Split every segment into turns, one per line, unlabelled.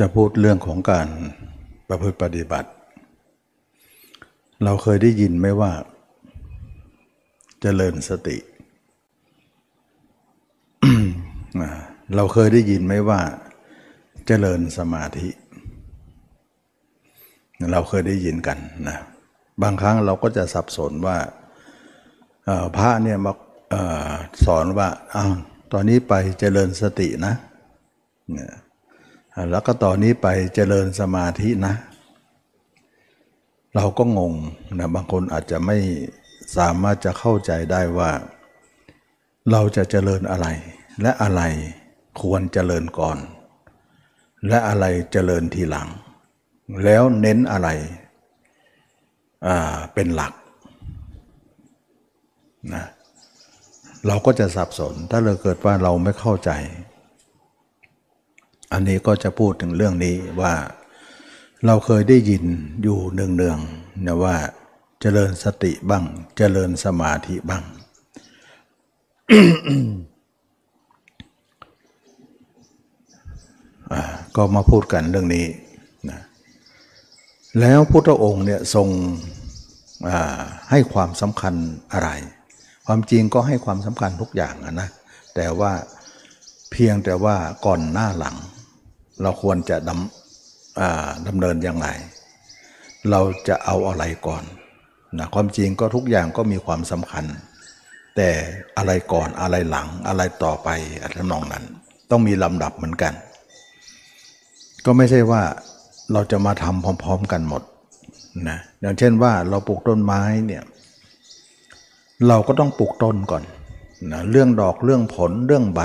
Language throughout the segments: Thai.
จะพูดเรื่องของการประพฤติปฏิบัติ เราเคยได้ยินไหมว่าจเจริญสติ เราเคยได้ยินไหมว่าจเจริญสมาธิ เราเคยได้ยินกันนะบางครั้งเราก็จะสับสนว่าพระเนี่ยมาสอนว่าอ้าวตอนนี้ไปเจริญสตินะ แล้วก็ต่อนนี้ไปเจริญสมาธินะ เราก็งงนะบางคนอาจจะไม่สามารถจะเข้าใจได้ว่า เราจะเจริญอะไร และอะไรควรเจริญก่อน และอะไรเจริญทีหลัง แล้วเน้นอะไรเป็นหลักนะเราก็จะสับสนถ้าเราเกิดว่าเราไม่เข้าใจ อันนี้ก็จะพูดถึงเรื่องนี้ว่า เราเคยได้ยินอยู่เนืองๆนะว่าเจริญสติบ้าง เจริญสมาธิบ้าง ก็มาพูดกันเรื่องนี้นะแล้วพุทธองค์เนี่ยทรงให้ความสำคัญอะไร ความจริงก็ให้ความสำคัญทุกอย่างนะ แต่ว่าเพียงแต่ว่าก่อนหน้าหลัง เราควรจะดำดำเนินอย่างไร เราจะเอาอะไรก่อนนะความจริงก็ทุกอย่างก็มีความสำคัญ แต่อะไรก่อนอะไรหลังอะไรต่อไปอะไรนองนั้น ต้องมีลำดับเหมือนกัน ก็ไม่ใช่ว่าเราจะมาทำพร้อม ๆ กันหมดนะอย่างเช่นว่าเราปลูกต้นไม้เนี่ยเราก็ต้องปลูกต้นก่อนนะเรื่องดอกเรื่องผลเรื่องใบ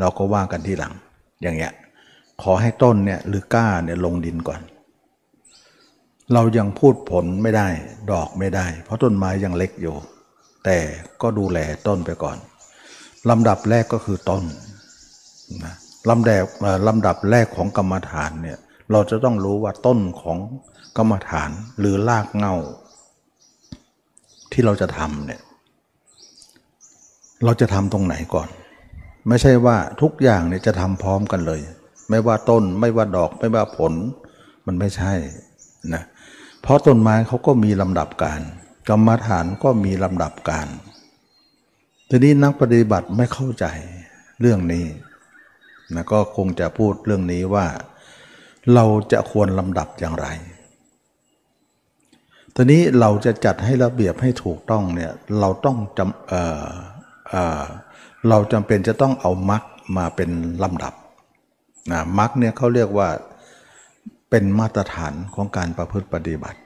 เราก็ว่ากันทีหลัง อย่างเงี้ย ขอให้ต้นเนี่ยหรือก้าเนี่ยลงดินก่อน เรายังพูดผลไม่ได้ดอกไม่ได้ เพราะต้นไม้ยังเล็กอยู่ แต่ก็ดูแลต้นไปก่อนลำดับแรกก็คือต้นนะลำดับลำดับแรกของกรรมฐานเนี่ยเราจะต้องรู้ว่าต้นของกรรมฐานหรือรากเงาที่เราจะทำเนี่ยเราจะทำตรงไหนก่อน ไม่ใช่ว่าทุกอย่างเนี่ยจะทำพร้อมกันเลย ไม่ว่าต้น ไม่ว่าดอก ไม่ว่าผล มันไม่ใช่นะเพราะต้นไม้เขาก็มีลำดับการ กรรมฐานก็มีลำดับการ ทีนี้นักปฏิบัติไม่เข้าใจเรื่องนี้นะก็คงจะพูดเรื่องนี้ว่า เราจะควรลำดับอย่างไรทีนี้เราจะจัดให้ระเบียบให้ถูกต้องเนี่ยเราต้องจำเเราจำเป็นจะต้องเอามรรคมาเป็นลำดับ นะมรรคเนี่ยเขาเรียกว่าเป็นมาตรฐานของการประพฤติปฏิบัติ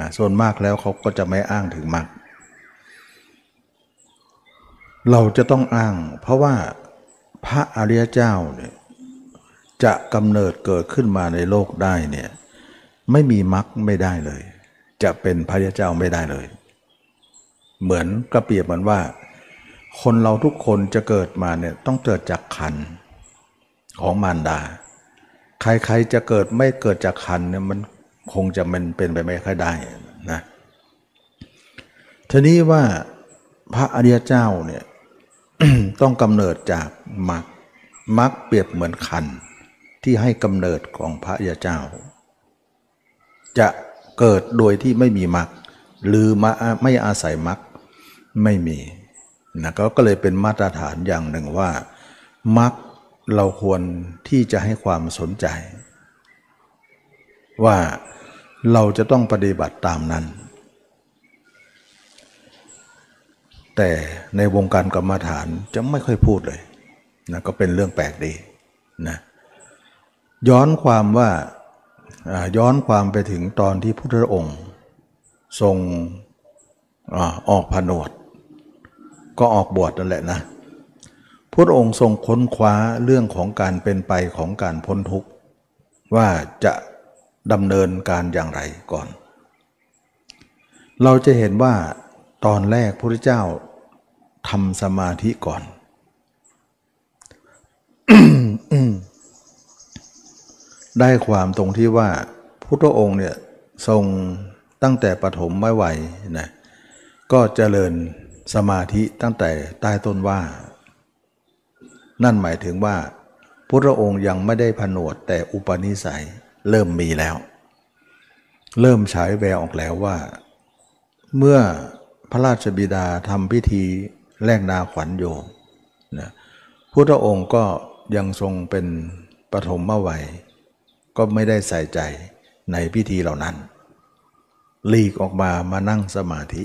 นะส่วนมากแล้วเขาก็จะไม่อ้างถึงมรรคเราจะต้องอ้าง เพราะว่าพระอริยเจ้าเนี่ยจะกำเนิดเกิดขึ้นมาในโลกได้เนี่ยไม่มีมรรคไม่ได้เลย จะเป็นพระอริยเจ้าไม่ได้เลย เหมือนกระเปียบเหมือนว่า คนเราทุกคนจะเกิดมาเนี่ยต้องเกิดจากคัน ของมารดา ใครๆจะเกิดไม่เกิดจากคันเนี่ยมันคงจะมันเป็นไปไม่ค่อยได้นะทีนี้ว่าพระอริยเจ้าเนี่ยต้องกำเนิดจากมรรคมรรคเปรียบเหมือนคันที่ให้กำเนิดของพระอริยเจ้า จะเกิดโดยที่ไม่มีมรรคหรือมาไม่อาศัยมรรคไม่มีนะก็ก็เลยเป็นมาตรฐานอย่างหนึ่งว่ามัก เราควรที่จะให้ความสนใจ ว่าเราจะต้องปฏิบัติตามนั้น แต่ในวงการกรรมฐานจะไม่ค่อยพูดเลยนะก็เป็นเรื่องแปลกดีนะย้อนความว่าย้อนความไปถึงตอนที่พุทธองค์ ทรงออกผนวด ก็ออกบวชนั่นแหละนะ พระองค์ทรงค้นคว้าเรื่องของการเป็นไปของการพ้นทุกข์ว่าจะดำเนินการอย่างไรก่อน เราจะเห็นว่าตอนแรกพระเจ้าทำสมาธิก่อนได้ความตรงที่ว่าพุทธองค์เนี่ยทรงตั้งแต่ปฐมไม่ไหวนะก็เจริญสมาธิตั้งแต่ใต้ต้นว่า นั่นหมายถึงว่าพุทธองค์ยังไม่ได้ผนวดแต่อุปนิสัยเริ่มมีแล้ว เริ่มฉายแววออกแล้วว่า เมื่อพระราชบิดาทำพิธีแลกนาขวัญโยมนะพุทธองค์ก็ยังทรงเป็นปฐมวัย ก็ไม่ได้ใส่ใจในพิธีเหล่านั้นหลีกออกมามานั่งสมาธิ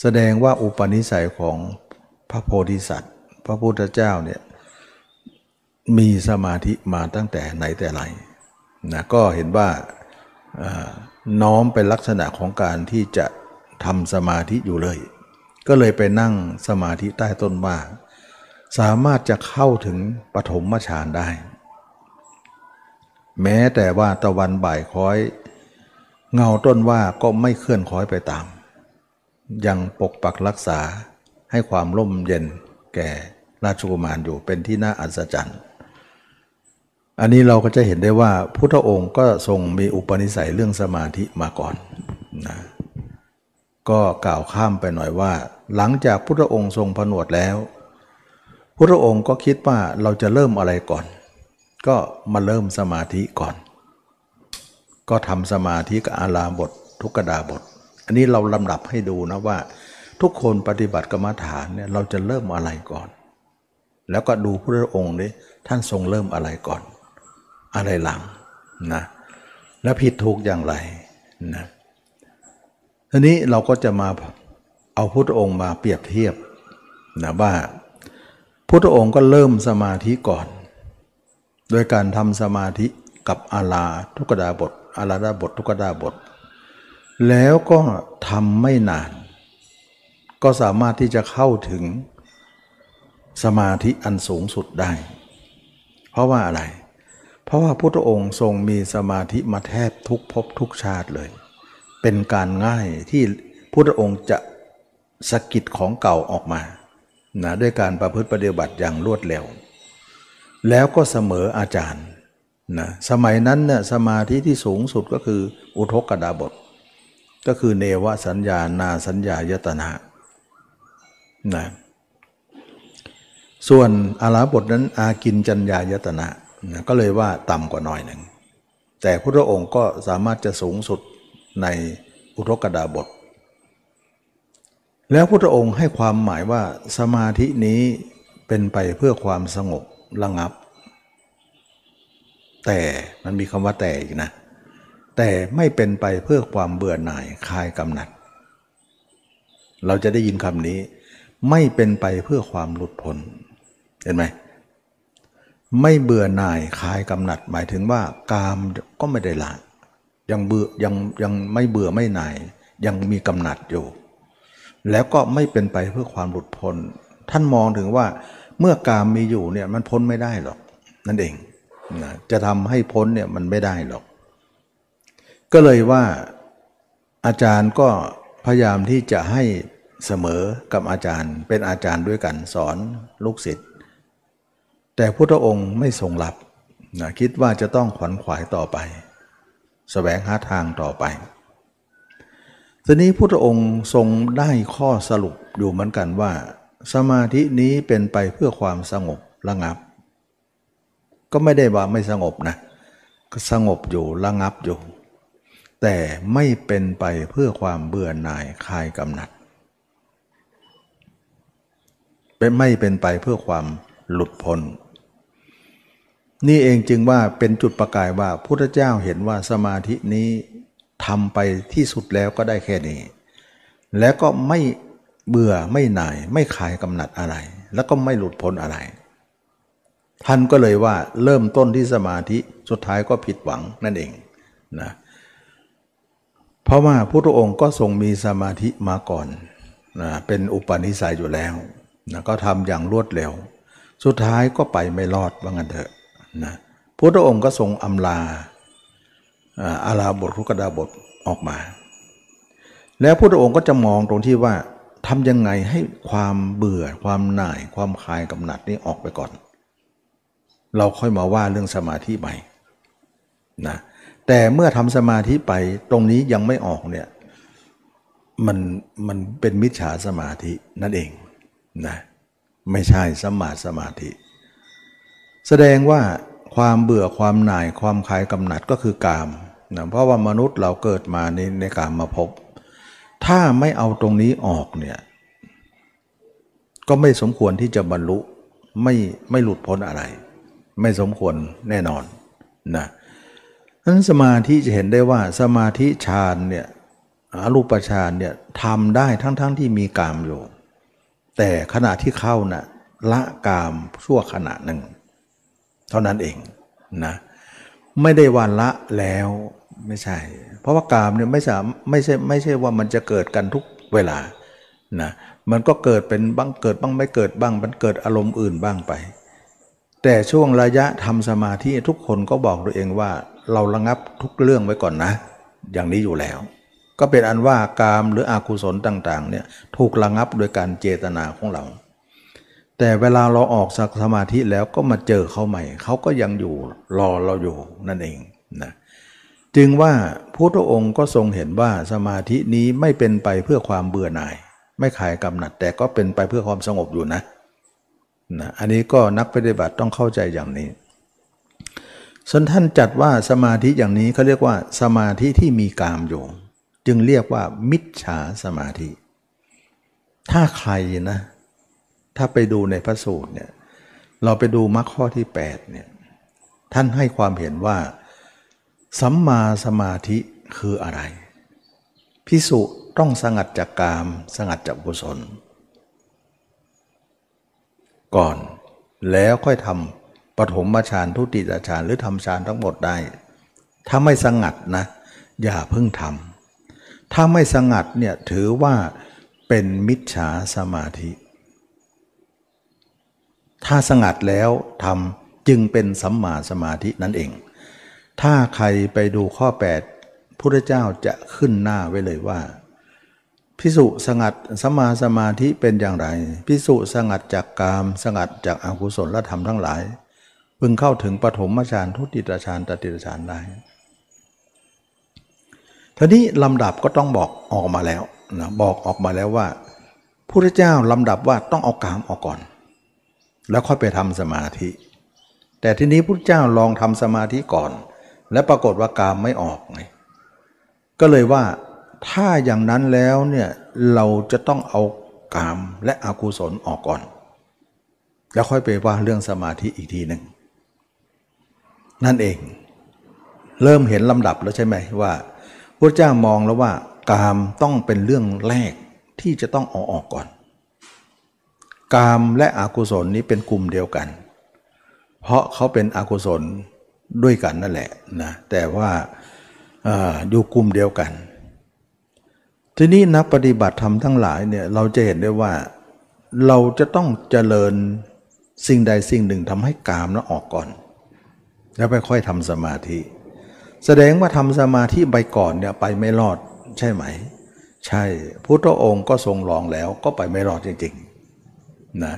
แสดงว่าอุปนิสัยของพระโพธิสัตว์ พระพุทธเจ้าเนี่ยมีสมาธิมาตั้งแต่ไหนแต่ไรนะก็เห็นว่าน้อมเป็นลักษณะของการที่จะทำสมาธิอยู่เลย ก็เลยไปนั่งสมาธิใต้ต้นว่า สามารถจะเข้าถึงปฐมฌานได้ แม้แต่ว่าตะวันบ่ายคอย เงาต้นว่าก็ไม่เคลื่อนคล้อยไปตาม ยังปกปักรักษาให้ความร่มเย็นแก่ ราชกุมารอยู่เป็นที่น่าอัศจรรย์อันนี้เราก็จะเห็นได้ว่าพุทธองค์ก็ทรงมีอุปนิสัยเรื่องสมาธิมาก่อนนะก็กล่าวข้ามไปหน่อยว่า หลังจากพุทธองค์ทรงผนวดแล้ว พุทธองค์ก็คิดว่าเราจะเริ่มอะไรก่อน ก็มาเริ่มสมาธิก่อน ก็ทำสมาธิกับอาลาบท ทุกดาบท อันนี้เราลำดับให้ดูนะว่า ทุกคนปฏิบัติกรรมฐานเนี่ยเราจะเริ่มอะไรก่อน แล้วก็ดูพระองค์นี้ท่านทรงเริ่มอะไรก่อน อะไรหลังนะแล้วผิดถูกอย่างไรนะทีนี้เราก็จะมาเอาพุทธองค์มาเปรียบเทียบนะว่าพุทธองค์ก็เริ่มสมาธิก่อน โดยการทำสมาธิกับอาลาทุกดาบทอาลาดาบททุกดาบท แล้วก็ทำไม่นาน ก็สามารถที่จะเข้าถึง สมาธิอันสูงสุดได้ เพราะว่าอะไร เพราะว่าพุทธองค์ทรงมีสมาธิมาแทบทุกภพทุกชาติเลย เป็นการง่ายที่พุทธองค์จะสกิดของเก่าออกมานะด้วยการประพฤติปฏิบัติอย่างรวดเร็ว แล้วก็เสมออาจารย์นะสมัยนั้นเนี่ยสมาธิที่สูงสุดก็คืออุทกดาบท ก็คือเนวสัญญานาสัญญายตนะนะ ส่วนอาราบทนั้นอากินจัญญายตนะนะก็เลยว่าต่ำกว่าน้อยหนึ่ง แต่พระองค์ก็สามารถจะสูงสุดในอุทกดาบท แล้วพระองค์ให้ความหมายว่าสมาธินี้เป็นไปเพื่อความสงบระงับ แต่มันมีคำว่าแต่อีกนะ แต่ไม่เป็นไปเพื่อความเบื่อหน่ายคลายกำหนัด เราจะได้ยินคำนี้ไม่เป็นไปเพื่อความหลุดพ้น เห็นไหมไม่เบื่อหน่ายคลายกำหนัด หมายถึงว่ากามก็ไม่ได้ละยังเบื่อยังยังไม่เบื่อไม่หน่าย ยังมีกำหนัดอยู่ แล้วก็ไม่เป็นไปเพื่อความหลุดพ้นท่านมองถึงว่าเมื่อกามมีอยู่เนี่ยมันพ้นไม่ได้หรอก นั่นเองนะจะทำให้พ้นเนี่ยมันไม่ได้หรอก ก็เลยว่าอาจารย์ก็พยายามที่จะให้เสมอกับอาจารย์ เป็นอาจารย์ด้วยกันสอนลูกศิษย์ แต่พุทธองค์ไม่ทรงหลับนะคิดว่าจะต้องขวนขวายต่อไปสแสวงหาทางต่อไปทีนี้พุทธองค์ทรงได้ข้อสรุปอยู่เหมือนกันว่า สมาธินี้เป็นไปเพื่อความสงบระงับ ก็ไม่ได้ว่าไม่สงบนะก็สงบอยู่ระงับอยู่ แต่ไม่เป็นไปเพื่อความเบื่อหน่ายคลายกำหนัดเป็นไม่เป็นไปเพื่อความหลุดพ้น นี่เองจึงว่าเป็นจุดประกายว่าพุทธเจ้าเห็นว่าสมาธินี้ทำไปที่สุดแล้วก็ได้แค่นี้ แล้วก็ไม่เบื่อไม่หน่าย ไม่ขายกำหนัดอะไร แล้วก็ไม่หลุดพ้นอะไร ท่านก็เลยว่าเริ่มต้นที่สมาธิสุดท้ายก็ผิดหวังนั่นเองนะเพราะว่าพระองค์ก็ทรงมีสมาธิมาก่อนนะเป็นอุปนิสัยอยู่แล้วนะก็ทำอย่างรวดเร็ว สุดท้ายก็ไปไม่รอดว่างั้นเถอะ นะพุทธองค์ก็ทรงอำลาอาลาบทรุกดาบทออกมา แล้วพุทธองค์ก็จะมองตรงที่ว่าทำยังไงให้ความเบื่อความหน่าย ความคลายกำหนัดนี้ออกไปก่อน เราค่อยมาว่าเรื่องสมาธิใหม่นะแต่เมื่อทำสมาธิไปตรงนี้ยังไม่ออกเนี่ยมันมันเป็นมิจฉาสมาธินั่นเองนะไม่ใช่สมาสมาธิ แสดงว่าความเบื่อความหน่ายความคลายกำหนัดก็คือกามนะเพราะว่ามนุษย์เราเกิดมาในในกามมาพบ ถ้าไม่เอาตรงนี้ออกเนี่ยก็ไม่สมควรที่จะบรรลุไม่ไม่หลุดพ้นอะไร ไม่สมควรแน่นอนนะนั้นสมาธิจะเห็นได้ว่าสมาธิฌานเนี่ยอรูปฌานเนี่ยทำได้ทั้งๆทที่มีกามอยู่ แต่ขณะที่เข้านะ่ะละกามชั่วขณะหนึ่ง ท่านั้นเองนะไม่ได้วันละแล้วไม่ใช่ เพราะว่ากามเนี่ยไม่ใช่ไม่ใช่ไม่ใช่ว่ามันจะเกิดกันทุกเวลานะมันก็เกิดเป็นบ้างเกิดบ้างไม่เกิดบ้าง มันเกิดอารมณ์อื่นบ้างไป แต่ช่วงระยะทำสมาธิทุกคนก็บอกตัวเองว่า เราระงับทุกเรื่องไว้ก่อนนะ อย่างนี้อยู่แล้ว ก็เป็นอันว่ากามหรืออกุศลต่างๆเนี่ยถูกระงับโดยการเจตนาของเรา แต่เวลาเราออกจากสมาธิแล้วก็มาเจอเขาใหม่ เขาก็ยังอยู่รอเราอยู่นั่นเองนะจึงว่าพระองค์ก็ทรงเห็นว่าสมาธินี้ไม่เป็นไปเพื่อความเบื่อหน่าย ไม่ขายกำหนัด แต่ก็เป็นไปเพื่อความสงบอยู่นะนะอันนี้ก็นักปฏิบัติต้องเข้าใจอย่างนี้ส่วนท่านจัดว่าสมาธิอย่างนี้เขาเรียกว่า สมาธิที่มีกามอยู่ จึงเรียกว่ามิจฉาสมาธิ ถ้าใครนะ ถ้าไปดูในพระสูตรเนี่ยเราไปดูมรรคข้อที่8เนี่ยท่านให้ความเห็นว่า สัมมาสมาธิคืออะไร พิสุต้องสงัดจากกาม สงัดจากกุศล ก่อนแล้วค่อยทำปฐมฌานทุติยฌานหรือทำฌานทั้งหมดได้ ถ้าไม่สงัดนะ อย่าเพิ่งทำถ้าไม่สงัดเนี่ยถือว่าเป็นมิจฉาสมาธิ ถ้าสงัดแล้วทำจึงเป็นสัมมาสมาธินั่นเอง ถ้าใครไปดูข้อ 8พุทธเจ้าจะขึ้นหน้าไว้เลยว่าพิสุสงัดสัมาสมาธิเป็นอย่างไรพิสุสงัดจากกาม สงัดจากอากุศลธรรมทั้งหลาย พึงเข้าถึงปฐมฌานทุติยฌานตติยฌานได้ทีนี้ลำดับก็ต้องบอกออกมาแล้วนะบอกออกมาแล้วว่าพระเจ้าลำดับว่าต้องเอากามออกก่อน แล้วค่อยไปทำสมาธิ แต่ทีนี้พระเจ้าลองทำสมาธิก่อน และปรากฏว่ากามไม่ออกไงก็เลยว่าถ้าอย่างนั้นแล้วเนี่ยเราจะต้องเอากามและอกุศลออกก่อน แล้วค่อยไปว่าเรื่องสมาธิอีกทีหนึ่งนั่นเอง เริ่มเห็นลำดับแล้วใช่ไหมว่าพระเจ้ามองแล้วว่ากามต้องเป็นเรื่องแรกที่จะต้องเอาออกก่อน กามและอกุศลนี้เป็นกลุ่มเดียวกัน เพราะเขาเป็นอกุศลด้วยกันนั่นแหละนะแต่ว่าอยู่กลุ่มเดียวกัน ทีนี้นักปฏิบัติธรรมทั้งหลายเนี่ยเราจะเห็นได้ว่าเราจะต้องเจริญสิ่งใดสิ่งหนึ่งทำให้กามนั้นออกก่อน แล้วไปค่อยทำสมาธิ แสดงว่าทำสมาธิไปก่อนเนี่ยไปไม่รอดใช่ไหม ใช่พุทธองค์ก็ทรงลองแล้วก็ไปไม่รอดจริง นะ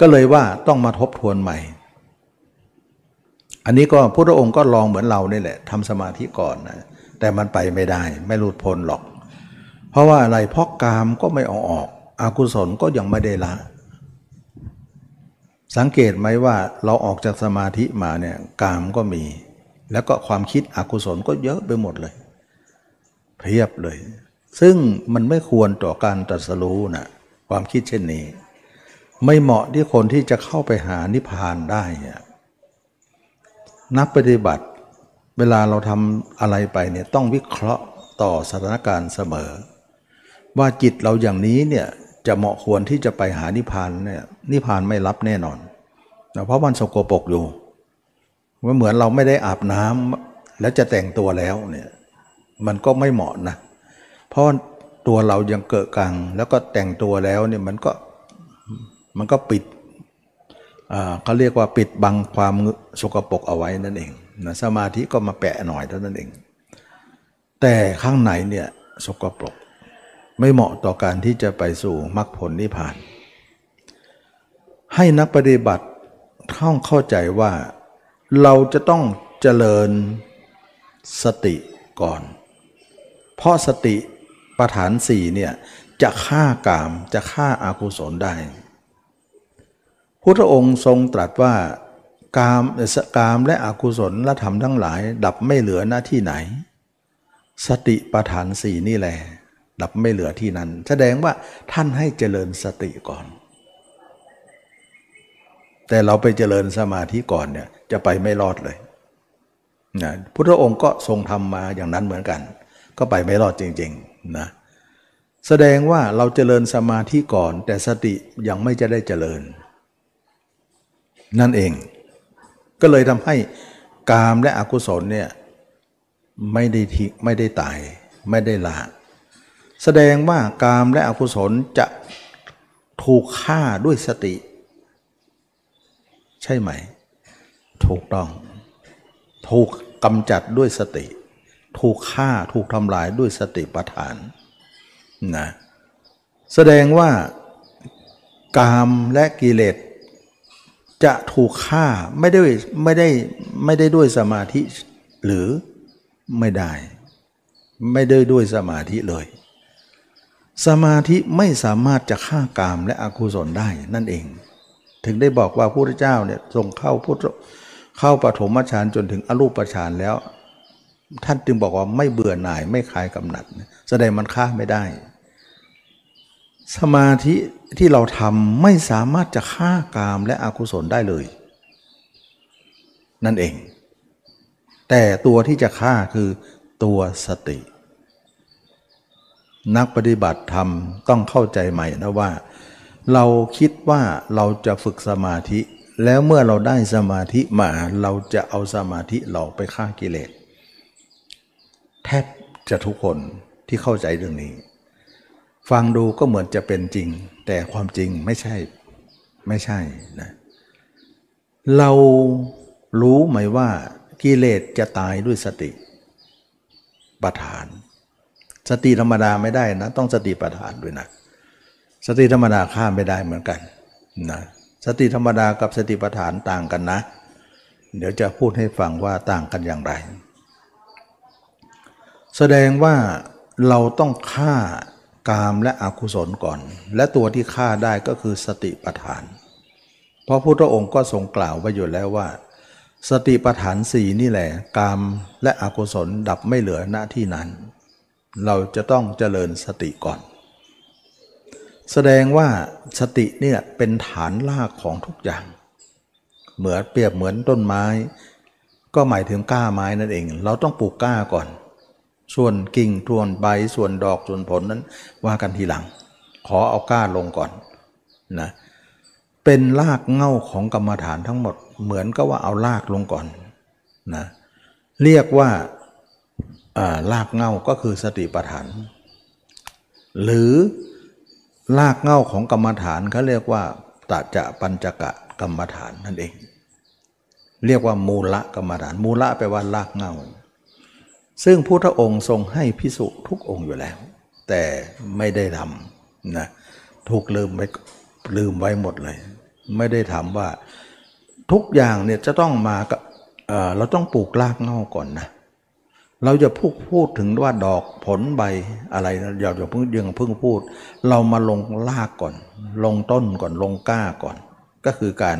ก็เลยว่าต้องมาทบทวนใหม่ อันนี้ก็พุทธองค์ก็ลองเหมือนเราเนี่แหละทำสมาธิก่อนนะแต่มันไปไม่ได้ ไม่หลุดพ้นหรอก เพราะว่าอะไรเพราะกามก็ไม่ออกออกอากุศลก็ยังไม่ได้ละ สังเกตไหมว่าเราออกจากสมาธิมาเนี่ยกามก็มี แล้วก็ความคิดอกุศลก็เยอะไปหมดเลยเพียบเลย ซึ่งมันไม่ควรต่อการตรัสรู้นะความคิดเช่นนี้ ไม่เหมาะที่คนที่จะเข้าไปหานิพพานได้ นักปฏิบัติ เวลาเราทำอะไรไปเนี่ยต้องวิเคราะห์ต่อสถานการณ์เสมอ ว่าจิตเราอย่างนี้เนี่ยจะเหมาะควรที่จะไปหานิพพานเนี่ยนิพพานไม่รับแน่นอน เพราะมันสกปรกอยู่ว่าเหมือนเราไม่ได้อาบน้ำแล้วจะแต่งตัวแล้วเนี่ยมันก็ไม่เหมาะนะ เพราะตัวเรายังเกิดกัง แล้วก็แต่งตัวแล้วเนี่ยมันก็ มันก็ปิดเขาเรียกว่าปิดบังความสกปรกเอาไว้นั่นเองนะสมาธิก็มาแปะหน่อยเท่านั้นเอง แต่ข้างในเนี่ยสกปรกไม่เหมาะต่อการที่จะไปสู่มรรคผลนิพพาน ให้นักปฏิบัติท่องเข้าใจว่าเราจะต้องเจริญสติก่อน เพราะสติประฐานสี่เนี่ยจะฆ่ากามจะฆ่าอากุศลได้ พุทธองค์ทรงตรัสว่ากามสกามและอกุศลและธรรมทั้งหลาย ดับไม่เหลือหน้าที่ไหน สติปัฏฐานสี่นี่แหละดับไม่เหลือที่นั้น แสดงว่าท่านให้เจริญสติก่อน แต่เราไปเจริญสมาธิก่อนเนี่ยจะไปไม่รอดเลยนะพุทธองค์ก็ทรงทำมาอย่างนั้นเหมือนกัน ก็ไปไม่รอดจริงๆนะแสดงว่าเราเจริญสมาธิก่อน แต่สติยังไม่จะได้เจริญ นั่นเอง ก็เลยทำให้กามและอกุศลเนี่ยไม่ได้ทิ้งไม่ได้ตายไม่ได้ละแสดงว่ากามและอกุศลจะถูกฆ่าด้วยสติ ใช่ไหม ถูกต้อง ถูกกำจัดด้วยสติ ถูกฆ่าถูกทำลายด้วยสติปัฏฐานนะแสดงว่ากามและกิเลส จะถูกฆ่าไม่ได้ไม่ได้ไม่ได้ด้วยสมาธิหรือไม่ได้ ไม่ได้ด้วยสมาธิเลย สมาธิไม่สามารถจะฆ่ากามและอกุศลได้นั่นเอง ถึงได้บอกว่าพระพุทธเจ้าเนี่ยทรงเข้าพุทธเข้าปฐมฌานจนถึงอรูปฌานแล้ว ท่านจึงบอกว่าไม่เบื่อหน่ายไม่คลายกำหนัด แสดงมันฆ่าไม่ได้ สมาธิที่เราทำไม่สามารถจะฆ่ากามและอกุศลได้เลย นั่นเอง แต่ตัวที่จะฆ่าคือตัวสติ นักปฏิบัติธรรมต้องเข้าใจใหม่นะว่า เราคิดว่าเราจะฝึกสมาธิ แล้วเมื่อเราได้สมาธิมาเราจะเอาสมาธิเราไปฆ่ากิเลสแทบจะทุกคนที่เข้าใจเรื่องนี้ ฟังดูก็เหมือนจะเป็นจริง แต่ความจริงไม่ใช่ไม่ใช่นะเรารู้ไหมว่ากิเลสจะตายด้วยสติปัฏฐาน สติธรรมดาไม่ได้นะ ต้องสติปัฏฐานด้วยนะสติธรรมดาข้ามไม่ได้เหมือนกันนะสติธรรมดากับสติปัฏฐานต่างกันนะ เดี๋ยวจะพูดให้ฟังว่าต่างกันอย่างไร แสดงว่าเราต้องฆ่า กามและอกุศลก่อน และตัวที่ฆ่าได้ก็คือสติปัฏฐาน เพราะพุทธองค์ก็ทรงกล่าวไว้อยู่แล้วว่า สติปัฏฐานสี่นี่แหละ กามและอกุศลดับไม่เหลือหน้าที่นั้น เราจะต้องเจริญสติก่อน แสดงว่าสติเนี่ยเป็นฐานรากของทุกอย่าง เหมือนเปรียบเหมือนต้นไม้ ก็หมายถึงก้าไม้นั่นเอง เราต้องปลูกก้าก่อน ส่วนกิ่งส่วนใบส่วนดอกส่วนผลนั้นว่ากันทีหลัง ขอเอาก้าลงก่อนนะเป็นรากเง่าของกรรมฐานทั้งหมด เหมือนก็ว่าเอารากลงก่อนนะเรียกว่ารากเง่าก็คือสติปัฏฐาน หรือรากเง่าของกรรมฐานเขาเรียกว่าตาจะปัญจกะกรรมฐานนั่นเอง เรียกว่ามูละกรรมฐาน มูละแปลว่ารากเง่า ซึ่งพุทธองค์ทรงให้พิสุทุกองค์อยู่แล้ว แต่ไม่ได้ทำนะถูกลืมไปลืมไว้หมดเลย ไม่ได้ถามว่าทุกอย่างเนี่ยจะต้องมากับเเราต้องปลูกรากเงาก่อนนะเราจะพูดพูดถึงว่าดอกผลใบอะไรอย่าอย่าเพิ่งยังเพิ่งพูด เรามาลงรากก่อน ลงต้นก่อนลงก้าก่อน ก็คือการ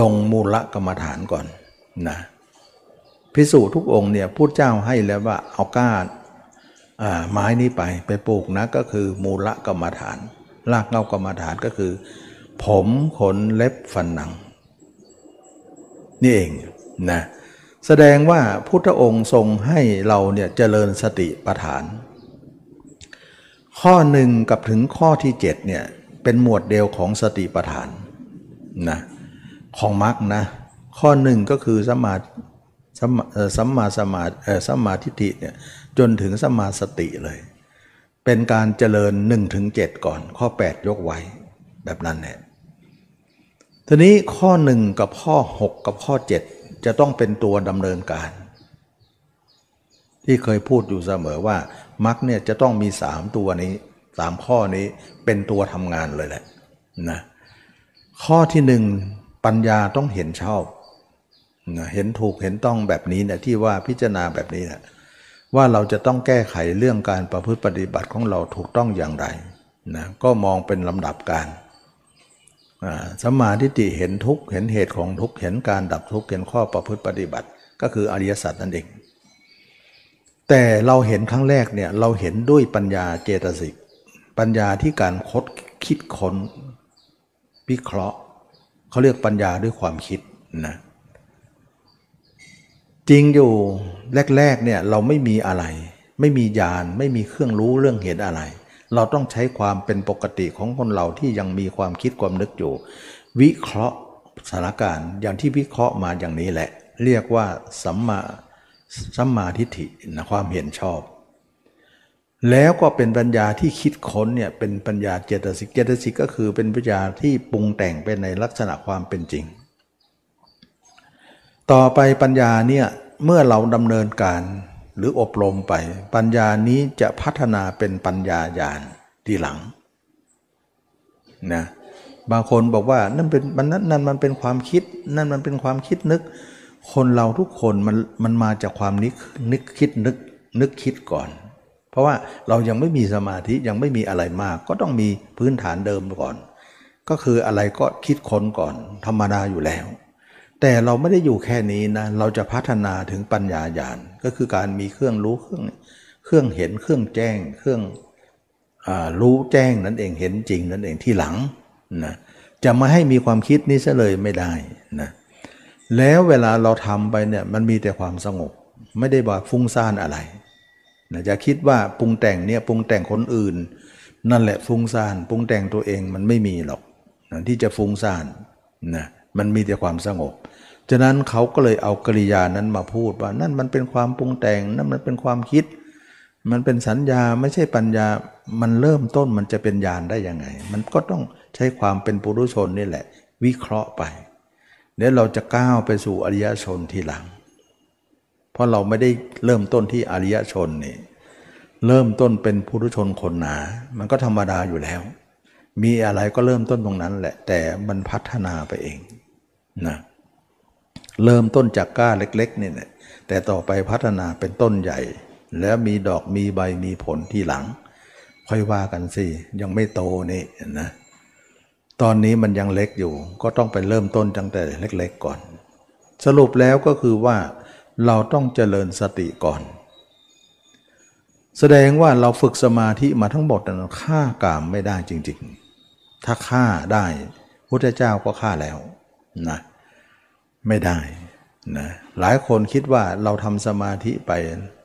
ลงมูลกรรมฐานก่อนนะ พิสูจทุกองค์เนี่ยพูดเจ้าให้แล้วว่าเอาก้านไม้นี้ไปไปปลูกนะก็คือมูลกรรมฐานรากเงากรรมฐานก็คือ ผมขนเล็บฟันหนัง นี่เองนะแสดงว่าพุทธองค์ทรงให้เราเนี่ยเจริญสติปัฏฐาน ข้อหนึ่งกับถึงข้อที่เจ็ดเนี่ยเป็นหมวดเดียวของสติปัฏฐานนะของมรรคนะข้อหนึ่งก็คือสมา สัมมาสมาสัมมาทิฏฐิเนี่ยจนถึงสัมมาสติเลย เป็นการเจริญ1ถึง7ก่อน ข้อ 8 ยกไว้แบบนั้นแหละทีนี้ข้อ 1 กับข้อ 6 กับข้อ 7 จะต้องเป็นตัวดำเนินการ ที่เคยพูดอยู่เสมอว่ามรรคเนี่ยจะต้องมี 3 ตัวนี้ 3 ข้อนี้เป็นตัวทำงานเลยแหละนะข้อที่ 1 ปัญญาต้องเห็นชอบ เห็นถูกเห็นต้องแบบนี้เนี่ยที่ว่าพิจารณาแบบนี้นะว่าเราจะต้องแก้ไขเรื่องการประพฤติปฏิบัติของเราถูกต้องอย่างไรนะก็มองเป็นลำดับการสัมมาทิฏฐิเห็นทุกเห็นเหตุของทุกเห็นการดับทุกเห็นข้อประพฤติปฏิบัติ ก็คืออริยสัจนั่นเอง แต่เราเห็นครั้งแรกเนี่ยเราเห็นด้วยปัญญาเจตสิกปัญญาที่การคดคิดค้นวิเคราะห์เขาเรียกปัญญาด้วยความคิดนะ จริงอยู่แรกๆเนี่ยเราไม่มีอะไร ไม่มีญาณไม่มีเครื่องรู้เรื่องเห็นอะไร เราต้องใช้ความเป็นปกติของคนเราที่ยังมีความคิดความนึกอยู่ วิเคราะห์สถานการณ์อย่างที่วิเคราะห์มาอย่างนี้แหละ เรียกว่าสัมมาสัมมาทิฏฐินะความเห็นชอบ แล้วก็เป็นปัญญาที่คิดค้นเนี่ยเป็นปัญญาเจตสิกเจตสิกก็คือเป็นปัญญาที่ปรุงแต่งไปในลักษณะความเป็นจริง ต่อไปปัญญาเนี่ยเมื่อเราดำเนินการหรืออบรมไป ปัญญานี้จะพัฒนาเป็นปัญญาญาณทีหลังนะบางคนบอกว่านั่นเป็นมันนั้นนั่นมันเป็นความคิด นั่นมันเป็นความคิดนึก คนเราทุกคนมันมันมาจากความนึกนึกคิดนึกนึกคิดก่อน เพราะว่าเรายังไม่มีสมาธิยังไม่มีอะไรมาก ก็ต้องมีพื้นฐานเดิมก่อน ก็คืออะไรก็คิดค้นก่อนธรรมดาอยู่แล้ว แต่เราไม่ได้อยู่แค่นี้นะเราจะพัฒนาถึงปัญญาญาณก็คือการมีเครื่องรู้เครื่องเครื่องเห็นเครื่องแจ้งเครื่องอรู้แจ้งนั่นเองเห็นจริงนั่นเองที่หลังนะจะมาให้มีความคิดนี้ซะเลยไม่ได้นะแล้วเวลาเราทำไปเนี่ยมันมีแต่ความสงบ ไม่ได้บอกฟุ้งซ่านอะไรนะจะคิดว่าปรุงแต่งเนี่ยปรุงแต่งคนอื่น นั่นแหละฟุ้งซ่านปรุงแต่งตัวเองมันไม่มีหรอกนะที่จะฟุ้งซ่านนะมันมีแต่ความสงบ ฉะนั้นเขาก็เลยเอากริยานั้นมาพูดว่านั่นมันเป็นความปรุงแต่งนั่นมันเป็นความคิด มันเป็นสัญญาไม่ใช่ปัญญามันเริ่มต้นมันจะเป็นญาณได้ยังไง มันก็ต้องใช้ความเป็นปุถุชนนี่แหละ วิเคราะห์ไปเดี๋ยวเราจะก้าวไปสู่อริยชนทีหลัง เพราะเราไม่ได้เริ่มต้นที่อริยชนนี่เริ่มต้นเป็นปุถุชนคนหนา มันก็ธรรมดาอยู่แล้ว มีอะไรก็เริ่มต้นตรงนั้นแหละ แต่มันพัฒนาไปเองนะ เริ่มต้นจากก้าเล็กๆนี่แหละแต่ต่อไปพัฒนาเป็นต้นใหญ่ แล้วมีดอกมีใบมีผลทีหลัง ค่อยว่ากันสิยังไม่โตนี่นะตอนนี้มันยังเล็กอยู่ ก็ต้องไปเริ่มต้นตั้งแต่เล็ก ๆ ก่อน สรุปแล้วก็คือว่าเราต้องเจริญสติก่อน แสดงว่าเราฝึกสมาธิมาทั้งหมดนั้นฆ่ากามไม่ได้จริง ๆ ถ้าฆ่าได้พุทธเจ้าก็ฆ่าแล้วนะ ไม่ได้นะหลายคนคิดว่าเราทำสมาธิไป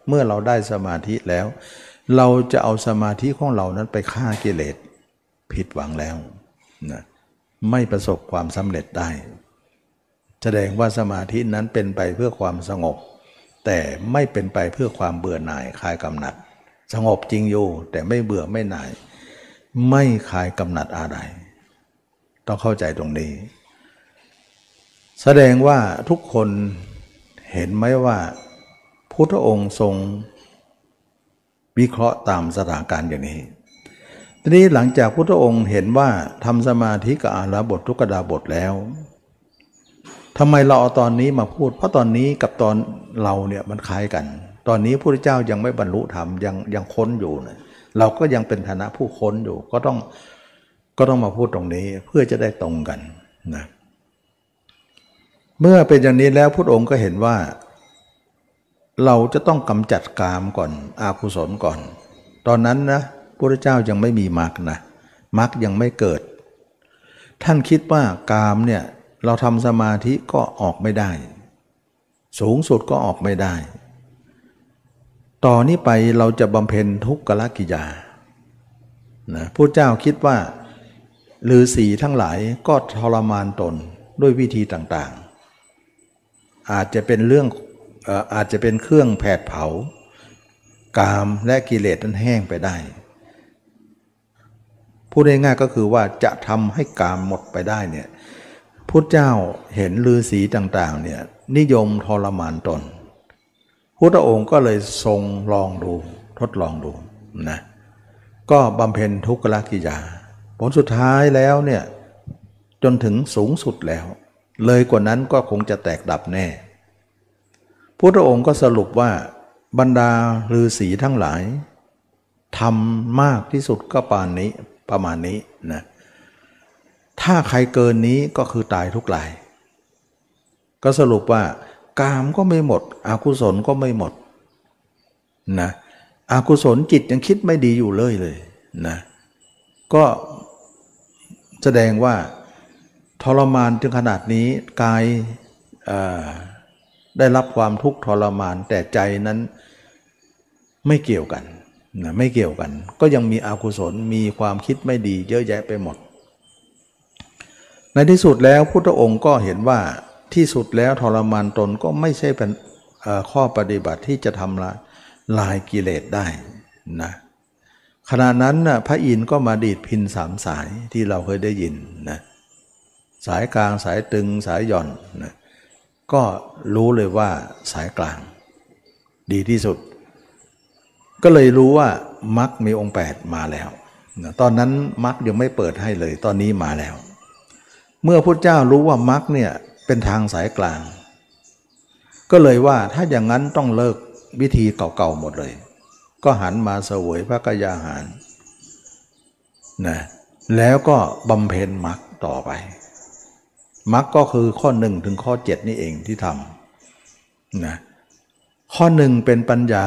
เมื่อเราได้สมาธิแล้ว เราจะเอาสมาธิของเรานั้นไปฆ่ากิเลสผิดหวังแล้วนะไม่ประสบความสำเร็จได้ แสดงว่าสมาธินั้นเป็นไปเพื่อความสงบ แต่ไม่เป็นไปเพื่อความเบื่อหน่ายคลายกำหนัด สงบจริงอยู่แต่ไม่เบื่อไม่หน่าย ไม่คลายกำหนัดอะไรต้องเข้าใจตรงนี้ แสดงว่าทุกคนเห็นไหมว่าพุทธองค์ทรงวิเคราะห์ตามสถานการณ์อย่างนี้ ทีนี้หลังจากพุทธองค์เห็นว่าทำสมาธิกับอาราบททุกดาบทแล้วทำไมเราเอาตอนนี้มาพูด เพราะตอนนี้กับตอนเราเนี่ยมันคล้ายกัน ตอนนี้พระพุทธเจ้ายังไม่บรรลุธรรมยังยังค้นอยู่นะเราก็ยังเป็นฐานะผู้ค้นอยู่ก็ต้องก็ต้องมาพูดตรงนี้เพื่อจะได้ตรงกันนะเเมื่อเป็นอย่างนี้แล้วพุทธองค์ก็เห็นว่า เราจะต้องกำจัดกามก่อนอากุศลก่อน ตอนนั้นนะพระเจ้ายังไม่มีมรรคนะมรรคยังไม่เกิด ท่านคิดว่ากามเนี่ยเราทำสมาธิก็ออกไม่ได้ สูงสุดก็ออกไม่ได้ ต่อนนี้ไปเราจะบำเพ็ญทุกขละกิยานะพระเจ้าคิดว่าฤาษีทั้งหลายก็ทรมานตนด้วยวิธีต่าง อาจจะเป็นเรื่องอาจจะเป็นเครื่องแผดเผากามและกิเลสนั้นแห้งไปได้พูดง่ายๆก็คือว่าจะทำให้กามหมดไปได้เนี่ยพุทธเจ้าเห็นฤาษีต่างๆเนี่ยนิยมทรมานตนพุทธองค์ก็เลยทรงลองดูทดลองดูนะก็บำเพ็ญทุกขลกิยาผลสุดท้ายแล้วเนี่ยจนถึงสูงสุดแล้ว เลยกว่านั้นก็คงจะแตกดับแน่ พุทธองค์ก็สรุปว่าบรรดาฤาษีทั้งหลายทำมากที่สุดก็ปานนี้ประมาณนี้นะถ้าใครเกินนี้ก็คือตายทุกราย ก็สรุปว่ากามก็ไม่หมดอกุศลก็ไม่หมดนะอกุศลจิตยังคิดไม่ดีอยู่เลยเลยนะก็แสดงว่า ทรมานถึงขนาดนี้กายได้รับความทุกข์ทรมานแต่ใจนั้นไม่เกี่ยวกันนะไม่เกี่ยวกัน ก็ยังมีอกุศลมีความคิดไม่ดีเยอะแยะไปหมด ในที่สุดแล้วพุทธองค์ก็เห็นว่าที่สุดแล้วทรมานตนก็ไม่ใช่เป็นข้อปฏิบัติที่จะทำลายลายกิเลสได้นะขณะนั้นนะพระอินทร์ก็มาดีดพินสามสายที่เราเคยได้ยินนะ สายกลางสายตึงสายหย่อนนะก็รู้เลยว่าสายกลาง ดีที่สุด ก็เลยรู้ว่ามรรคมีองค์ 8 มาแล้วนะตอนนั้นมรรคยังไม่เปิดให้เลย ตอนนี้มาแล้ว เมื่อพระเจ้ารู้ว่ามรรคเนี่ยเป็นทางสายกลาง ก็เลยว่าถ้าอย่างนั้นต้องเลิกวิธีเก่าๆหมดเลย ก็หันมาเสวยพระกยาหารนะแล้วก็บำเพ็ญมรรคต่อไป มรรคก็คือข้อหนึ่งถึงข้อเจ็ดนี่เองที่ทำนะข้อหนึ่งเป็นปัญญา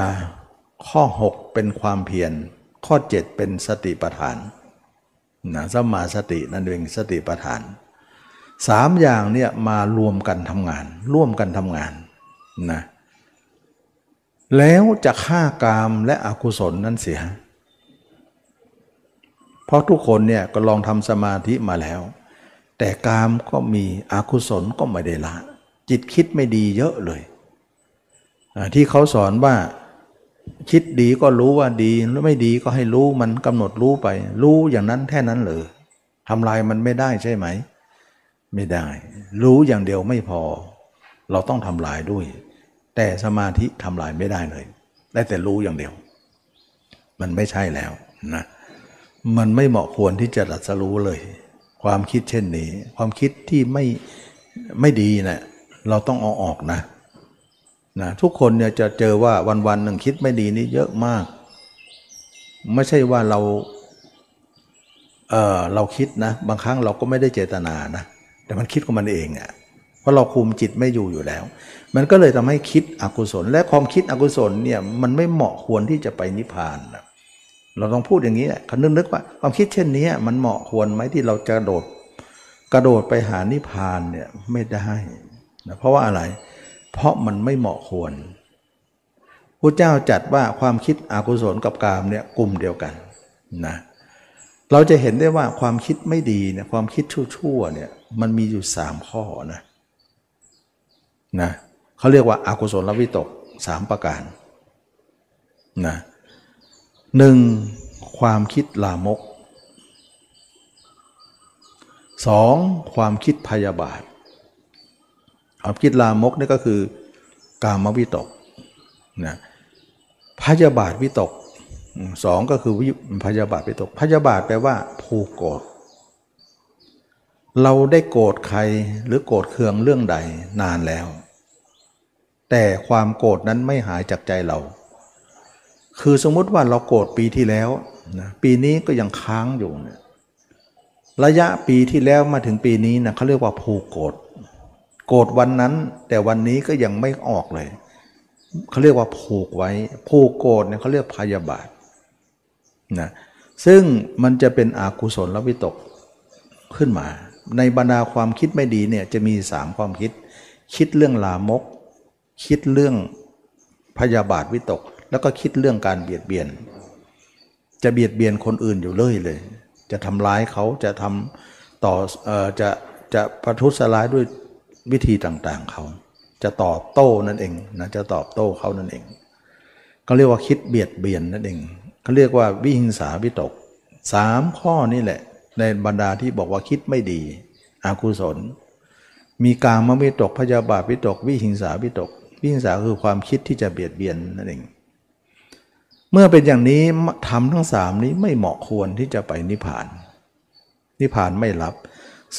ข้อหกเป็นความเพียรข้อเจ็ดเป็นสติปัฏฐานนะสมาสตินั่นเองสติปัฏฐานสามอย่างเนี่ยมารวมกันทำงาน ร่วมกันทำงานนะแล้วจะฆ่ากามและอกุศลนั่นเสีย เพราะทุกคนเนี่ยก็ลองทำสมาธิมาแล้ว แต่กามก็มีอกุศลก็ไม่ได้ละ จิตคิดไม่ดีเยอะเลย ที่เขาสอนว่าคิดดีก็รู้ว่าดีแล้วไม่ดีก็ให้รู้มันกำหนดรู้ไป รู้อย่างนั้นแค่นั้นเลยทำลายมันไม่ได้ใช่ไหม ไม่ได้ รู้อย่างเดียวไม่พอ เราต้องทำลายด้วย แต่สมาธิทำลายไม่ได้เลย ได้แต่รู้อย่างเดียว มันไม่ใช่แล้วนะมันไม่เหมาะควรที่จะรัสรู้เลย ความคิดเช่นนี้ ความคิดที่ไม่ไม่ดีนะี่ยเราต้องเอาออกนะนะทุกคนเนี่ยจะเจอว่าวันๆหนึ่งคิดไม่ดีนี่เยอะมาก ไม่ใช่ว่าเราเออเราคิดนะบางครั้งเราก็ไม่ได้เจตนานะแต่มันคิดของมันเองอะ่ะเพราะเราคุมจิตไม่อยู่อยู่แล้ว มันก็เลยทำให้คิดอกุศล และความคิดอกุศลเนี่ยมันไม่เหมาะควรที่จะไปนิพพานนะ เราต้องพูดอย่างนี้แหละคันนึกว่า ความคิดเช่นนี้มันเหมาะควรไหมที่เราจะกระโดด กระโดดไปหานิพพานเนี่ยไม่ได้นะเพราะว่าอะไร เพราะมันไม่เหมาะควรพระเจ้าจัดว่าความคิดอกุศลกับกามเนี่ยกลุ่มเดียวกันนะเราจะเห็นได้ว่าความคิดไม่ดีเนี่ยความคิดชั่วๆเนี่ยมันมีอยู่สามข้อนะนะเขาเรียกว่าอากุศลวิตกสามประการนะ หนึ่งความคิดลามกสองความคิดพยาบาทความคิดลามกนี่ก็คือกามวิตกนะพยาบาทวิตกสองก็คือพยาบาทวิตก พยาบาทแปลว่าผูกโกรธเราได้โกรธใครหรือโกรธเคืองเรื่องใดนานแล้ว แต่ความโกรธนั้นไม่หายจากใจเรา คือสมมุติว่าเราโกรธปีที่แล้วนะปีนี้ก็ยังค้างอยู่นะระยะปีที่แล้วมาถึงปีนี้นะเขาเรียกว่าผูกโกรธโกรธวันนั้น แต่วันนี้ก็ยังไม่ออกเลยเขาเรียกว่าผูกไว้ ผูกโกรธเนี่ยเขาเรียกพยาบาทนะซึ่งมันจะเป็นอากุศลและวิตกขึ้นมา ในบรรดาความคิดไม่ดีเนี่ยจะมีสามความคิด คิดเรื่องลามก คิดเรื่องพยาบาทวิตก แล้วก็คิดเรื่องการเบียดเบียน จะเบียดเบียนคนอื่นอยู่เลยเลย จะทำร้ายเขาจะทำต่ออจะจะประทุษร้ายด้วยวิธีต่างๆเขา จะตอบโต้นั่นเองนะจะตอบโต้เขานั่นเองเขาเรียกว่าคิดเบียดเบียนนั่นเองเขาเรียกว่าวิหิงสาวิตกสามข้อนี่แหละ ในบรรดาที่บอกว่าคิดไม่ดีอากุศล มีกามวิตกพยาบาทวิตก วิหิงสาวิตก วิหิงสาคือความคิดที่จะเบียดเบียนนั่นเอง เมื่อเป็นอย่างนี้ทำทั้งสามนี้ไม่เหมาะควรที่จะไปนิพพาน นิพพานไม่รับ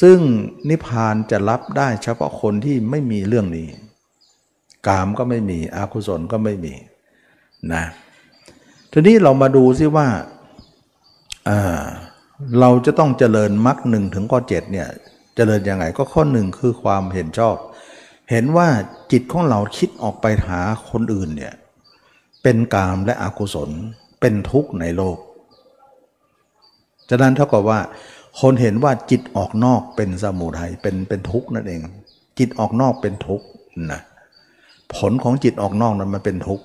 ซึ่งนิพพานจะรับได้เฉพาะคนที่ไม่มีเรื่องนี้ กามก็ไม่มีอากุศลก็ไม่มีนะทีนี้เรามาดูซิว่าเราจะต้องเจริญมรรคหนึ่งถึงข้อเจ็ดเนี่ยเจริญยังไงก็ข้อหนึ่งคือความเห็นชอบ เห็นว่าจิตของเราคิดออกไปหาคนอื่นเนี่ย เป็นกามและอกุศลเป็นทุกข์ในโลก ฉะนั้นเท่ากับว่า คนเห็นว่าจิตออกนอกเป็นสมุทัยเป็นเป็นทุกข์นั่นเอง จิตออกนอกเป็นทุกข์นะผลของจิตออกนอกนั้นมันเป็นทุกข์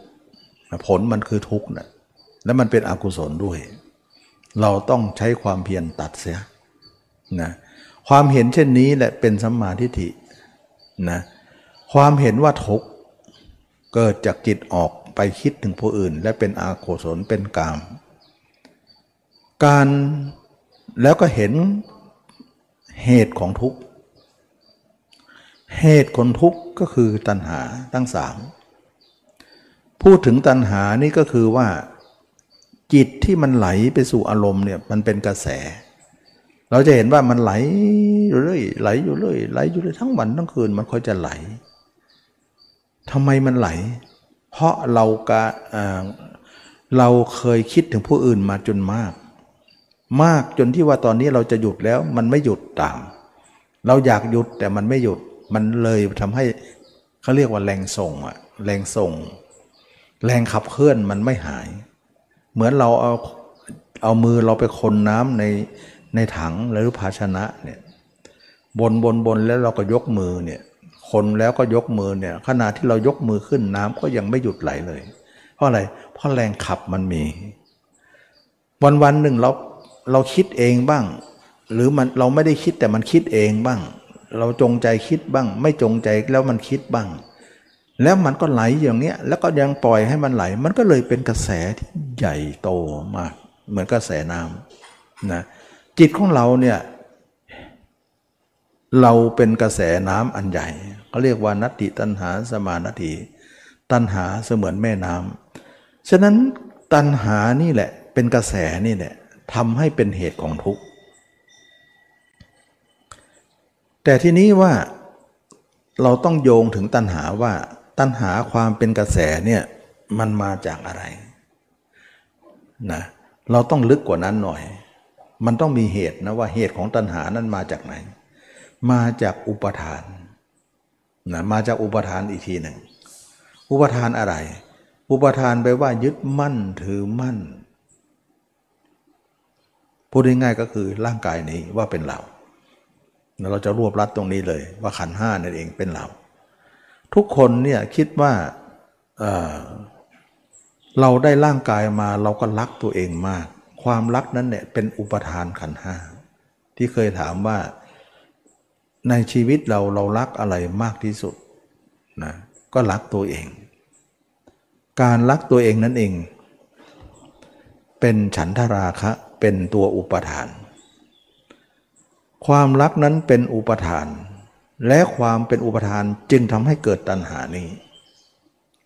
ผลมันคือทุกข์นะและมันเป็นอกุศลด้วย เราต้องใช้ความเพียรตัดเสียนะความเห็นเช่นนี้แหละเป็นสัมมาทิฏฐินะความเห็นว่าทุกข์เกิดจากจิตออก ไปคิดถึงผู้อื่น และเป็นอาโกศลเป็นกาม การแล้วก็เห็นเหตุของทุกข์เหตุคนทุกข์ก็คือตัณหาทั้งสามพูดถึงตัณหานี่ก็คือว่าจิตที่มันไหลไปสู่อารมณ์เนี่ยมันเป็นกระแส เราจะเห็นว่ามันไหลอยู่เรื่อยไหลอยู่เรื่อยไหลอยู่เรื่อยทั้งวันทั้งคืนมันค่อยจะไหลทำไมมันไหล เพราะเรากะเราเคยคิดถึงผู้อื่นมาจนมาก มากจนที่ว่าตอนนี้เราจะหยุดแล้วมันไม่หยุดตาม เราอยากหยุดแต่มันไม่หยุดมันเลยทำให้เขาเรียกว่าแรงส่งอะแรงส่ง แรงขับเคลื่อนมันไม่หาย เหมือนเราเอาเอามือเราไปคนน้ำในในถังหรือภาชนะเนี่ยบนบนบนแล้วเราก็ยกมือเนี่ย คนแล้วก็ยกมือเนี่ยขณะที่เรายกมือขึ้นน้ำก็ยังไม่หยุดไหลเลย เพราะอะไรเพราะแรงขับมันมี วันวันหนึ่งเราเราคิดเองบ้าง หรือมันเราไม่ได้คิดแต่มันคิดเองบ้าง เราจงใจคิดบ้าง ไม่จงใจแล้วมันคิดบ้าง แล้วมันก็ไหลอย่างเนี้ยแล้วก็ยังปล่อยให้มันไหล มันก็เลยเป็นกระแสที่ใหญ่โตมาก เหมือนกระแสน้ำนะจิตของเราเนี่ยเราเป็นกระแสน้ำอันใหญ่ เขาเรียกว่านัตติตันหาสมานัติตันหาเสมือนแม่น้ำฉะนั้นตันหานี่แหละเป็นกระแสนี่แหละทำให้เป็นเหตุของทุกข์ แต่ทีนี้ว่าเราต้องโยงถึงตัณหาว่าตัณหาความเป็นกระแสเนี่ยมันมาจากอะไรนะเราต้องลึกกว่านั้นหน่อย มันต้องมีเหตุนะว่าเหตุของตัณหานั้นมาจากไหน มาจากอุปทาน นะมาจากอุปทานอีกทีหนึ่ง อุปทานอะไร อุปทานไปว่ายึดมั่นถือมั่น พูดง่ายๆก็คือร่างกายนี้ว่าเป็นเราเราจะรวบรัดตรงนี้เลย ว่าขันห้านั่นเองเป็นเรา ทุกคนเนี่ยคิดว่าเเราได้ร่างกายมาเราก็รักตัวเองมาก ความรักนั้นเนี่ยเป็นอุปทานขันห้าที่เคยถามว่า ในชีวิตเราเรารักอะไรมากที่สุดนะก็รักตัวเอง การรักตัวเองนั่นเอง เป็นฉันทราคะเป็นตัวอุปทาน ความรักนั้นเป็นอุปทาน และความเป็นอุปทานจึงทำให้เกิดตัณหานี้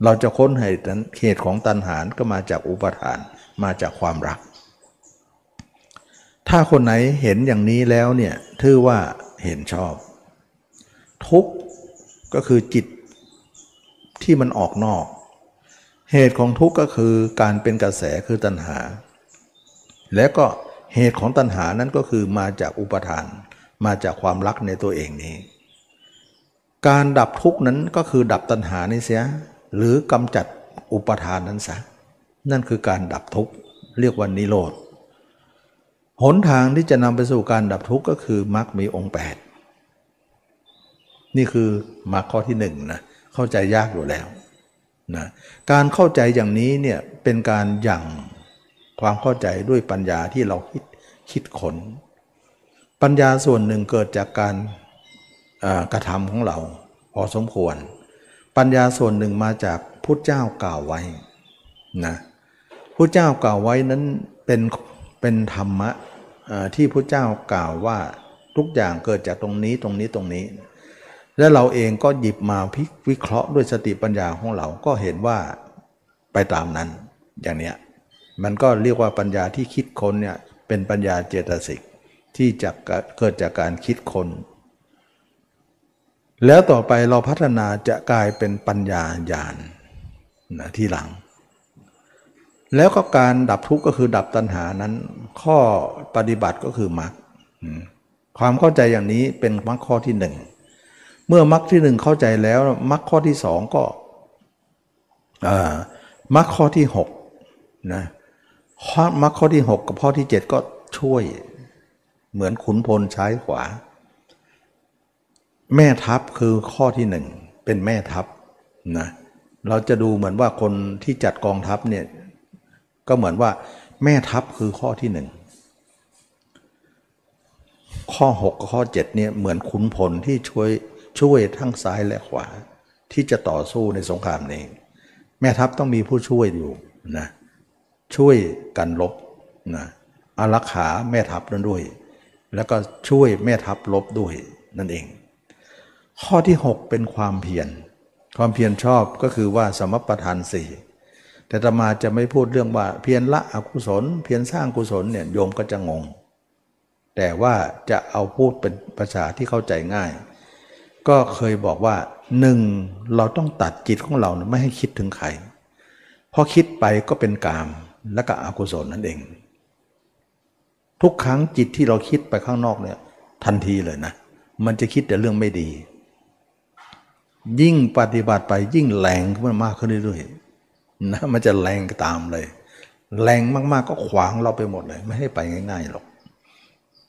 เราจะค้นเหตุเหตุของตัณหาก็มาจากอุปทานมาจากความรัก ถ้าคนไหนเห็นอย่างนี้แล้วเนี่ยถือว่าเห็นชอบ ทุกก็คือจิตที่มันออกนอก เหตุของทุกข์ก็คือการเป็นกระแสคือตัณหา และก็เหตุของตัณหานั้นก็คือมาจากอุปทาน มาจากความรักในตัวเองนี้ การดับทุกข์นั้นก็คือดับตัณหานี้เสีย หรือกำจัดอุปทานนั้นซะนั่นคือการดับทุกข์เรียกว่านิโรธหนทางที่จะนำไปสู่การดับทุกข์ก็คือมรรคมีองค์ 8 นี่คือมรรคข้อที่หนึ่งนะเข้าใจยากอยู่แล้วนะการเข้าใจอย่างนี้เนี่ยเป็นการยังความเข้าใจด้วยปัญญาที่เราคิดคิดขน ปัญญาส่วนหนึ่งเกิดจากการกระทำของเราพอสมควร ปัญญาส่วนหนึ่งมาจากพุทธเจ้ากล่าวไว้นะพุทธเจ้ากล่าวไว้นั้นเป็นเป็นธรรมะที่พุทธเจ้ากล่าวว่าทุกอย่างเกิดจากตรงนี้ตรงนี้ตรงนี้ และเราเองก็หยิบมาพิวิเคราะห์ด้วยสติปัญญาของเราก็เห็นว่าไปตามนั้น อย่างเนี้ยมันก็เรียกว่าปัญญาที่คิดค้นเนี่ยเป็นปัญญาเจตสิกที่จะเกิดจากการคิดค้นแล้วต่อไปเราพัฒนาจะกลายเป็นปัญญาญาณนะที่หลัง แล้วก็การดับทุกข์ก็คือดับตัณหานั้น ข้อปฏิบัติก็คือมรรคความเข้าใจอย่างนี้เป็นมรรคข้อที่หนึ่ง เมื่อมรรคที่หนึ่งเข้าใจแล้วมรรคข้อที่สองก็มรรคข้อที่หกนะมรรคข้อที่หกกับข้อที่เจ็ดก็ช่วยเหมือนขุนพลใช้ขวา แม่ทัพคือข้อที่หนึ่งเป็นแม่ทัพนะเราจะดูเหมือนว่าคนที่จัดกองทัพเนี่ยก็เหมือนว่าแม่ทัพคือข้อที่หนึ่งข้อ 6 กับข้อ7เนี่ยเหมือนขุนพลที่ช่วย ช่วยทั้งซ้ายและขวา ที่จะต่อสู้ในสงครามนี้ แม่ทัพต้องมีผู้ช่วยอยู่นะช่วยกันลบนะอารักขาแม่ทัพนั้นด้วย แล้วก็ช่วยแม่ทัพลบด้วยนั่นเอง ข้อที่ 6 เป็นความเพียรความเพียรชอบก็คือว่าสมประทานสี่แต่ตมาจะไม่พูดเรื่องว่าเพียรละอกุศล เพียรสร้างกุศลเนี่ยโยมก็จะงง แต่ว่าจะเอาพูดเป็นภาษาที่เข้าใจง่าย ก็เคยบอกว่าหนึ่งเราต้องตัดจิตของเราไม่ให้คิดถึงใครพอคิดไปก็เป็นกามและก็อกุศลนั่นเอง ทุกครั้งจิตที่เราคิดไปข้างนอกเนี่ยทันทีเลยนะ มันจะคิดแต่เรื่องไม่ดี ยิ่งปฏิบัติไปยิ่งแรงขึ้นมากขึ้นเรื่อยๆนะมันจะแรงตามเลย แรงมากๆก็ขวางเราไปหมดเลย ไม่ให้ไปง่ายๆหรอก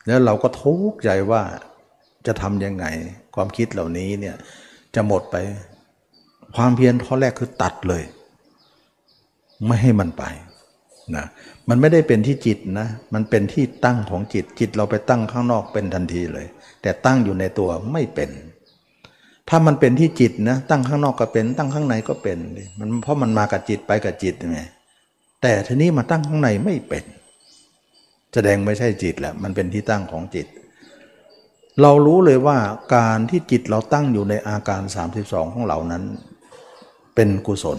แล้วเราก็ทุกข์ใจว่าจะทำยังไง ความคิดเหล่านี้เนี่ยจะหมดไป ความเพียรข้อแรกคือตัดเลย ไม่ให้มันไปนะมันไม่ได้เป็นที่จิตนะ มันเป็นที่ตั้งของจิตจิตเราไปตั้งข้างนอกเป็นทันทีเลย แต่ตั้งอยู่ในตัวไม่เป็น ถ้ามันเป็นที่จิตนะ ตั้งข้างนอกก็เป็น ตั้งข้างในก็เป็นมันเพราะมันมากับจิตไปกับจิตไงแต่ทีนี้มาตั้งข้างในไม่เป็น แสดงไม่ใช่จิตแหละมันเป็นที่ตั้งของจิต เรารู้เลยว่าการที่จิตเราตั้งอยู่ในอาการ 32 ของเรานั้น เป็นกุศล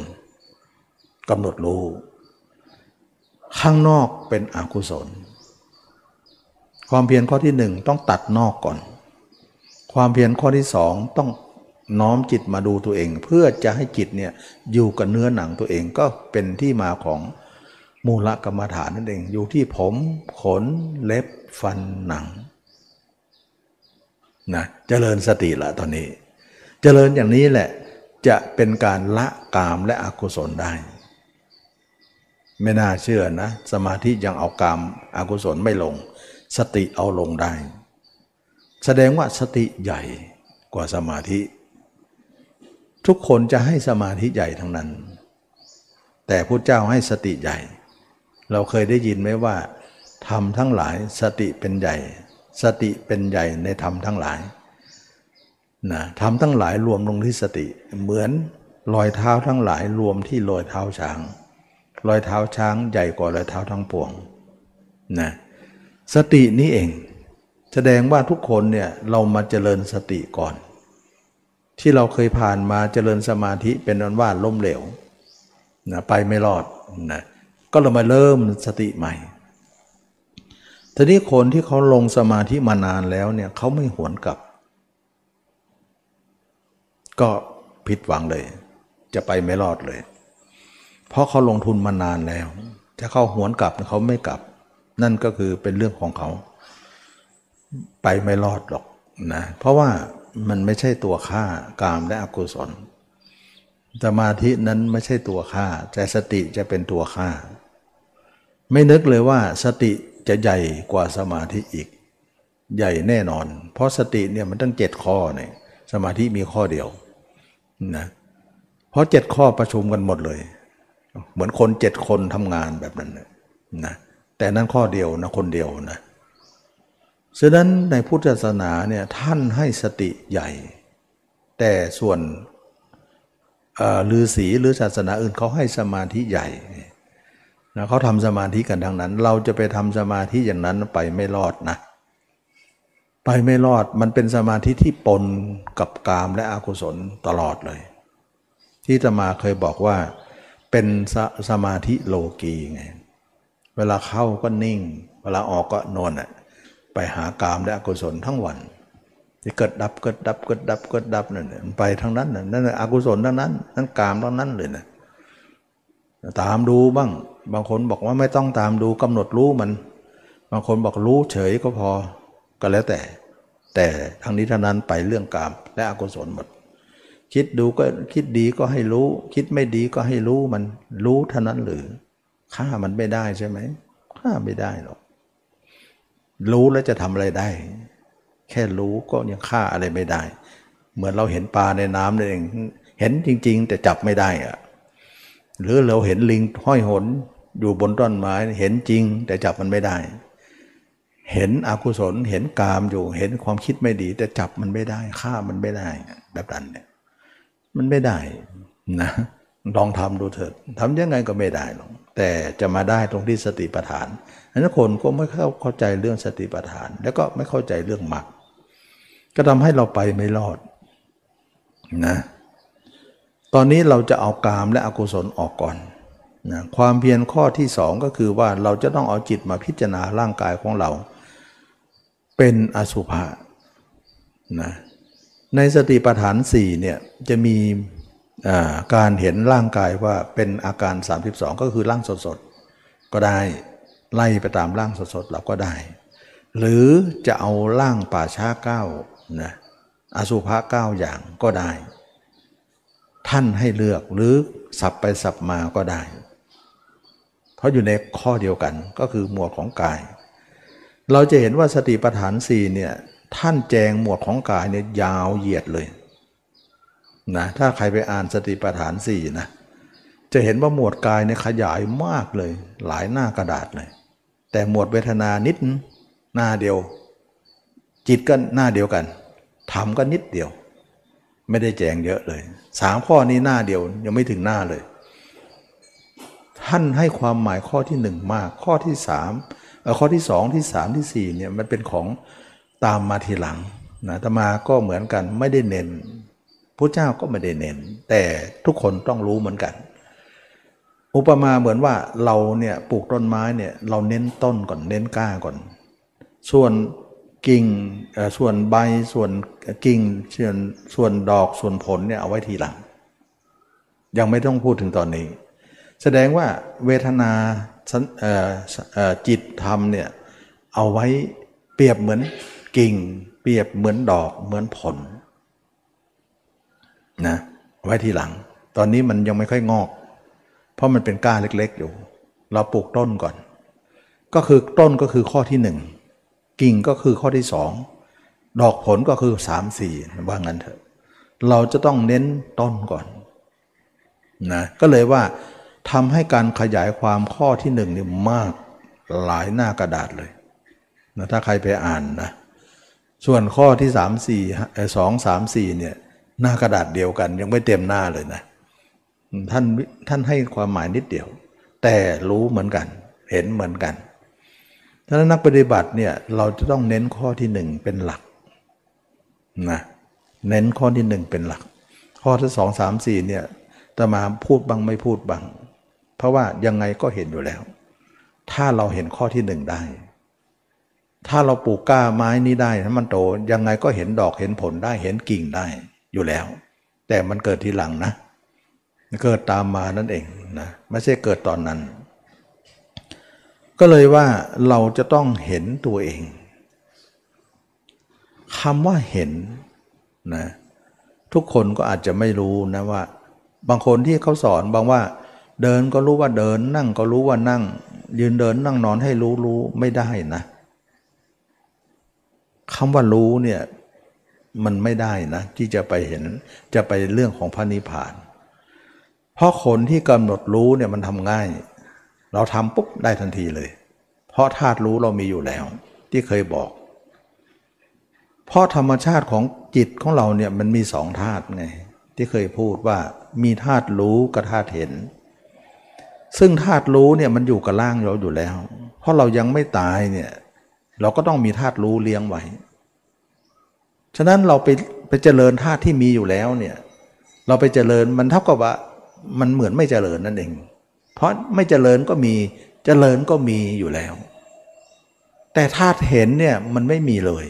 กำหนดรู้ ข้างนอกเป็นอกุศล ความเพียรข้อที่หนึ่งต้องตัดนอกก่อน ความเพียรข้อที่สองต้องน้อมจิตมาดูตัวเอง เพื่อจะให้จิตเนี่ยอยู่กับเนื้อหนังตัวเองก็เป็นที่มาของมูลกรรมฐานนั่นเองอยู่ที่ผม ขนเล็บฟันหนัง นะเจริญสติละตอนนี้ เจริญอย่างนี้แหละจะเป็นการละกามและอกุศลได้ ไม่น่าเชื่อนะ สมาธิยังเอากรรมอกุศลไม่ลง สติเอาลงได้ แสดงว่าสติใหญ่กว่าสมาธิ ทุกคนจะให้สมาธิใหญ่ทั้งนั้น แต่พระเจ้าให้สติใหญ่ เราเคยได้ยินไหมว่าธรรมทั้งหลายสติเป็นใหญ่ สติเป็นใหญ่ในธรรมทั้งหลายนะธรรมทั้งหลายรวมลงที่สติ เหมือนรอยเท้าทั้งหลายรวมที่รอยเท้าช้าง รอยเท้าช้างใหญ่กว่ารอยเท้าทั้งปวงนะสตินี้เอง แสดงว่าทุกคนเนี่ยเรามาเจริญสติก่อน ที่เราเคยผ่านมาเจริญสมาธิเป็นนันว่าล้มเหลวนะไปไม่รอดนะก็เรามาเริ่มสติใหม่ ทีนี้คนที่เขาลงสมาธิมานานแล้วเนี่ยเขาไม่หวนกลับ ก็ผิดหวังเลย จะไปไม่รอดเลย เพราะเขาลงทุนมานานแล้ว ถ้าเขาหวนกลับเขาไม่กลับ นั่นก็คือเป็นเรื่องของเขา ไปไม่รอดหรอกนะเพราะว่ามันไม่ใช่ตัวฆ่ากามและอกุศลสมาธินั้นไม่ใช่ตัวฆ่าแต่สติจะเป็นตัวฆ่า ไม่นึกเลยว่าสติ จะใหญ่กว่าสมาธิอีก ใหญ่แน่นอน เพราะสติเนี่ยมันตั้งเจ็ดข้อเนี่ยสมาธิมีข้อเดียวนะเพราะเจ็ดข้อประชุมกันหมดเลย เหมือนคนเจ็ดคนทำงานแบบนั้นนะแต่นั้นข้อเดียวนะคนเดียวนะฉะนั้นในพุทธศาสนาเนี่ยท่านให้สติใหญ่ แต่ส่วนฤาษีหรือศาสนาอื่นเขาให้สมาธิใหญ่ นะเขาทำสมาธิกันทางนั้น เราจะไปทำสมาธิอย่างนั้นไปไม่รอดนะ ไปไม่รอดมันเป็นสมาธิที่ปนกับกามและอกุศลตลอดเลย ที่ตมาเคยบอกว่าเป็นสสมาธิโลกีไง เวลาเข้าก็นิ่ง เวลาออกก็นอนอะไปหากามและอกุศลทั้งวันที่เกิดดับเกิดดับเกิดดับเกิดดับนั่นไปทั้งนั้นนั่นอกุศลทั้งนั้น นั่นกามทั้งนั้นเลยนะตามดูบ้าง บางคนบอกว่าไม่ต้องตามดูกำหนดรู้มัน บางคนบอกรู้เฉยก็พอก็แล้วแต่ แต่ทางนี้ทางนั้นไปเรื่องกามและอกุศลหมด คิดดูก็คิดดีก็ให้รู้ คิดไม่ดีก็ให้รู้มันรู้เท่านั้นหรือฆ่ามันไม่ได้ใช่ไหมฆ่าไม่ได้หรอกรู้แล้วจะทำอะไรได้ แค่รู้ก็ยังฆ่าอะไรไม่ได้ เหมือนเราเห็นปลาในน้ำนั่นเอง เห็นจริง ๆ แต่จับไม่ได้อะหรือเราเห็นลิงห้อยหน อยู่บนต้นไม้เห็นจริง แต่จับมันไม่ได้ เห็นอกุศลเห็นกามอยู่เห็นความคิดไม่ดี แต่จับมันไม่ได้ฆ่ามันไม่ได้แบบนั้นเนี่ยมันไม่ได้นะลองทำดูเถิดทำยังไงก็ไม่ได้หรอกแต่จะมาได้ตรงที่สติปัฏฐานนั้นคนก็ไม่เข้าเข้าใจเรื่องสติปัฏฐาน แล้วก็ไม่เข้าใจเรื่องมรรคก็ทำให้เราไปไม่รอดนะตอนนี้เราจะเอากามและอกุศลออกก่อน นะความเพียรข้อที่สองก็คือว่าเราจะต้องเอาจิตมาพิจารณาร่างกายของเรา เป็นอสุภะนะในสติปัฏฐานสี่เนี่ยจะมีการเห็นร่างกายว่าเป็นอาการ 32 ก็คือร่างสดๆ ก็ได้ไล่ไปตามร่างสดๆเราก็ได้ หรือจะเอาร่างป่าช้าเก้านะอสุภะเก้าอย่างก็ได้ ท่านให้เลือกหรือสับไปสับมาก็ได้ เพราอยู่ในข้อเดียวกันก็คือหมวดของกาย เราจะเห็นว่าสติปัฏฐานสี่เนี่ยท่านแจงหมวดของกายเนี่ยยาวเหยียดเลยนะถ้าใครไปอ่านสติปัฏฐานสี่นะจะเห็นว่าหมวดกายเนี่ยขยายมากเลย หลายหน้ากระดาษเลย แต่หมวดเวทนานิดหน้าเดียว จิตก็หน้าเดียวกันทำก็นิดเดียว ไม่ได้แจงเยอะเลยสามข้อนี้หน้าเดียวยังไม่ถึงหน้าเลย ท่านให้ความหมายข้อที่หนึ่งมาก ข้อที่สามข้อที่สองที่สามที่สี่เนี่ยมันเป็นของตามมาทีหลังนะตมาก็เหมือนกันไม่ได้เน้นพระเจ้าก็ไม่ได้เน้น แต่ทุกคนต้องรู้เหมือนกัน อุปมาเหมือนว่าเราเนี่ยปลูกต้นไม้เนี่ยเราเน้นต้นก่อนเน้นก้าก่อน ส่วนกิ่งส่วนใบส่วนกิ่งส่วนส่วนดอกส่วนผลเนี่ยเอาไว้ทีหลัง ยังไม่ต้องพูดถึงตอนนี้ แสดงว่าเวทนาจิตธรรมเนี่ยเอาไว้เปรียบเหมือนกิ่ง เปรียบเหมือนดอกเหมือนผลนะไว้ทีหลัง ตอนนี้มันยังไม่ค่อยงอก เพราะมันเป็นก้าเล็ก ๆ อยู่ เราปลูกต้นก่อน ก็คือต้นก็คือข้อที่หนึ่งกิ่งก็คือข้อที่สองดอกผลก็คือสามสี่ว่างั้นเถอะ เราจะต้องเน้นต้นก่อนนะก็เลยว่า ทำให้การขยายความข้อที่หนึ่งนี่มากหลายหน้ากระดาษเลยนะถ้าใครไปอ่านนะส่วนข้อที่สามสี่สองสามสี่เนี่ยหน้ากระดาษเดียวกัน ยังไม่เต็มหน้าเลยนะท่านท่านให้ความหมายนิดเดียว แต่รู้เหมือนกัน เห็นเหมือนกันฉะนั้นนักปฏิบัติเนี่ยเราจะต้องเน้นข้อที่หนึ่งเป็นหลักนะเน้นข้อที่หนึ่งเป็นหลัก ข้อที่สองสามสี่เนี่ยแต่มาพูดบ้างไม่พูดบ้าง ราะว่ายังไงก็เห็นอยู่แล้ว ถ้าเราเห็นข้อที่หนึ่งได้ ถ้าเราปลูกก้าไม้นี้ได้ถ้ามันโตยังไงก็เห็นดอกเห็นผลได้เห็นกิ่งได้อยู่แล้ว แต่มันเกิดทีหลังนะ เกิดตามมานั่นเองนะไม่ใช่เกิดตอนนั้น ก็เลยว่าเราจะต้องเห็นตัวเองคำว่าเห็นนะทุกคนก็อาจจะไม่รู้นะว่า บางคนที่เขาสอนบางว่า เดินก็รู้ว่าเดินนั่งก็รู้ว่านั่ง ยืนเดินนั่งนอนให้รู้รู้ไม่ได้นะคำว่ารู้เนี่ยมันไม่ได้นะ ที่จะไปเห็นจะไปเรื่องของพระนิพพาน เพราะคนที่กำหนดรู้เนี่ยมันทำง่าย เราทำปุ๊บได้ทันทีเลย เพราะธาตุรู้เรามีอยู่แล้ว ที่เคยบอก เพราะธรรมชาติของจิตของเราเนี่ยมันมีสองธาตุไงที่เคยพูดว่ามีธาตุรู้กับธาตุเห็น ซึ่งธาตุรู้เนี่ยมันอยู่กับร่างเราอยู่แล้ว เพราะเรายังไม่ตายเนี่ยเราก็ต้องมีธาตุรู้เลี้ยงไว้ ฉะนั้นเราไปไปเจริญธาตุที่มีอยู่แล้วเนี่ยเราไปเจริญมันเท่ากับว่ามันเหมือนไม่เจริญนั่นเอง เพราะไม่เจริญก็มีเจริญก็มีอยู่แล้ว แต่ธาตุเห็นเนี่ยมันไม่มีเลย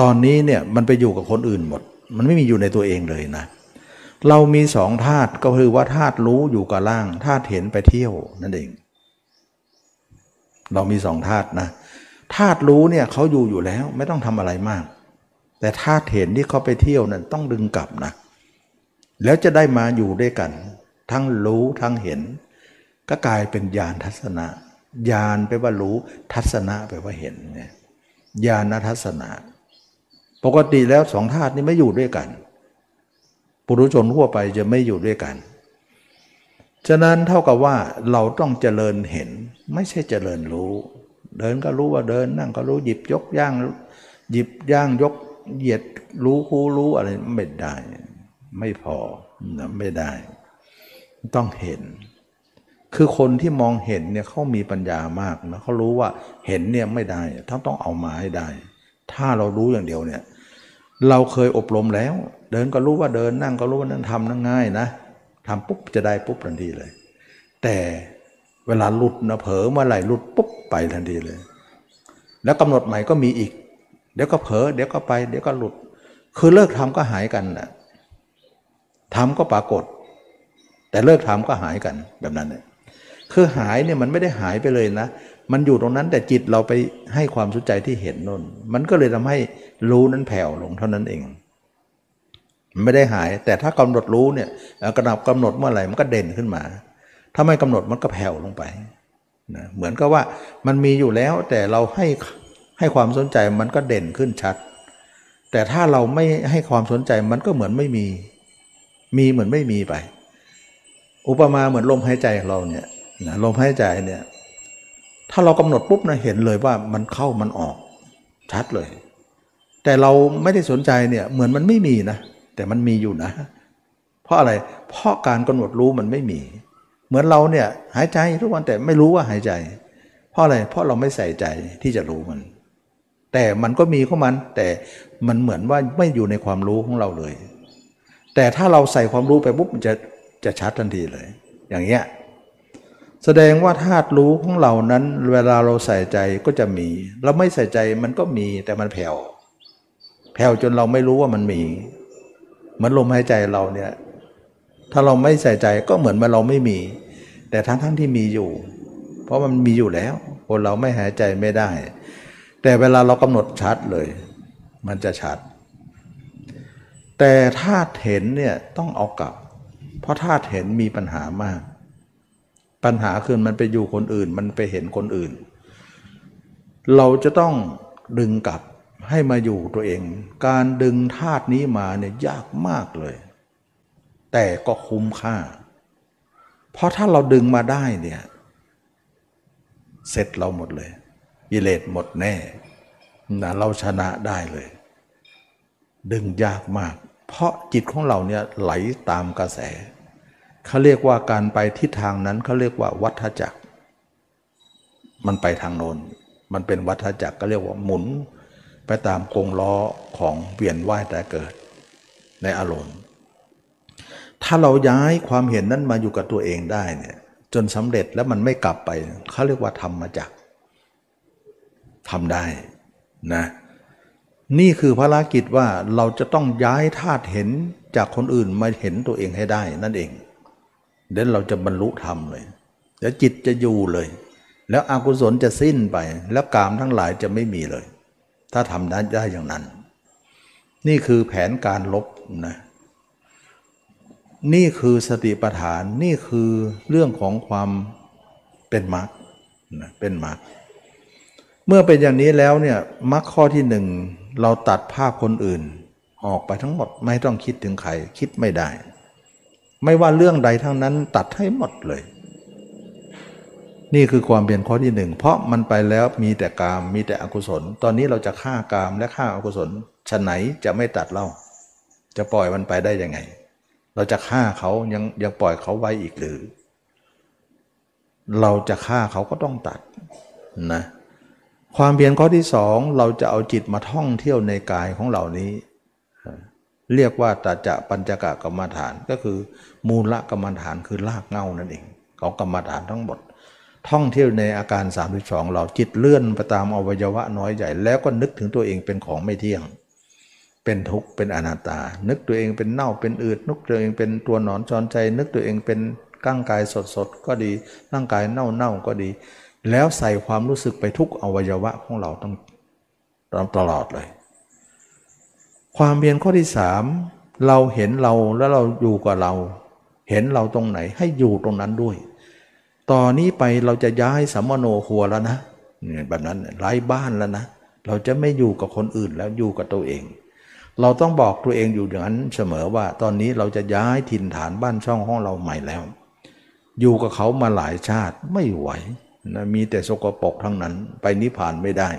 ตอนนี้เนี่ยมันไปอยู่กับคนอื่นหมด มันไม่มีอยู่ในตัวเองเลยนะเเรามีสองธาตุก็คือว่าธาตุรู้อยู่กับร่างธาตุเห็นไปเที่ยวนั่นเอง เรามีสองธาตุนะธาตุรู้เนี่ยเขาอยู่อยู่แล้วไม่ต้องทำอะไรมาก แต่ธาตุเห็นที่เขาไปเที่ยวนั้นต้องดึงกลับนะ แล้วจะได้มาอยู่ด้วยกัน ทั้งรู้ทั้งเห็น ก็กลายเป็นญาณทัศนะญาณแปลว่ารู้ทัศนะแปลว่าเห็นเนี่ยญาณทัศนะ ปกติแล้วสองธาตุนี้ไม่อยู่ด้วยกัน ปุถุชนทั่วไปจะไม่อยู่ด้วยกัน ฉะนั้นเท่ากับว่าเราต้องเจริญเห็น ไม่ใช่เจริญรู้ เดินก็รู้ว่าเดิน นั่งก็รู้หยิบยกย่าง หยิบย่างยกเหยียดรู้คู่รู้อะไรไม่ได้ ไม่พอนะไม่ได้ ต้องเห็น คือคนที่มองเห็นเนี่ยเขามีปัญญามากนะเขารู้ว่าเห็นเนี่ยไม่ได้ท่านต้องเอามาให้ได้ ถ้าเรารู้อย่างเดียวเนี่ย เราเคยอบรมแล้ว เดินก็รู้ว่าเดินนั่งก็รู้ว่านั่งทำนั่งง่ายนะทำปุ๊บจะได้ปุ๊บทันทีเลย แต่เวลาหลุดนะเผลอเมื่อไหร่หลุดปุ๊บไปทันทีเลย แล้วกำหนดใหม่ก็มีอีก เดี๋ยวก็เผลอเดี๋ยวก็ไป เดี๋ยวก็หลุด คือเลิกทำก็หายกันนะทำก็ปรากฏ แต่เลิกทำก็หายกันแบบนั้นเนี่ยคือหายเนี่ยมันไม่ได้หายไปเลยนะ มันอยู่ตรงนั้นแต่จิตเราไปให้ความสนใจที่เห็นนนมันก็เลยทำให้รู้นั้นแผ่วลงเท่านั้นเอง ไม่ได้หาย แต่ถ้ากำหนดรู้เนี่ยกระดับกำหนดเมื่อไหร่มันก็เด่นขึ้นมา ถ้าไม่กำหนดมันก็แผ่วลงไปนะเหมือนกับว่ามันมีอยู่แล้วแต่เราให้ให้ความสนใจมันก็เด่นขึ้นชัด แต่ถ้าเราไม่ให้ความสนใจมันก็เหมือนไม่มี มีเหมือนไม่มีไป อุปมาเหมือนลมหายใจของเราเนี่ยลมหายใจเนี่ย ถ้าเรากำหนดปุ๊บนะเห็นเลยว่ามันเข้ามันออกชัดเลย แต่เราไม่ได้สนใจเนี่ยเหมือนมันไม่มีนะ แต่มันมีอยู่นะ เพราะอะไรเพราะการกำหนดรู้มันไม่มี เหมือนเราเนี่ยหายใจทุกวันแต่ไม่รู้ว่าหายใจ เพราะอะไรเพราะเราไม่ใส่ใจที่จะรู้มัน แต่มันก็มีของมัน แต่มันเหมือนว่าไม่อยู่ในความรู้ของเราเลย แต่ถ้าเราใส่ความรู้ไปปุ๊บมันจะจะชัดทันทีเลย อย่างเงี้ย แสดงว่าธาตุรู้ของเรานั้น เวลาเราใส่ใจก็จะมี เราไม่ใส่ใจมันก็มีแต่มันแผ่วแผ่วจนเราไม่รู้ว่ามันมี เหมือนลมหายใจเราเนี่ย ถ้าเราไม่ใส่ใจก็เหมือนมันเราไม่มี แต่ทั้งทั้งที่มีอยู่ เพราะมันมีอยู่แล้วคนเราไม่หายใจไม่ได้ แต่เวลาเรากำหนดชัดเลย มันจะชัด แต่ธาตุเห็นเนี่ยต้องเอากลับ เพราะธาตุเห็นมีปัญหามาก ปัญหาคือมันไปอยู่คนอื่น มันไปเห็นคนอื่น เราจะต้องดึงกลับให้มาอยู่ตัวเอง การดึงธาตุนี้มาเนี่ยยากมากเลย แต่ก็คุ้มค่า เพราะถ้าเราดึงมาได้เนี่ย เสร็จเราหมดเลยกิเลสหมดแน่นะเราชนะได้เลย ดึงยากมาก เพราะจิตของเราเนี่ยไหลตามกระแส เขาเรียกว่าการไปทิศทางนั้นเขาเรียกว่าวัฏจักร มันไปทางโน้นมันเป็นวัฏจักรก็เรียกว่าหมุน ไปตามกงล้อของเวียนว่ายแต่เกิด ในอารมณ์ ถ้าเราย้ายความเห็นนั้นมาอยู่กับตัวเองได้เนี่ยจนสำเร็จแล้วมันไม่กลับไปเขาเรียกว่าทำมาจากทำได้นะนี่คือภารกิจว่าเราจะต้องย้ายธาตุเห็นจากคนอื่นมาเห็นตัวเองให้ได้นั่นเอง เดี๋ยวเราจะบรรลุธรรมเลย แล้วจิตจะอยู่เลย แล้วอกุศลจะสิ้นไป แล้วกามทั้งหลายจะไม่มีเลย ถ้าทำได้ได้อย่างนั้น นี่คือแผนการลบนะนี่คือสติปัฏฐานนี่คือเรื่องของความเป็นมรรคนะเป็นมรรคเมื่อเป็นอย่างนี้แล้วเนี่ยมรรคข้อที่หนึ่งเราตัดภาพคนอื่น ออกไปทั้งหมดไม่ต้องคิดถึงใครคิดไม่ได้ ไม่ว่าเรื่องใดทั้งนั้นตัดให้หมดเลย นี่คือความเปลี่ยนข้อที่หนึ่งเพราะมันไปแล้วมีแต่กามมีแต่อกุศล ตอนนี้เราจะฆ่ากามและฆ่าอกุศลชนไหนจะไม่ตัดเล่า จะปล่อยมันไปได้ยังไง เราจะฆ่าเขายังยังปล่อยเขาไว้อีกหรือ เราจะฆ่าเขาก็ต้องตัดนะความเพียรข้อที่สองเราจะเอาจิตมาท่องเที่ยวในกายของเหล่านี้ เรียกว่าตาจะปัญจกะกรรมฐานก็คือ มูลกรรมฐานคือรากเงานั่นเองของกรรมฐานทั้งหมด ท่องเที่ยวในอาการ 32 เราจิตเลื่อนไปตามอวัยวะน้อยใหญ่ แล้วก็นึกถึงตัวเองเป็นของไม่เที่ยง เป็นทุกข์เป็นอนัตตา นึกตัวเองเป็นเน่าเป็นอืดนึกตัวเองเป็นตัวหนอนจรใจ นึกตัวเองเป็นร่างกายสดๆก็ดีร่างกายเน่าๆก็ดี แล้วใส่ความรู้สึกไปทุกอวัยวะของเราต้องตลอดเลย ความเพียรข้อที่สามเราเห็นเราแล้วเราอยู่กับเรา เห็นเราตรงไหนให้อยู่ตรงนั้นด้วยตอนนี้ไปเราจะย้ายสัมมโนครัวแล้วนะแบบนั้นไร้บ้านแล้วนะ เราจะไม่อยู่กับคนอื่นแล้วอยู่กับตัวเอง เราต้องบอกตัวเองอยู่อย่างนั้นเสมอว่า ตอนนี้เราจะย้ายถิ่นฐานบ้านช่องของเราใหม่แล้ว อยู่กับเขามาหลายชาติไม่ไหวนะมีแต่สกปรกทั้งนั้น ไปนิพพานไม่ได้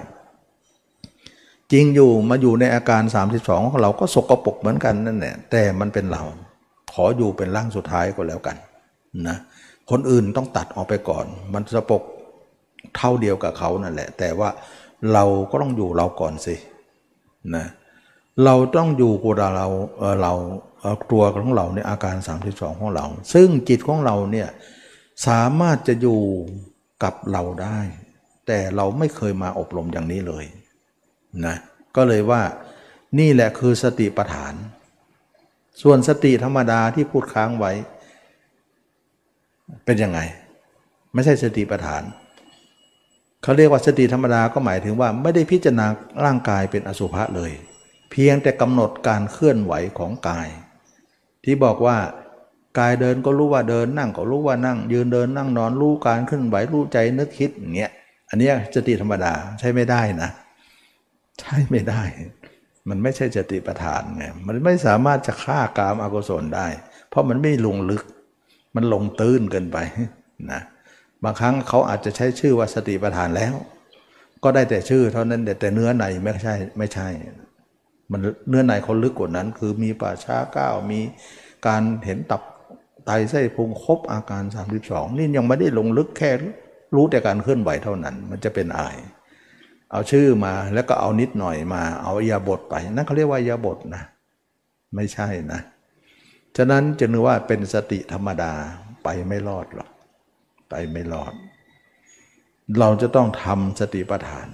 จริงอยู่มาอยู่ในอาการ 32 ของเราก็สกปรกเหมือนกันนั่นแหละแต่มันเป็นเรา ขออยู่เป็นร่างสุดท้ายก็แล้วกันนะคนอื่นต้องตัดออกไปก่อน มันสกปรกเท่าเดียวกับเขานั่นแหละ แต่ว่าเราก็ต้องอยู่เราก่อนสินะเราต้องอยู่กับเราเออเราเอ่อตัวของเราในอาการ 32 ของเรา ซึ่งจิตของเราเนี่ยสามารถจะอยู่กับเราได้ แต่เราไม่เคยมาอบรมอย่างนี้เลย นะก็เลยว่านี่แหละคือสติปัฏฐาน ส่วนสติธรรมดาที่พูดค้างไว้ เป็นยังไง ไม่ใช่สติปัฏฐานเขาเรียกว่าสติธรรมดาก็หมายถึงว่าไม่ได้พิจารณาร่างกายเป็นอสุภะเลย เพียงแต่กำหนดการเคลื่อนไหวของกาย ที่บอกว่ากายเดินก็รู้ว่าเดินนั่งก็รู้ว่านั่ง ยืนเดินนั่งนอนรู้การเคลื่อนไหวรู้ใจนึกคิดอย่างเงี้ยอันนี้สติธรรมดาใช้ไม่ได้นะ ใช่ไม่ได้ มันไม่ใช่สติปัฏฐานไงมันไม่สามารถจะฆ่ากามอกุศลได้ เพราะมันไม่ลงลึก มันลงตื้นเกินไปนะบางครั้งเขาอาจจะใช้ชื่อว่าสติปัฏฐานแล้ว ก็ได้แต่ชื่อเท่านั้นแต่เนื้อในไม่ใช่ไม่ใช่ มันเนื้อในเขาลึกกว่านั้น คือมีป่าช้าก้าวมีการเห็นตับไตไส้พุงครบอาการ 32 นี่ยังไม่ได้ลงลึกแค่รู้แต่การเคลื่อนไหวเท่านั้น มันจะเป็นอะไร เอาชื่อมาแล้วก็เอานิดหน่อยมา เอายาบทไป นั่นเขาเรียกว่ายาบทนะ ไม่ใช่นะ ฉะนั้นจะนึกว่าเป็นสติธรรมดาไปไม่รอดหรอก ไปไม่รอด เราจะต้องทำสติปัฏฐาน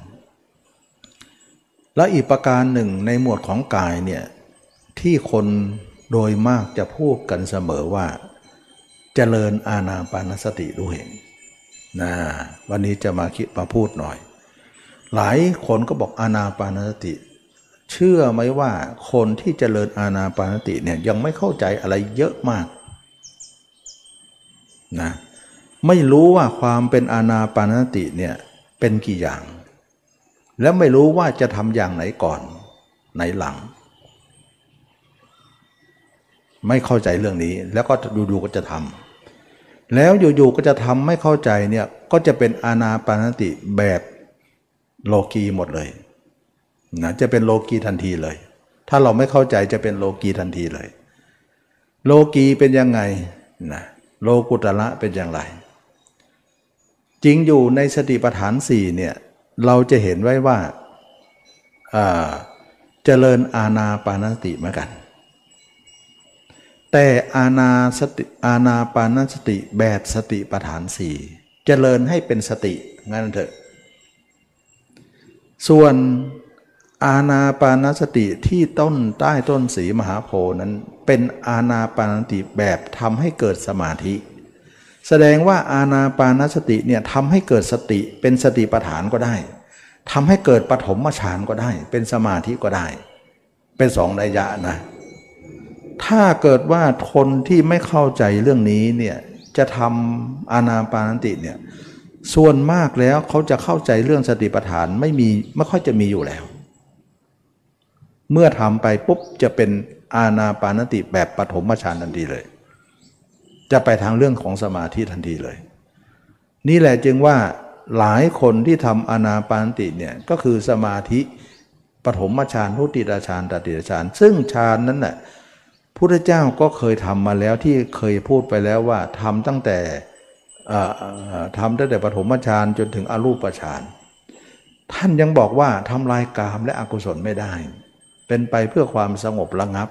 และอีกประการหนึ่งในหมวดของกายเนี่ยที่คนโดยมากจะพูดกันเสมอว่าจเจริญอาณาปานสติด้วยนะวันนี้จะมาคิดมาพูดหน่อย หลายคนก็บอกอาณาปานสติ เชื่อไหมว่าคนที่เจริญอาณาปานสติเนี่ยยังไม่เข้าใจอะไรเยอะมากนะไม่รู้ว่าความเป็นอาณาปานสติเนี่ยเป็นกี่อย่าง แล้วไม่รู้ว่าจะทำอย่างไหนก่อน ไหนหลัง ไม่เข้าใจเรื่องนี้แล้วก็อยู่ๆก็จะทำแล้วอยู่ๆก็จะทำไม่เข้าใจเนี่ยก็จะเป็นอาณาปานสติแบบ โลกีหมดเลยนะจะเป็นโลกีทันทีเลย ถ้าเราไม่เข้าใจจะเป็นโลกีทันทีเลย โลกีเป็นยังไงนะโลกุตระเป็นอย่างไร จริงอยู่ในสติปัฏฐานสี่เนี่ยเราจะเห็นไว้ว่าเจริญอาณาปานสติเหมือนกัน แต่อาณาสติอาณาปานสติแบบสติปัฏฐานสี่เจริญให้เป็นสติงั้นเถอะ ส่วนอาณาปานสติที่ต้นใต้ต้นสีมหาโพนั้นเป็นอาณาปานสติแบบทำให้เกิดสมาธิ แสดงว่าอาณาปานสติเนี่ยทำให้เกิดสติเป็นสติปัฏฐานก็ได้ทำให้เกิดปฐมฌานก็ได้ เป็นสมาธิก็ได้ เป็นสองนัยะนะถ้าเกิดว่าคนที่ไม่เข้าใจเรื่องนี้เนี่ยจะทำอานาปานสติเนี่ย ส่วนมากแล้วเขาจะเข้าใจเรื่องสติปัฏฐานไม่มีไม่ค่อยจะมีอยู่แล้ว เมื่อทำไปปุ๊บจะเป็นอาณาปานติแบบปฐมฌานทันทีเลย จะไปทางเรื่องของสมาธิทันทีเลย นี่แหละจึงว่าหลายคนที่ทำอานาปานติเนี่ยก็คือสมาธิปฐมฌานทุติยฌานตติยฌานซึ่งฌานนั้นน่ะพุทธเจ้าก็เคยทำมาแล้วที่เคยพูดไปแล้วว่าทำตั้งแต่ ทำตั้งแต่ปฐมฌานจนถึงอรูปฌานท่านยังบอกว่าทำลายกามและอกุศลไม่ได้ เป็นไปเพื่อความสงบระงับ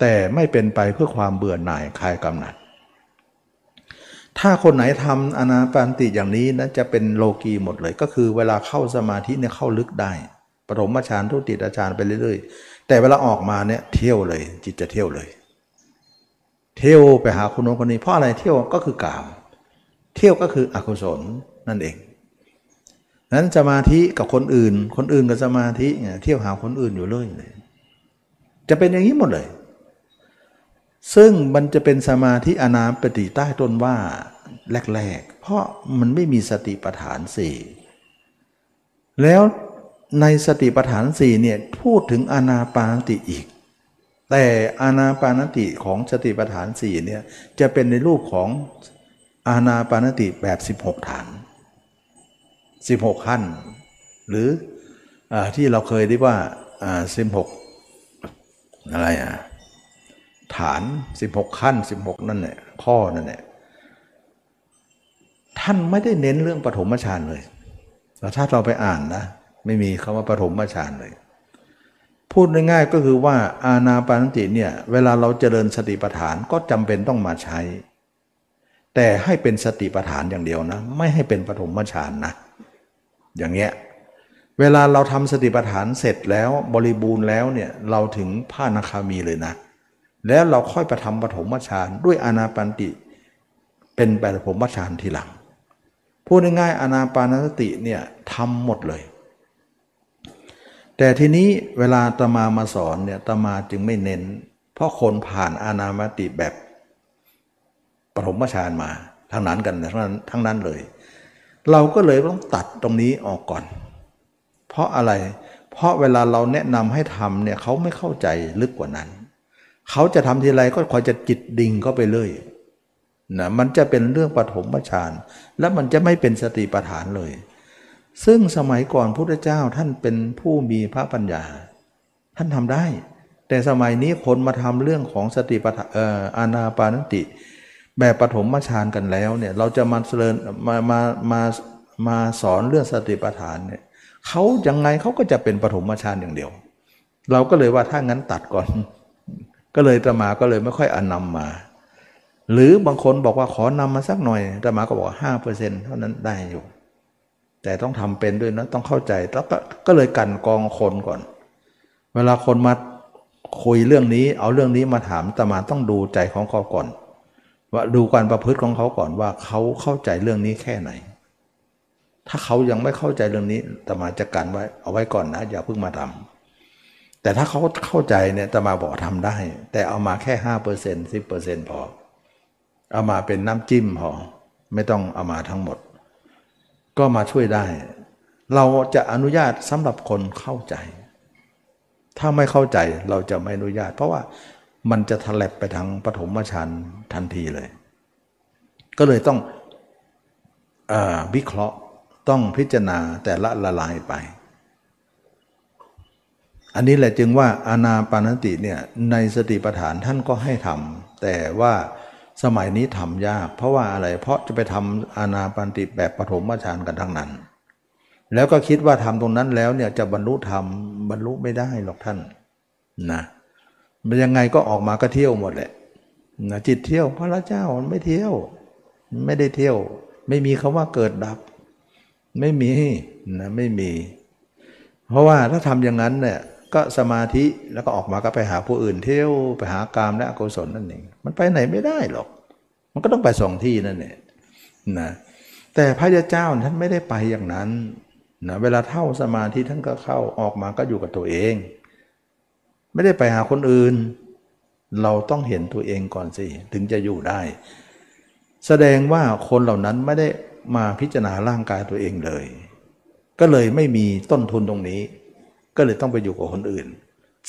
แต่ไม่เป็นไปเพื่อความเบื่อหน่ายคลายกำหนัด ถ้าคนไหนทำอนาปานติอย่างนี้นะจะเป็นโลกีหมดเลย ก็คือเวลาเข้าสมาธิเนี่ยเข้าลึกได้ปฐมฌานทุติยฌานไปเรื่อยๆ แต่เวลาออกมาเนี่ยเที่ยวเลย จิตจะเที่ยวเลย เที่ยวไปหาคนโน้นคนนี้เพราะอะไรเที่ยวก็คือกาม เที่ยวก็คืออกุศลนั่นเองนั้นสมาธิกับคนอื่น คนอื่นกับสมาธิเนี่ยเที่ยวหาคนอื่นอยู่เรื่อยเลย จะเป็นอย่างนี้หมดเลย ซึ่งมันจะเป็นสมาธิอนามปฏิใต้ต้นว่าแรกๆ เพราะมันไม่มีสติปัฏฐานสี่แล้วในสติปัฏฐานสี่เนี่ยพูดถึงอนาปานติอีก แต่อานาปานติของสติปัฏฐานสี่เนี่ยจะเป็นในรูปของ อานาปานติแบบ 16 ฐาน 16 ขั้น หรืออที่เราเคยได้ว่าสิบหกอะไรอะฐาน 16 ขั้น 16 นั่นแหละข้อนั่นแหละท่านไม่ได้เน้นเรื่องปฐมฌานเลยแต่ถ้าเราไปอ่านนะ ไม่มีคำว่าปฐมฌานเลย พูดง่ายๆก็คือว่าอาณาปานติเนี่ย เวลาเราเจริญสติปัฏฐานก็จำเป็นต้องมาใช้ แต่ให้เป็นสติปัฏฐานอย่างเดียวนะ ไม่ให้เป็นปฐมฌานนะ อย่างเงี้ยเวลาเราทำสติปัฏฐานเสร็จแล้วบริบูรณ์แล้วเนี่ยเราถึงพระนาคามีเลยนะ แล้วเราค่อยไปทำปฐมฌานด้วยอนาปันติ เป็นปฐมฌานทีหลังพูดง่ายๆอนาปานสติเนี่ยทำหมดเลย แต่ทีนี้เวลาตมามาสอนเนี่ยตมาจึงไม่เน้น เพราะคนผ่านอนามติแบบ ปฐมฌานมาทั้งนั้นกันทั้งนั้นทั้งนั้นเลย เราก็เลยต้องตัดตรงนี้ออกก่อน เพราะอะไร เพราะเวลาเราแนะนำให้ทำเนี่ยเขาไม่เข้าใจลึกกว่านั้น เขาจะทำทีไรก็คอยจะจิตดิ่งเข้าไปเลยนะมันจะเป็นเรื่องปฐมฌานแล้วมันจะไม่เป็นสติปัฏฐานเลย ซึ่งสมัยก่อนพุทธเจ้าท่านเป็นผู้มีพระปัญญา ท่านทำได้ แต่สมัยนี้คนมาทำเรื่องของสติปัฏฐานอานาปานติ แบบปฐมฌานกันแล้วเนี่ยเราจะมาเสริญมามามามาสอนเรื่องสติปัฏฐานเนี่ยเขายังไงเขาก็จะเป็นปฐมฌานอย่างเดียว เราก็เลยว่าถ้างั้นตัดก่อน ก็เลยตมาก็เลยไม่ค่อยอนนำมา หรือบางคนบอกว่าขอนำมาสักหน่อยตมาก็บอกห้าเปอร์เซ็นต์เท่านั้นได้อยู่ แต่ต้องทำเป็นด้วยนะต้องเข้าใจแล้วก็ก็เลยกันกองคนก่อน เวลาคนมาคุยเรื่องนี้ เอาเรื่องนี้มาถามตมาต้องดูใจของเขาก่อน ว่าดูการประพฤติของเขาก่อนว่าเขาเข้าใจเรื่องนี้แค่ไหน ถ้าเขายังไม่เข้าใจเรื่องนี้ตมาจะกันไว้เอาไว้ก่อนนะอย่าเพิ่งมาทำแต่ถ้าเขาเข้าใจเนี่ยตมาบอกทำได้ แต่เอามาแค่ห้าเปอร์เซ็นต์สิบเปอร์เซ็นต์พอ เอามาเป็นน้ำจิ้มพอไม่ต้องเอามาทั้งหมด ก็มาช่วยได้ เราจะอนุญาตสำหรับคนเข้าใจ ถ้าไม่เข้าใจเราจะไม่อนุญาต เพราะว่า มันจะทะเลบไปทางปฐมฌานทันทีเลย ก็เลยต้องอวิเคราะห์ต้องพิจารณาแต่ละละลายไป อันนี้แหละจึงว่าอานาปานติเนี่ยในสติปัฏฐานท่านก็ให้ทำแต่ว่าสมัยนี้ทำยาก เพราะว่าอะไรเพราะจะไปทำอานาปันติแบบปฐมฌานกันทั้งนั้น แล้วก็คิดว่าทำตรงนั้นแล้วเนี่ยจะบรรลุธรรมบรรลุไม่ได้หรอกท่านนะ มันยังไงก็ออกมาก็เที่ยวหมดแหละนะจิตเที่ยวพระเจ้าไม่เที่ยว ไม่ได้เที่ยว ไม่มีคำว่าเกิดดับ ไม่มีนะไม่มี เพราะว่าถ้าทำอย่างนั้นเนี่ยก็สมาธิแล้วก็ออกมาก็ไปหาผู้อื่นเที่ยวไปหากามและอกุศลนั่นเองมันไปไหนไม่ได้หรอก มันก็ต้องไปสองที่นั่นเองนะแต่พระเจ้าท่านไม่ได้ไปอย่างนั้นนะเวลาเท่าสมาธิท่านก็เข้าออกมาก็อยู่กับตัวเอง ไม่ได้ไปหาคนอื่น เราต้องเห็นตัวเองก่อนสิ ถึงจะอยู่ได้ แสดงว่าคนเหล่านั้นไม่ได้มาพิจารณาร่างกายตัวเองเลย ก็เลยไม่มีต้นทุนตรงนี้ ก็เลยต้องไปอยู่กับคนอื่น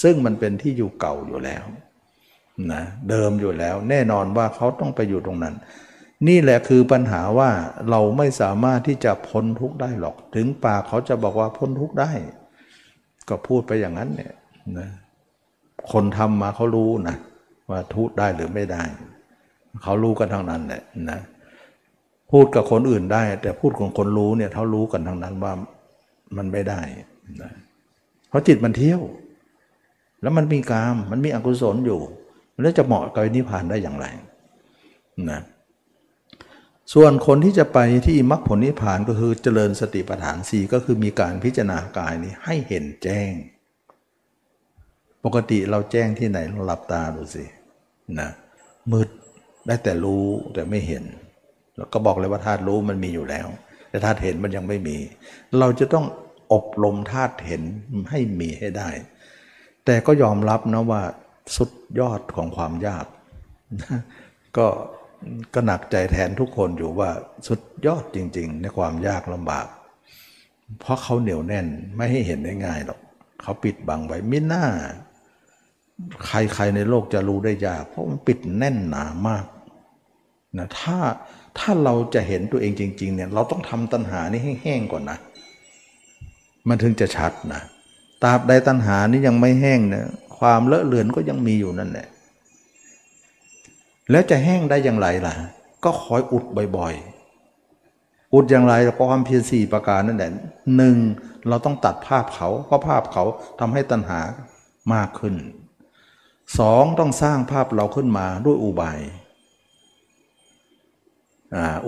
ซึ่งมันเป็นที่อยู่เก่าอยู่แล้วนะเดิมอยู่แล้ว แน่นอนว่าเขาต้องไปอยู่ตรงนั้น นี่แหละคือปัญหาว่าเราไม่สามารถที่จะพ้นทุกข์ได้หรอก ถึงปากเขาจะบอกว่าพ้นทุกข์ได้ ก็พูดไปอย่างนั้นเนี่ยนะ คนทำมาเขารู้นะว่าทุกได้หรือไม่ได้ เขารู้กันทั้งนั้นแหละนะพูดกับคนอื่นได้ แต่พูดของคนรู้เนี่ยเขารู้กันทั้งนั้นว่ามันไม่ได้นะเพราะจิตมันเที่ยว แล้วมันมีกาม มันมีอกุศลอยู่ แล้วจะเหมาะกับนิพพานได้อย่างไรนะส่วนคนที่จะไปที่มรรคผลนิพพานก็คือเจริญสติปัฏฐานสี่ก็คือมีการพิจารณากายนี้ให้เห็นแจ้ง ปกติเราแจ้งที่ไหนเราหลับตาดูสินะมืดได้แต่รู้แต่ไม่เห็นแล้วก็บอกเลยว่าธาตุรู้มันมีอยู่แล้ว แต่ธาตุเห็นมันยังไม่มี เราจะต้องอบรมธาตุเห็นให้มีให้ได้ แต่ก็ยอมรับนะว่าสุดยอดของความยากก็ก็หนักใจแทนทุกคนอยู่ว่าสุดยอดจริง ๆ ในความยากลำบาก เพราะเขาเหนียวแน่นไม่ให้เห็นได้ง่ายหรอกเขาปิดบังไว้มิหน้า ใครๆในโลกจะรู้ได้ยาก เพราะมันปิดแน่นหนามากนะถ้าถ้าเราจะเห็นตัวเองจริง ๆ เนี่ย เราต้องทำตัณหานี้ให้แห้งก่อนนะ มันถึงจะชัดนะตราบใดตัณหานี้ยังไม่แห้งเนี่ยความเลอะเลือนก็ยังมีอยู่นั่นแหละแล้วจะแห้งได้อย่างไรล่ะ ก็คอยอุดบ่อยๆ อุดอย่างไรเพราะความเพียรสี่ประการนั่นแหละหนึ่งเราต้องตัดภาพเขาเพราะภาพเขาทำให้ตัณหามากขึ้น สองต้องสร้างภาพเราขึ้นมาด้วยอุบาย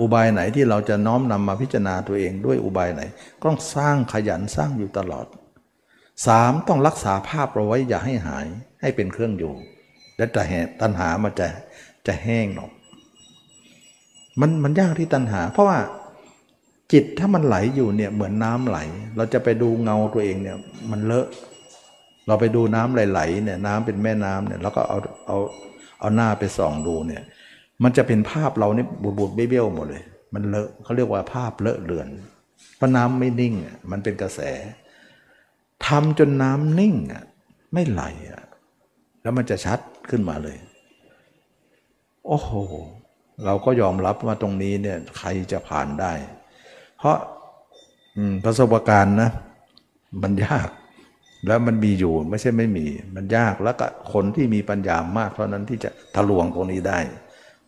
อุบายไหนที่เราจะน้อมนำมาพิจารณาตัวเองด้วยอุบายไหน ก็ต้องสร้างขยันสร้างอยู่ตลอดสามต้องรักษาภาพเราไว้อย่าให้หายให้เป็นเครื่องอยู่ และแต่ตัณหามันจะจะแห้งหรอกมันมันยากที่ตัณหา เพราะว่าจิตถ้ามันไหลอยู่เนี่ยเหมือนน้ำไหล เราจะไปดูเงาตัวเองเนี่ยมันเลอะ เราไปดูน้ำไหลๆเนี่ยน้ำเป็นแม่น้ำเนี่ยแล้วก็เอาเอาเอาหน้าไปส่องดูเนี่ย มันจะเป็นภาพเราเนี่ยบูดบูดเบี้ยวหมดเลย มันเลอะเขาเรียกว่าภาพเลอะเลือนเพราะน้ำไม่นิ่งอะมันเป็นกระแสทำจนน้ำนิ่งอะไม่ไหลอะแล้วมันจะชัดขึ้นมาเลย โอ้โห เราก็ยอมรับว่าตรงนี้เนี่ยใครจะผ่านได้ เพราะประสบการณ์นะ มันยาก แล้วมันมีอยู่ไม่ใช่ไม่มี มันยากแล้วก็คนที่มีปัญญามากเท่านั้นที่จะทะลวงตรงนี้ได้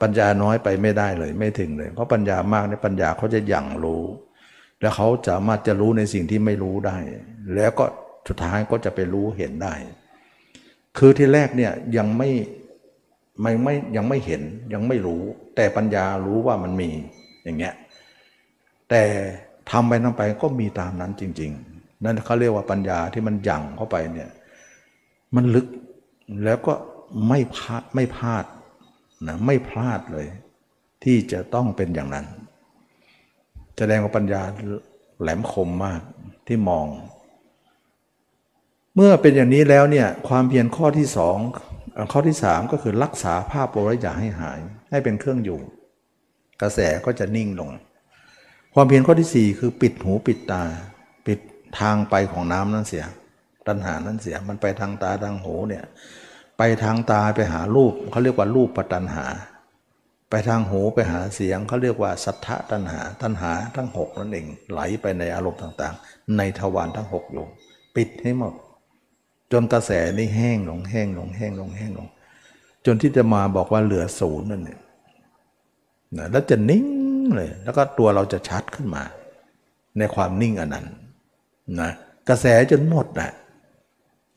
ปัญญาน้อยไปไม่ได้เลยไม่ถึงเลย เพราะปัญญามากในปัญญาเขาจะยั่งรู้ แล้วเขาสามารถจะรู้ในสิ่งที่ไม่รู้ได้ แล้วก็สุดท้ายก็จะไปรู้เห็นได้ คือที่แรกเนี่ยยังไม่ไม่ไม่ยังไม่เห็นยังไม่รู้ แต่ปัญญารู้ว่ามันมีอย่างเงี้ยแต่ทำไปทำไปก็มีตามนั้นจริง ๆ นั่นเขาเรียกว่าปัญญาที่มันยั่งเข้าไปเนี่ยมันลึกแล้วก็ไม่พลาดไม่พลาดนะไม่พลาดเลย ที่จะต้องเป็นอย่างนั้น แสดงว่าปัญญาแหลมคมมากที่มอง เมื่อเป็นอย่างนี้แล้วเนี่ยความเพียรข้อที่สองข้อที่สามก็คือรักษาภาพโปรยอย่าให้หาย ให้เป็นเครื่องอยู่ กระแสก็จะนิ่งลง ความเพียรข้อที่สี่คือปิดหูปิดตา ทางไปของน้ำนั่นเสีย ตัณหานั้นเสีย มันไปทางตาทางหูเนี่ย ไปทางตาไปหารูปเขาเรียกว่ารูปปัตันหา ไปทางหูไปหาเสียงเขาเรียกว่าสัทธะตัณหา ตัณหาทั้งหกนั่นเองไหลไปในอารมณ์ต่างๆ ในทวารทั้งหกอยู่ปิดให้หมดจนกระแสนี่แห้งลงแห้งลงแห้งลงแห้งลง จนที่จะมาบอกว่าเหลือศูนย์นั่นเนี่ยแล้วจะนิ่งเลย แล้วก็ตัวเราจะชัดขึ้นมา ในความนิ่งอันนั้น นะกระแสจนหมดนะ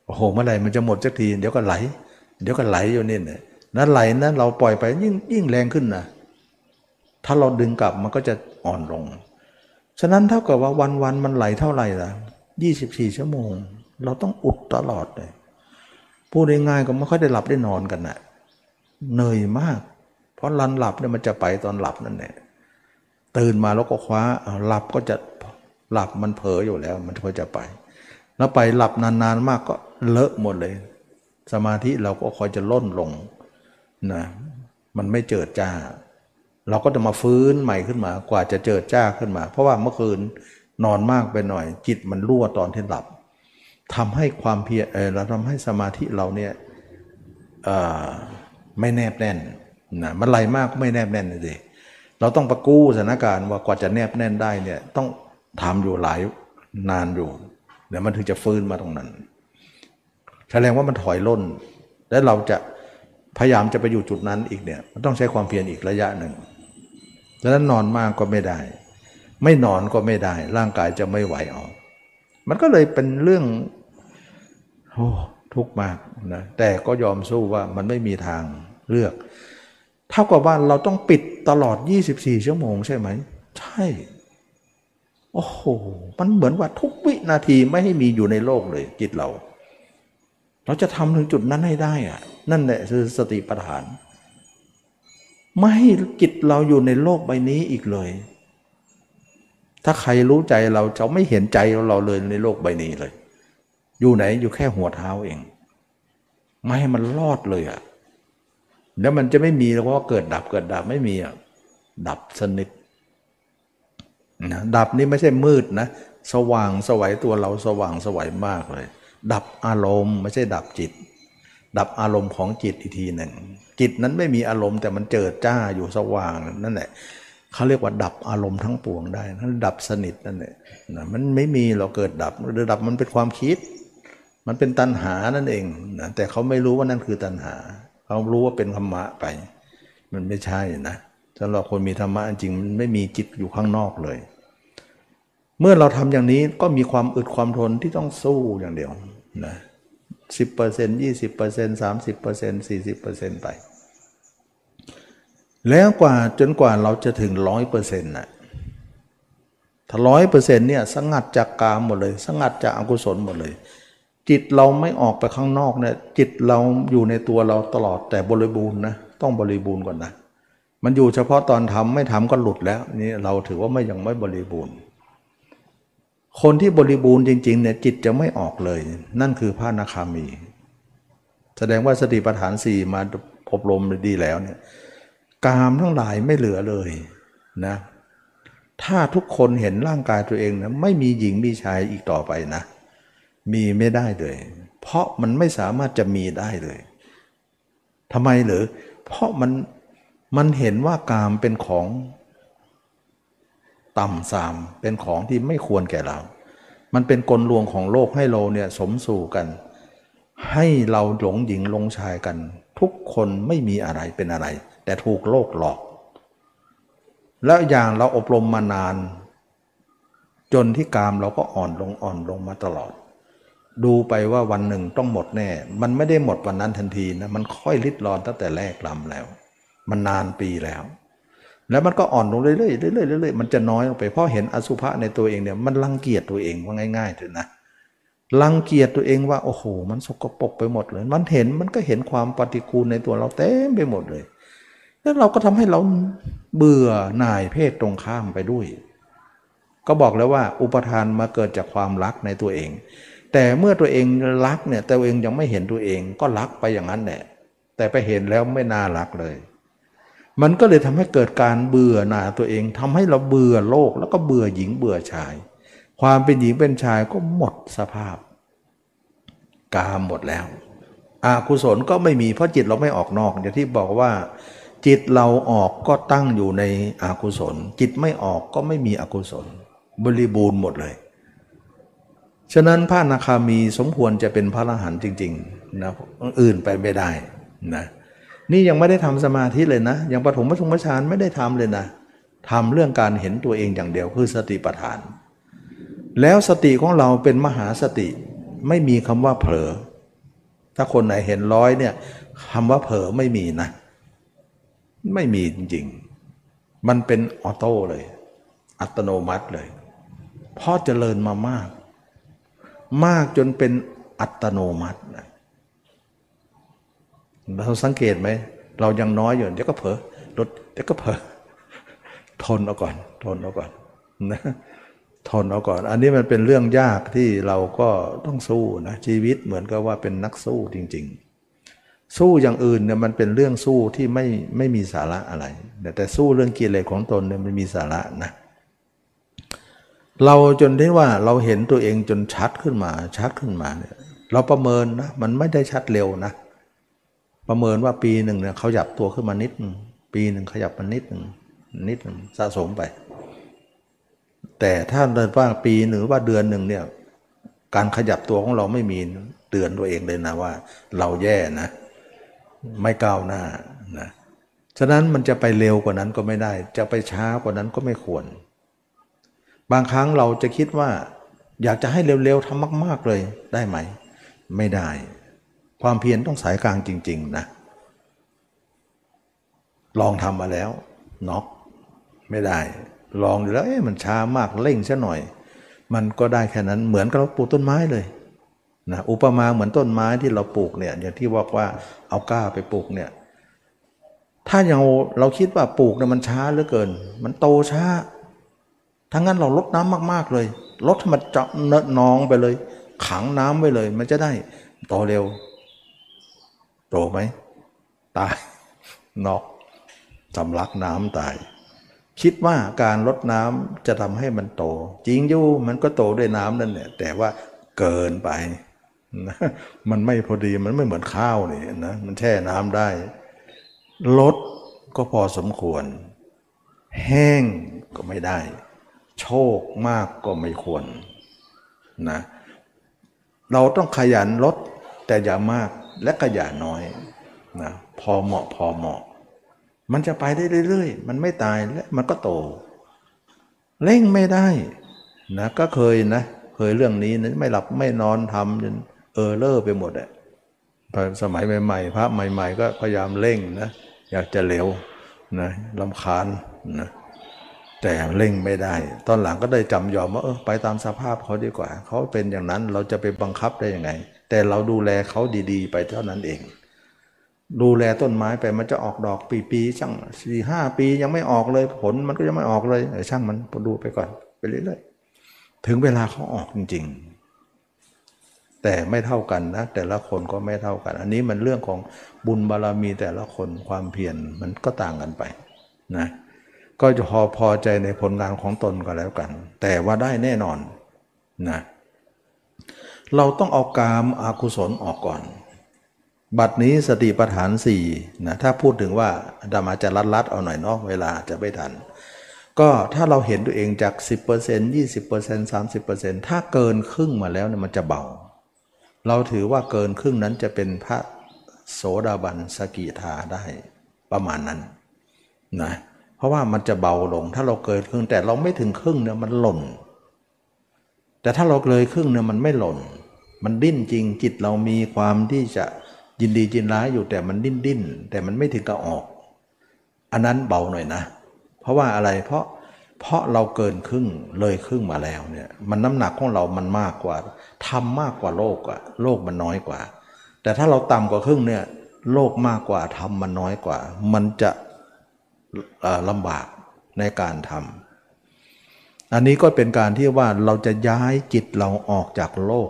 โอ้โหเมื่อไหร่มันจะหมดสักที เดี๋ยวก็ไหล เดี๋ยวก็ไหลอยู่นี่เนี่ยนั้นไหลนั้นเราปล่อยไปยิ่งยิ่งแรงขึ้นนะถ้าเราดึงกลับมันก็จะอ่อนลง ฉะนั้นเท่ากับว่าวันวันมันไหลเท่าไหร่ละยี่สิบสี่ชั่วโมง เราต้องอุดตลอดเลยพูดง่ายๆก็ไม่ค่อยได้หลับได้นอนกันนะเหนื่อยมาก เพราะรันหลับเนี่ยมันจะไปตอนหลับนั่นแหละตื่นมาแล้วก็คว้าหลับก็จะ หลับมันเผลออยู่แล้ว มันก็จะไป แล้วไปหลับนานๆมากก็เลอะหมดเลย สมาธิเราก็คอยจะล่นลงนะมันไม่เจิดจ้า เราก็จะมาฟื้นใหม่ขึ้นมากว่าจะเจิดจ้าขึ้นมา เพราะว่าเมื่อคืนนอนมากไปหน่อย จิตมันรั่วตอนที่หลับทำให้ความเพียรเราทำให้สมาธิเราเนี่ยไม่แนบแน่นนะมันไหลมากก็ไม่แนบแน่นเลยเราต้องประกู้สถานการณ์ว่ากว่าจะแนบแน่นได้เนี่ยต้อง ทำอยู่หลายนานอยู่เดี๋ยวมันถึงจะฟื้นมาตรงนั้นแสดงว่ามันถอยล่น และเราจะพยายามจะไปอยู่จุดนั้นอีกเนี่ย มันต้องใช้ความเพียรอีกระยะหนึ่งดังนั้นนอนมากก็ไม่ได้ ไม่นอนก็ไม่ได้ ร่างกายจะไม่ไหวออก มันก็เลยเป็นเรื่องโอ้ทุกข์มากนะแต่ก็ยอมสู้ว่ามันไม่มีทางเลือก เท่ากับว่าเราต้องปิดตลอด 24 ชั่วโมงใช่ไหม ใช่ โอ้โห มันเหมือนว่าทุกวินาทีไม่ให้มีอยู่ในโลกเลย จิตเรา เราจะทำถึงจุดนั้นให้ได้อะนั่นแหละคือสติปัฏฐาน ไม่ให้จิตเราอยู่ในโลกใบนี้อีกเลย ถ้าใครรู้ใจเราจะไม่เห็นใจเราเลยในโลกใบนี้เลย อยู่ไหนอยู่แค่หัวเท้าเอง ไม่ให้มันรอดเลยอะแล้วมันจะไม่มีแล้วว่าเกิดดับเกิดดับไม่มีอะดับสนิท นะดับนี่ไม่ใช่มืดนะ สว่างสวัยตัวเราสว่างสวัยมากเลย ดับอารมณ์ไม่ใช่ดับจิต ดับอารมณ์ของจิตอีกทีหนึ่ง จิตนั้นไม่มีอารมณ์แต่มันเจิดจ้าอยู่สว่างนั่นแหละเขาเรียกว่าดับอารมณ์ทั้งปวงได้นั่นดับสนิทนั่นแหละนะมันไม่มีเราเกิดดับหรือดับมันเป็นความคิด มันเป็นตัณหานั่นเองนะแต่เขาไม่รู้ว่านั่นคือตัณหา เขารู้ว่าเป็นธรรมะไป มันไม่ใช่นะ สำหรับคนมีธรรมะจริงมันไม่มีจิตอยู่ข้างนอกเลย เมื่อเราทำอย่างนี้ก็มีความอึดความทนที่ต้องสู้อย่างเดียวนะสิบเปอร์เซ็นต์ยี่สิบเปอร์เซ็นต์สามสิบเปอร์เซ็นต์สี่สิบเปอร์เซ็นต์ไป แล้วกว่าจนกว่าเราจะถึงร้อยเปอร์เซ็นต์น่ะถ้าร้อยเปอร์เซ็นต์เนี่ยสงัดจากกามหมดเลย สงัดจากอกุศลหมดเลย จิตเราไม่ออกไปข้างนอกเนี่ยจิตเราอยู่ในตัวเราตลอดแต่บริบูรณ์นะต้องบริบูรณ์ก่อนนะ มันอยู่เฉพาะตอนทำไม่ทำก็หลุดแล้วนี่เราถือว่าไม่ยังไม่บริบูรณ์ คนที่บริบูรณ์จริงๆเนี่ยจิตจะไม่ออกเลย นั่นคือพระนาคามี แสดงว่าสติปัฏฐานสี่มาอบรมดีแล้วเนี่ยกามทั้งหลายไม่เหลือเลยนะถ้าทุกคนเห็นร่างกายตัวเองนะไม่มีหญิงมีชายอีกต่อไปนะ มีไม่ได้เลย เพราะมันไม่สามารถจะมีได้เลยทำไมหรือ เพราะมัน มันเห็นว่ากามเป็นของต่ำสามเป็นของที่ไม่ควรแก่เรา มันเป็นกลลวงของโลกให้เราเนี่ยสมสู่กัน ให้เราหลงหญิงหลงชายกัน ทุกคนไม่มีอะไรเป็นอะไร แต่ถูกโลกหลอก แล้วอย่างเราอบรมมานาน จนที่กามเราก็อ่อนลงอ่อนลงมาตลอด ดูไปว่าวันหนึ่งต้องหมดแน่ มันไม่ได้หมดวันนั้นทันทีนะมันค่อยลิดรอนตั้งแต่แรกลำแล้ว มันนานปีแล้ว แล้วมันก็อ่อนลงเรื่อยๆเรื่อยๆเรื่อยๆมันจะน้อยลงไปเพราะเห็นอสุภะในตัวเองเนี่ยมันรังเกียจตัวเองว่าง่ายๆเถอะนะรังเกียจตัวเองว่าโอ้โห มันสกปรกไปหมดเลย มันเห็นมันก็เห็นความปฏิกูลในตัวเราเต็มไปหมดเลย แล้วเราก็ทำให้เราเบื่อหน่ายเพศตรงข้ามไปด้วย ก็บอกแล้วว่าอุปทานมาเกิดจากความรักในตัวเอง แต่เมื่อตัวเองรักเนี่ยตัวเองยังไม่เห็นตัวเองก็รักไปอย่างนั้นแหละแต่ไปเห็นแล้วไม่น่ารักเลย มันก็เลยทำให้เกิดการเบื่อหน่าตัวเองทำให้เราเบื่อโลก แล้วก็เบื่อหญิงเบื่อชาย ความเป็นหญิงเป็นชายก็หมดสภาพ กามหมดแล้วอากุศลก็ไม่มีเพราะจิตเราไม่ออกนอกอย่างที่บอกว่า จิตเราออกก็ตั้งอยู่ในอากุศล จิตไม่ออกก็ไม่มีอกุศล บริบูรณ์หมดเลย ฉะนั้นพระนาคามีสมควรจะเป็นพระอรหันต์จริงๆนะอื่นไปไม่ได้นะ นี่ยังไม่ได้ทำสมาธิเลยนะ ยังปฐมปฐมฌานไม่ได้ทำเลยนะทำเรื่องการเห็นตัวเองอย่างเดียวคือสติปัฏฐาน แล้วสติของเราเป็นมหาสติไม่มีคำว่าเผลอ ถ้าคนไหนเห็นร้อยเนี่ยคำว่าเผลอไม่มีนะ ไม่มีจริงๆ มันเป็นออโต้เลย อัตโนมัติเลยเพราะเจริญมามาก มากจนเป็นอัตโนมัตินะ เราสังเกตไหม เรายังน้อยอยู่ เดี๋ยวก็เผลอลดเดี๋ยวก็เผลอทนเอาก่อน ทนเอาก่อนนะทนเอาก่อน อันนี้มันเป็นเรื่องยากที่เราก็ต้องสู้นะชีวิตเหมือนกับว่าเป็นนักสู้จริง ๆ สู้อย่างอื่นเนี่ยมันเป็นเรื่องสู้ที่ไม่ไม่มีสาระอะไร แต่สู้เรื่องกิเลสของตนเนี่ยมันมีสาระนะเราจนได้ว่าเราเห็นตัวเองจนชัดขึ้นมาชัดขึ้นมาเนี่ยเราประเมินนะมันไม่ได้ชัดเร็วนะ ประเมินว่าปีหนึ่งเนี่ยเขาหยับตัวขึ้นมานิดนึงปีหนึ่งขยับมานิดหนึ่งนิดหนึ่งสะสมไป แต่ถ้าเดินว่าปีหรือว่าเดือนหนึ่งเนี่ยการขยับตัวของเราไม่มีเตือนตัวเองเลยนะว่า เราแย่นะ ไม่ก้าวหน้านะฉะนั้นมันจะไปเร็วกว่านั้นก็ไม่ได้ จะไปช้ากว่านั้นก็ไม่ควร บางครั้งเราจะคิดว่า อยากจะให้เร็วๆทำมาก ๆเลยได้ไหม ไม่ได้ ความเพียรต้องสายกลางจริง ๆ นะ ลองทำมาแล้วน็อกไม่ได้ ลองดูแล้วเอ๊ะมันช้ามากเร่งซะหน่อย มันก็ได้แค่นั้นเหมือนกับเราปลูกต้นไม้เลยนะอุปมาเหมือนต้นไม้ที่เราปลูกเนี่ยอย่างที่บอกว่าเอาก้าไปปลูกเนี่ยถ้าอย่างเราคิดว่าปลูกเนี่ยมันช้าเหลือเกิน มันโตช้า ทั้งนั้นเราลดน้ำมาก ๆเลยลดมันจะเนนองไปเลย ขังน้ำไว้เลย มันจะได้โตเร็ว โตไหมตายนอกสำลักน้ำตาย คิดว่าการลดน้ำจะทำให้มันโต จริงอยู่มันก็โตด้วยน้ำนั่นแหละแต่ว่าเกินไปนะมันไม่พอดีมันไม่เหมือนข้าวนี่นะมันแช่น้ำได้ ลดก็พอสมควร แห้งก็ไม่ได้ โชคมากก็ไม่ควรนะเราต้องขยันลดแต่อย่ามาก และก็อย่าน้อยนะพอเหมาะพอเหมาะ มันจะไปได้เรื่อยๆ มันไม่ตายและมันก็โต เร่งไม่ได้นะก็เคยนะ เคยเรื่องนี้นะไม่หลับไม่นอนทำจนเออเลอร์ไปหมดอะสมัยใหม่ๆพระใหม่ ๆ ก็พยายามเร่งนะอยากจะเร็วนะลำคาญนะแต่เร่งไม่ได้ ตอนหลังก็ได้จำยอมว่าเออไปตามสภาพเขาดีกว่า เขาเป็นอย่างนั้นเราจะไปบังคับได้ยังไง แต่เราดูแลเขาดีๆ ไปเท่านั้นเอง ดูแลต้นไม้ไปมันจะออกดอกปีๆช่างสี่ห้าปียังไม่ออกเลยผลมันก็ยังไม่ออกเลยช่างมันดูไปก่อนไปเรื่อยๆถึงเวลาเขาออกจริงๆ แต่ไม่เท่ากันนะ แต่ละคนก็ไม่เท่ากัน อันนี้มันเรื่องของบุญบารรมีแต่ละคนความเพียรมันก็ต่างกันไปนะก็จะพอพอใจในผลงานของตนก็แล้วกัน แต่ว่าได้แน่นอนนะ เราต้องเอากามอากุศลออกก่อน บัดนี้สติปัฏฐานสี่นะถ้าพูดถึงว่าดามาจะรัดรัดเอาหน่อยเนาะเวลาจะไม่ทัน ก็ถ้าเราเห็นตัวเองจาก 10% 20% 30%ถ้าเกินครึ่งมาแล้วเนี่ยมันจะเบา เราถือว่าเกินครึ่งนั้นจะเป็นพระโสดาบันสกิทาได้ประมาณนั้นนะเพราะว่ามันจะเบาลงถ้าเราเกินครึ่งแต่เราไม่ถึงครึ่งเนี่ยมันหล่นแต่ถ้าเราเลยครึ่งเนี่ยมันไม่หล่น มันดิ้นจริงจิตเรามีความที่จะยินดีจินร้ายอยู่แต่มันดิ้นดิ้นแต่มันไม่ถึงกับออก อันนั้นเบาหน่อยนะ เพราะว่าอะไรเพราะเพราะเราเกินครึ่งเลยครึ่งมาแล้วเนี่ย มันน้ำหนักของเรามันมากกว่าทำมากกว่าโลกอะโลกมันน้อยกว่า แต่ถ้าเราต่ำกว่าครึ่งเนี่ย โลกมากกว่าทำมันน้อยกว่า มันจะลำบากในการทำอันนี้ก็เป็นการที่ว่าเราจะย้ายจิตเราออกจากโลก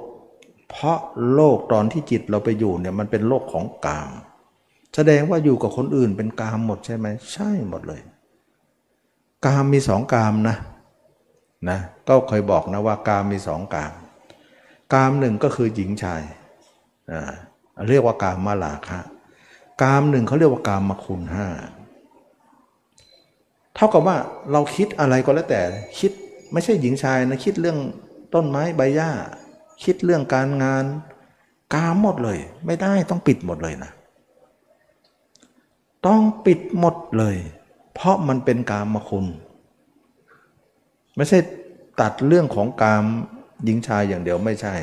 เพราะโลกตอนที่จิตเราไปอยู่เนี่ยมันเป็นโลกของกาม แสดงว่าอยู่กับคนอื่นเป็นกามหมดใช่ไหมใช่หมดเลย กามมีสองกามนะนะก็เคยบอกนะว่ากามมีสองกาม กามหนึ่งก็คือหญิงชายอ่าเรียกว่ากามมาลาคะกามหนึ่งเขาเรียกว่ากามมาคุณห้าเท่ากับว่าเราคิดอะไรก็แล้วแต่คิดไม่ใช่หญิงชายนะคิดเรื่องต้นไม้ใบหญ้า คิดเรื่องการงานกามหมดเลย ไม่ได้ต้องปิดหมดเลยนะ ต้องปิดหมดเลย เพราะมันเป็นกามมาคุณ ไม่ใช่ตัดเรื่องของกามหญิงชายอย่างเดียวไม่ใช่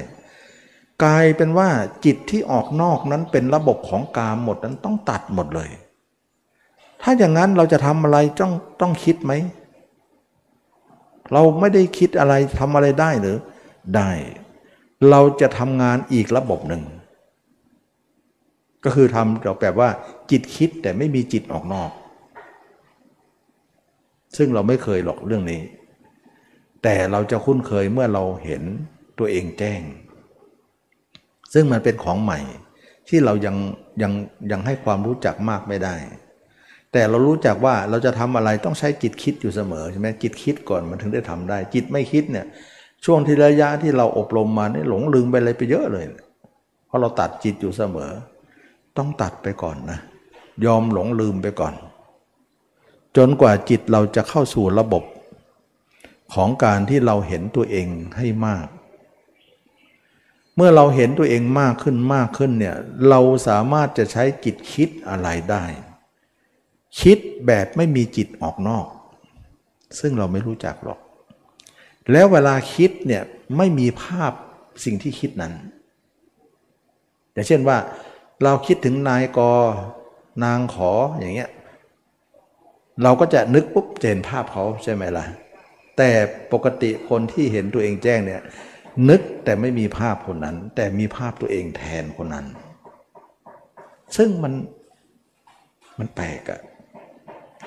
กลายเป็นว่าจิตที่ออกนอกนั้นเป็นระบบของกามหมดนั้นต้องตัดหมดเลย ถ้าอย่างนั้นเราจะทำอะไรต้องต้องคิดไหม เราไม่ได้คิดอะไรทำอะไรได้หรือได้ เราจะทำงานอีกระบบหนึ่ง ก็คือทำแบบว่าจิตคิดแต่ไม่มีจิตออกนอก ซึ่งเราไม่เคยหรอกเรื่องนี้ แต่เราจะคุ้นเคยเมื่อเราเห็นตัวเองแจ้ง ซึ่งมันเป็นของใหม่ที่เรายังยังยังให้ความรู้จักมากไม่ได้ แต่เรารู้จักว่าเราจะทำอะไรต้องใช้จิตคิดอยู่เสมอใช่ไหมจิตคิดก่อนมันถึงได้ทำได้ จิตไม่คิดเนี่ย ช่วงที่ระยะที่เราอบรมมาเนี่ยหลงลืมไปอะไรไปเยอะเลย เพราะเราตัดจิตอยู่เสมอ ต้องตัดไปก่อนนะ ยอมหลงลืมไปก่อน จนกว่าจิตเราจะเข้าสู่ระบบของการที่เราเห็นตัวเองให้มาก เมื่อเราเห็นตัวเองมากขึ้นมากขึ้นเนี่ยเราสามารถจะใช้จิตคิดอะไรได้ คิดแบบไม่มีจิตออกนอก ซึ่งเราไม่รู้จักหรอก แล้วเวลาคิดเนี่ยไม่มีภาพสิ่งที่คิดนั้น อย่างเช่นว่าเราคิดถึงนายกนางขออย่างเงี้ยเราก็จะนึกปุ๊บเจนภาพเขาใช่ไหมล่ะ แต่ปกติคนที่เห็นตัวเองแจ้งเนี่ยนึกแต่ไม่มีภาพคนนั้น แต่มีภาพตัวเองแทนคนนั้น ซึ่งมันมันแปลกอะ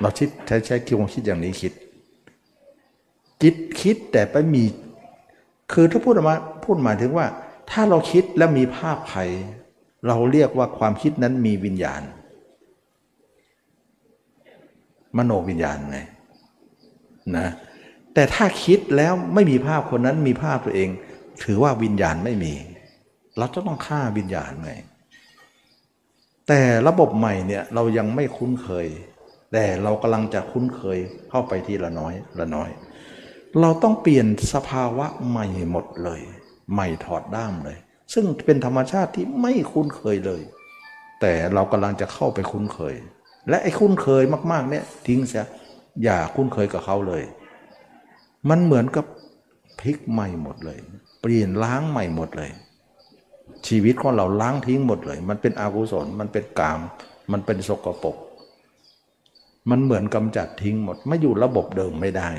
เราคิดใช้ใช้คิดวามคิดอย่างนี้คิด จิตคิดแต่ไปมี คือถ้าพูดออกมาพูดหมายถึงว่า ถ้าเราคิดและมีภาพใครเราเรียกว่าความคิดนั้นมีวิญญาณ มโนวิญญาณไงนะแต่ถ้าคิดแล้วไม่มีภาพคนนั้นมีภาพตัวเอง ถือว่าวิญญาณไม่มี เราจะต้องฆ่าวิญญาณไงแต่ระบบใหม่เนี่ยเรายังไม่คุ้นเคย แต่เรากำลังจะคุ้นเคยเข้าไปทีละน้อยละน้อย เราต้องเปลี่ยนสภาวะใหม่หมดเลย ใหม่ถอดด้ามเลย ซึ่งเป็นธรรมชาติที่ไม่คุ้นเคยเลย แต่เรากำลังจะเข้าไปคุ้นเคย และไอ้คุ้นเคยมากๆเนี่ยทิ้งเสียอย่าคุ้นเคยกับเขาเลย มันเหมือนกับพลิกใหม่หมดเลย เปลี่ยนล้างใหม่หมดเลย ชีวิตของเราล้างทิ้งหมดเลย มันเป็นอกุศลมันเป็นกาม มันเป็นสกปรกมันเหมือนกำจัดทิ้งหมดไม่อยู่ระบบเดิมไม่ได้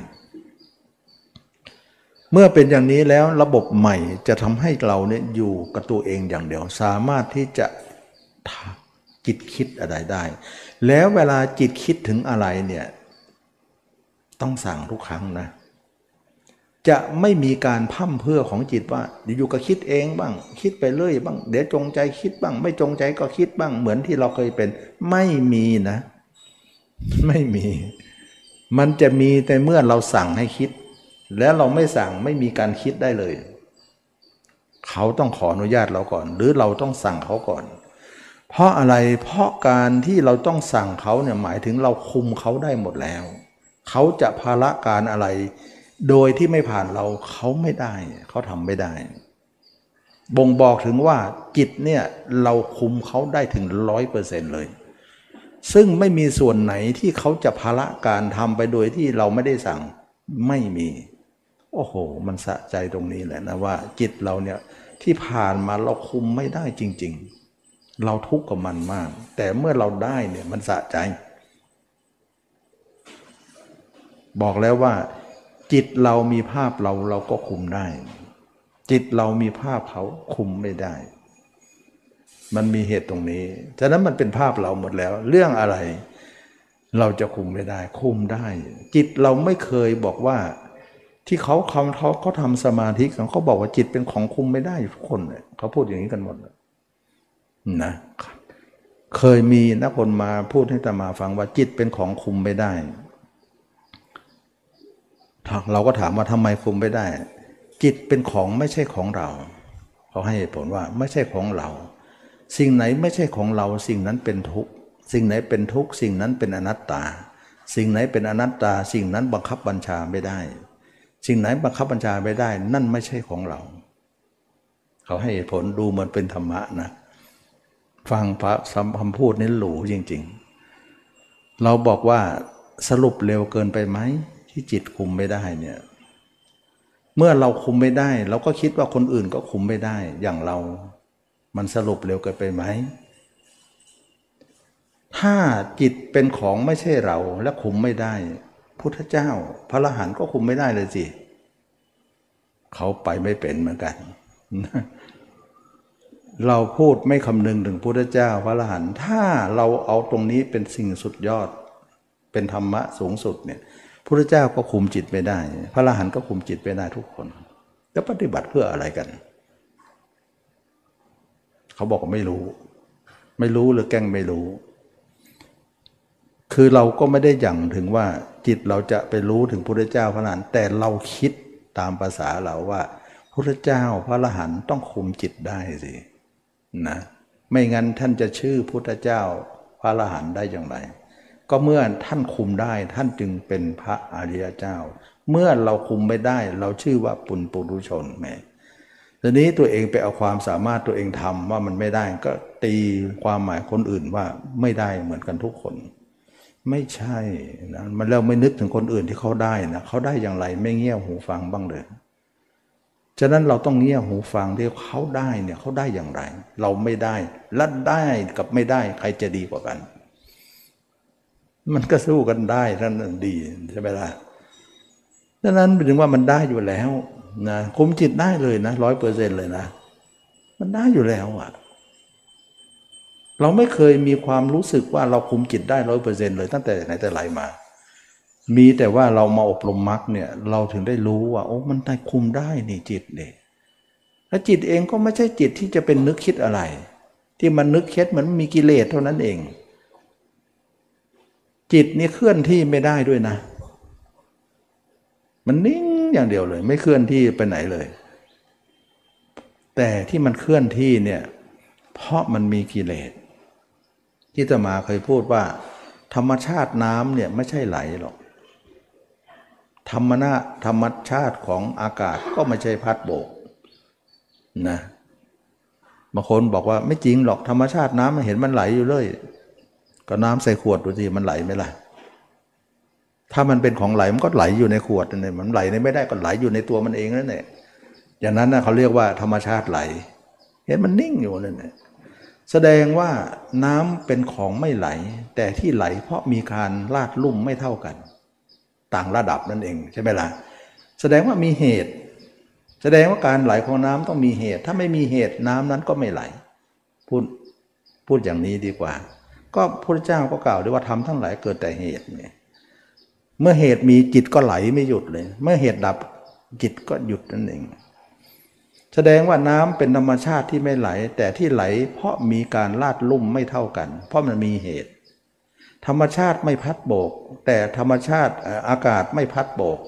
เมื่อเป็นอย่างนี้แล้วระบบใหม่จะทำให้เราเนี่ยอยู่กับตัวเองอย่างเดียว สามารถที่จะจิตคิดอะไรได้ แล้วเวลาจิตคิดถึงอะไรเนี่ยต้องสั่งทุกครั้งนะ จะไม่มีการพั่มเพื่อของจิตว่าอยู่ก็คิดเองบ้าง คิดไปเรื่อยบ้าง เดี๋ยวจงใจคิดบ้าง ไม่จงใจก็คิดบ้างเหมือนที่เราเคยเป็น ไม่มีนะ ไม่มี มันจะมีแต่เมื่อเราสั่งให้คิด แล้วเราไม่สั่งไม่มีการคิดได้เลย เขาต้องขออนุญาตเราก่อน หรือเราต้องสั่งเขาก่อน เพราะอะไรเพราะการที่เราต้องสั่งเขาเนี่ยหมายถึงเราคุมเขาได้หมดแล้ว เขาจะภาระการอะไร โดยที่ไม่ผ่านเราเขาไม่ได้ เขาทำไม่ได้ บ่งบอกถึงว่าจิตเนี่ยเราคุมเขาได้ถึงร้อยเปอร์เซ็นต์เลยซึ่งไม่มีส่วนไหนที่เขาจะภาระการทำไปโดยที่เราไม่ได้สั่งไม่มี โอ้โห มันสะใจตรงนี้แหละนะว่า จิตเราเนี่ยที่ผ่านมาเราคุมไม่ได้จริง ๆ เราทุกข์กับมันมาก แต่เมื่อเราได้เนี่ยมันสะใจ บอกแล้วว่า จิตเรามีภาพเราเราก็คุมได้ จิตเรามีภาพเขาคุมไม่ได้ มันมีเหตุตรงนี้ ฉะนั้นมันเป็นภาพเราหมดแล้ว เรื่องอะไร เราจะคุมไม่ได้ คุมได้ จิตเราไม่เคยบอกว่า ที่เขาคำเขาเขาทำสมาธิเขาบอกว่าจิตเป็นของคุมไม่ได้ทุกคนเลยเขาพูดอย่างนี้กันหมดนะเคยมีนักคนมาพูดให้ตมาฟังว่าจิตเป็นของคุมไม่ได้ เราก็ถามว่าทำไมคุมไม่ได้ จิตเป็นของไม่ใช่ของเราเขาให้ผลว่าไม่ใช่ของเรา สิ่งไหนไม่ใช่ของเรา สิ่งนั้นเป็นทุกข์สิ่งไหนเป็นทุกข์สิ่งนั้นเป็นอนัตตา สิ่งไหนเป็นอนัตตา สิ่งนั้นบังคับบัญชาไม่ได้ สิ่งไหนบังคับบัญชาไม่ได้ นั่นไม่ใช่ของเรา เขาให้ผลดูเหมือนเป็นธรรมะนะ ฟังพระสัมคำพูดนี้หลูจริง ๆ เราบอกว่าสรุปเร็วเกินไปไหมที่จิตคุมไม่ได้เนี่ยเมื่อเราคุมไม่ได้ เราก็คิดว่าคนอื่นก็คุมไม่ได้ อย่างเรา มันสรุปเร็วเกินไปไหมถ้าจิตเป็นของไม่ใช่เราและคุมไม่ได้ พุทธเจ้า พระรหันต์ก็คุมไม่ได้เลยสิเขาไปไม่เป็นเหมือนกัน เราพูดไม่คำนึงถึงพุทธเจ้า พระรหันต์ถ้าเราเอาตรงนี้เป็นสิ่งสุดยอด เป็นธรรมะสูงสุดเนี่ยพระเจ้าก็คุมจิตไม่ได้ พระรหันต์ก็คุมจิตไม่ได้ทุกคนแล้วปฏิบัติเพื่ออะไรกัน เขาบอกไม่รู้ ไม่รู้หรือแกล้งไม่รู้ คือเราก็ไม่ได้ยั่งถึงว่า จิตเราจะไปรู้ถึงพระเจ้าพระอรหันต์แต่เราคิดตามภาษาเราว่าพระเจ้าพระอรหันต์ต้องคุมจิตได้สินะไม่งั้นท่านจะชื่อพุทธเจ้าพระอรหันต์ได้อย่างไร ก็เมื่อท่านคุมได้ท่านจึงเป็นพระอริยเจ้า เมื่อเราคุมไม่ได้ เราชื่อว่าปุณปุรุชนแม่ทีนี้ตัวเองไปเอาความสามารถตัวเองทำว่ามันไม่ได้ ก็ตีความหมายคนอื่นว่าไม่ได้เหมือนกันทุกคน ไม่ใช่นะมันแล้วไม่นึกถึงคนอื่นที่เขาได้นะเขาได้อย่างไรไม่เงี่ยหูฟังบ้างเลยฉะนั้นเราต้องเงี่ยหูฟังที่เขาได้เนี่ยเขาได้อย่างไร เราไม่ได้และได้กับไม่ได้ใครจะดีกว่ากัน มันก็สู้กันได้ท่านดีใช่ไหมล่ะดังนั้นถึงว่ามันได้อยู่แล้วนะคุมจิตได้เลยนะร้อยเปอร์เซ็นต์เลยนะ มันได้อยู่แล้วอะ เราไม่เคยมีความรู้สึกว่าเราคุมจิตได้ร้อยเปอร์เซ็นต์เลยตั้งแต่ไหนแต่ไรมา มีแต่ว่าเรามาอบรมมรรคเนี่ยเราถึงได้รู้ว่า โอ้มันได้คุมได้นี่จิตเนี่ยแล้วจิตเองก็ไม่ใช่จิตที่จะเป็นนึกคิดอะไร ที่มันนึกคิดเหมือนมีกิเลสเท่านั้นเอง จิตนี่เคลื่อนที่ไม่ได้ด้วยนะ มันนิ่งอย่างเดียวเลย ไม่เคลื่อนที่ไปไหนเลย แต่ที่มันเคลื่อนที่เนี่ย เพราะมันมีกิเลส ที่ตมาเคยพูดว่า ธรรมชาติน้ำเนี่ยไม่ใช่ไหลหรอก ธรรมนาธรรมชาติของอากาศก็ไม่ใช่พัดโบกนะบางคนบอกว่าไม่จริงหรอกธรรมชาติน้ำมันเห็นมันไหลอยู่เลย ก็น้ำใส่ขวดดูสิมันไหลไหมล่ะถ้ามันเป็นของไหลมันก็ไหลอยู่ในขวดนั่มันไหลในไม่ได้ก็ไหลอยู่ในตัวมันเองนั่นแหละอย่างนั้นนะเขาเรียกว่าธรรมชาติไหล เห็นมันนิ่งอยู่นั่นแหละ แสดงว่าน้ำเป็นของไม่ไหล แต่ที่ไหลเพราะมีการลาดลุ่มไม่เท่ากัน ต่างระดับนั่นเองใช่ไหมล่ะแสดงว่ามีเหตุ แสดงว่าการไหลของน้ำต้องมีเหตุ ถ้าไม่มีเหตุน้ำนั้นก็ไม่ไหล พูดพูดอย่างนี้ดีกว่า ก็พระเจ้าก็กล่าวด้วยว่าทำทั้งหลายเกิดแต่เหตุเนี่ยเมื่อเหตุมีจิตก็ไหลไม่หยุดเลย เมื่อเหตุดับจิตก็หยุดนั่นเอง แสดงว่าน้ำเป็นธรรมชาติที่ไม่ไหล แต่ที่ไหลเพราะมีการลาดลุ่มไม่เท่ากัน เพราะมันมีเหตุ ธรรมชาติไม่พัดโบก แต่ธรรมชาติอากาศไม่พัดโบก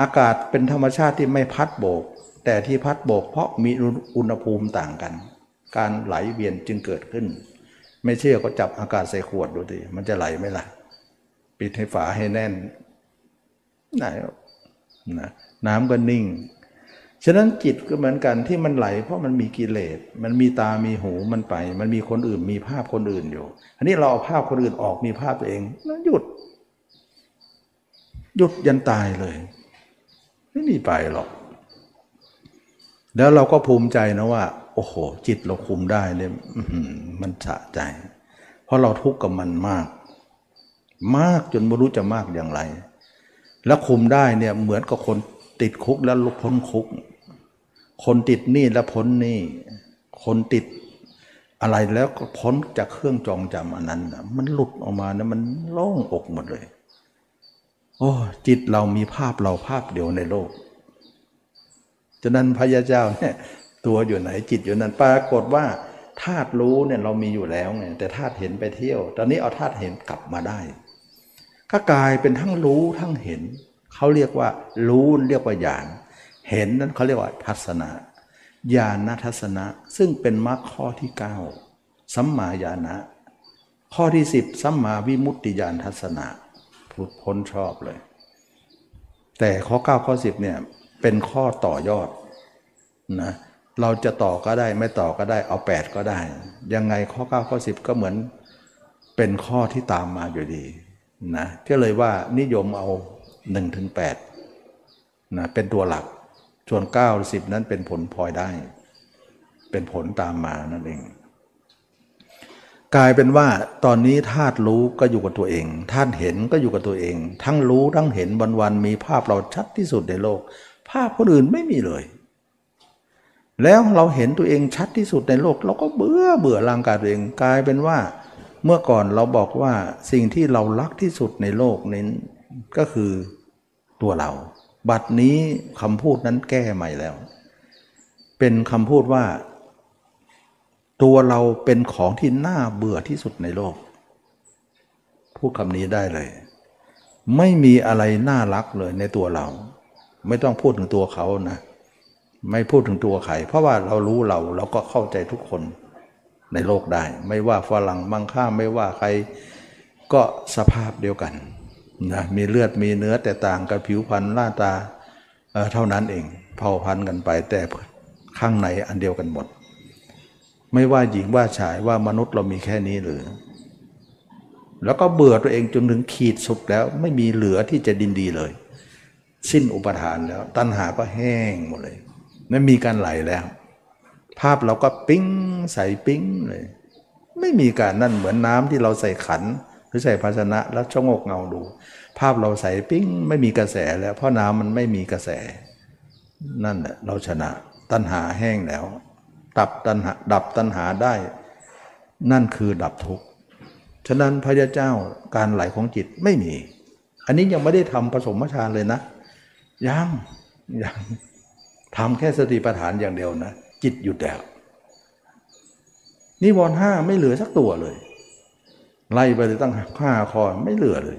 อากาศเป็นธรรมชาติที่ไม่พัดโบก แต่ที่พัดโบก เพราะมีอุณหภูมิต่างกัน การไหลเวียนจึงเกิดขึ้น ไม่เชื่อก็จับอากาศใส่ขวดดูดิมันจะไหลไหมล่ะ ปิดให้ฝาให้แน่นไหนนะน้ำก็นิ่ง ฉะนั้นจิตก็เหมือนกันที่มันไหล เพราะมันมีกิเลส มันมีตามีหูมันไป มันมีคนอื่นมีภาพคนอื่นอยู่ อันนี้เราเอาภาพคนอื่นออกมีภาพตัวเองแล้วหยุด หยุดยันตายเลย ไม่มีไปหรอก แล้วเราก็ภูมิใจนะว่า โอ้โห จิตเราคุมได้เนี่ยมันสะใจ เพราะเราทุกข์กับมันมาก มากจนไม่รู้จะมากอย่างไร แล้วคุมได้เนี่ยเหมือนกับคนติดคุกแล้วลุกพ้นคุก คนติดหนี้แล้วพ้นหนี้คนติดอะไรแล้วก็พ้นจากเครื่องจองจำอันนั้นนะมันหลุดออกมานะมันโล่งอกหมดเลย โอ้จิตเรามีภาพเราภาพเดียวในโลกฉะนั้นพระยาเจ้าเนี่ยตัวอยู่ไหนจิตอยู่นั้นปรากฏว่าธาตุรู้เนี่ยเรามีอยู่แล้วไงแต่ธาตุเห็นไปเที่ยว ตอนนี้เอาธาตุเห็นกลับมาได้ ก็กลายเป็นทั้งรู้ทั้งเห็นเขาเรียกว่ารู้เรียกว่าญาณ เห็นนั้นเขาเรียกว่าทัศนะญาณทัศนะ ซึ่งเป็นมรรคข้อที่ 9 สัมมาญาณะ ข้อที่ 10 สัมมาวิมุตติญาณทัศนะพูดพ้นชอบเลย แต่ข้อ 9 ข้อ 10เนี่ยเป็นข้อต่อยอดนะเราจะต่อก็ได้ไม่ต่อก็ได้เอา 8 ก็ได้ ยังไงข้อ 9 ข้อ 10 ก็เหมือนเป็นข้อที่ตามมาอยู่ดีนะก็เลยว่านิยมเอา1-8ถึงนะเป็นตัวหลัก ส่วน9 10 นั้นเป็นผลพลอยได้ เป็นผลตามมานั่นเอง กลายเป็นว่าตอนนี้ธาตุรู้ก็อยู่กับตัวเองธาตุเห็นก็อยู่กับตัวเอง ทั้งรู้ทั้งเห็นวันๆมีภาพเราชัดที่สุดในโลก ภาพคนอื่นไม่มีเลย แล้วเราเห็นตัวเองชัดที่สุดในโลก เราก็เบื่อเบื่อร่างกายตัวเอง กลายเป็นว่า เมื่อก่อนเราบอกว่าสิ่งที่เรารักที่สุดในโลกนี้ก็คือตัวเรา บัดนี้คำพูดนั้นแก้ใหม่แล้ว เป็นคำพูดว่า ตัวเราเป็นของที่น่าเบื่อที่สุดในโลก พูดคำนี้ได้เลย ไม่มีอะไรน่ารักเลยในตัวเรา ไม่ต้องพูดถึงตัวเขานะ ไม่พูดถึงตัวใครเพราะว่าเรารู้เราเราก็เข้าใจทุกคนในโลกได้ ไม่ว่าฝรั่งมังค่าไม่ว่าใคร ก็สภาพเดียวกัน นะมีเลือดมีเนื้อแต่ต่างกับผิวพรรณหน้าตาเเท่านั้นเองเผ่าพันธุ์กันไปแต่ข้างในอันเดียวกันหมด ไม่ว่าหญิงว่าชายว่ามนุษย์เรามีแค่นี้หรือ แล้วก็เบื่อตัวเองจนถึงขีดสุดแล้วไม่มีเหลือที่จะดินดีเลย สิ้นอุปทานแล้ว ตัณหาก็แห้งหมดเลยไม่มีการไหลแล้ว ภาพเราก็ปิ้งใส่ปิ้งเลย ไม่มีการนั่นเหมือนน้ำที่เราใส่ขัน รือใส่ภาชนะแล้วชะงกเงาดู ภาพเราใส่ปิ้งไม่มีกระแสแล้วเพราะน้ำมันไม่มีกระแส นั่นแหละเราชนะ ตัณหาแห้งแล้วดับตัณหาดับตัณหาได้ นั่นคือดับทุกข์ฉะนั้นพระเจ้าการไหลของจิตไม่มี อันนี้ยังไม่ได้ทำผสมฌานเลยนะ ยังยังทำแค่สติปัฏฐานอย่างเดียวนะ จิตหยุดแล้วนิวรณ์ห้าไม่เหลือสักตัวเลย ไล่ไปเลยตั้งห้าข้อไม่เหลือเลย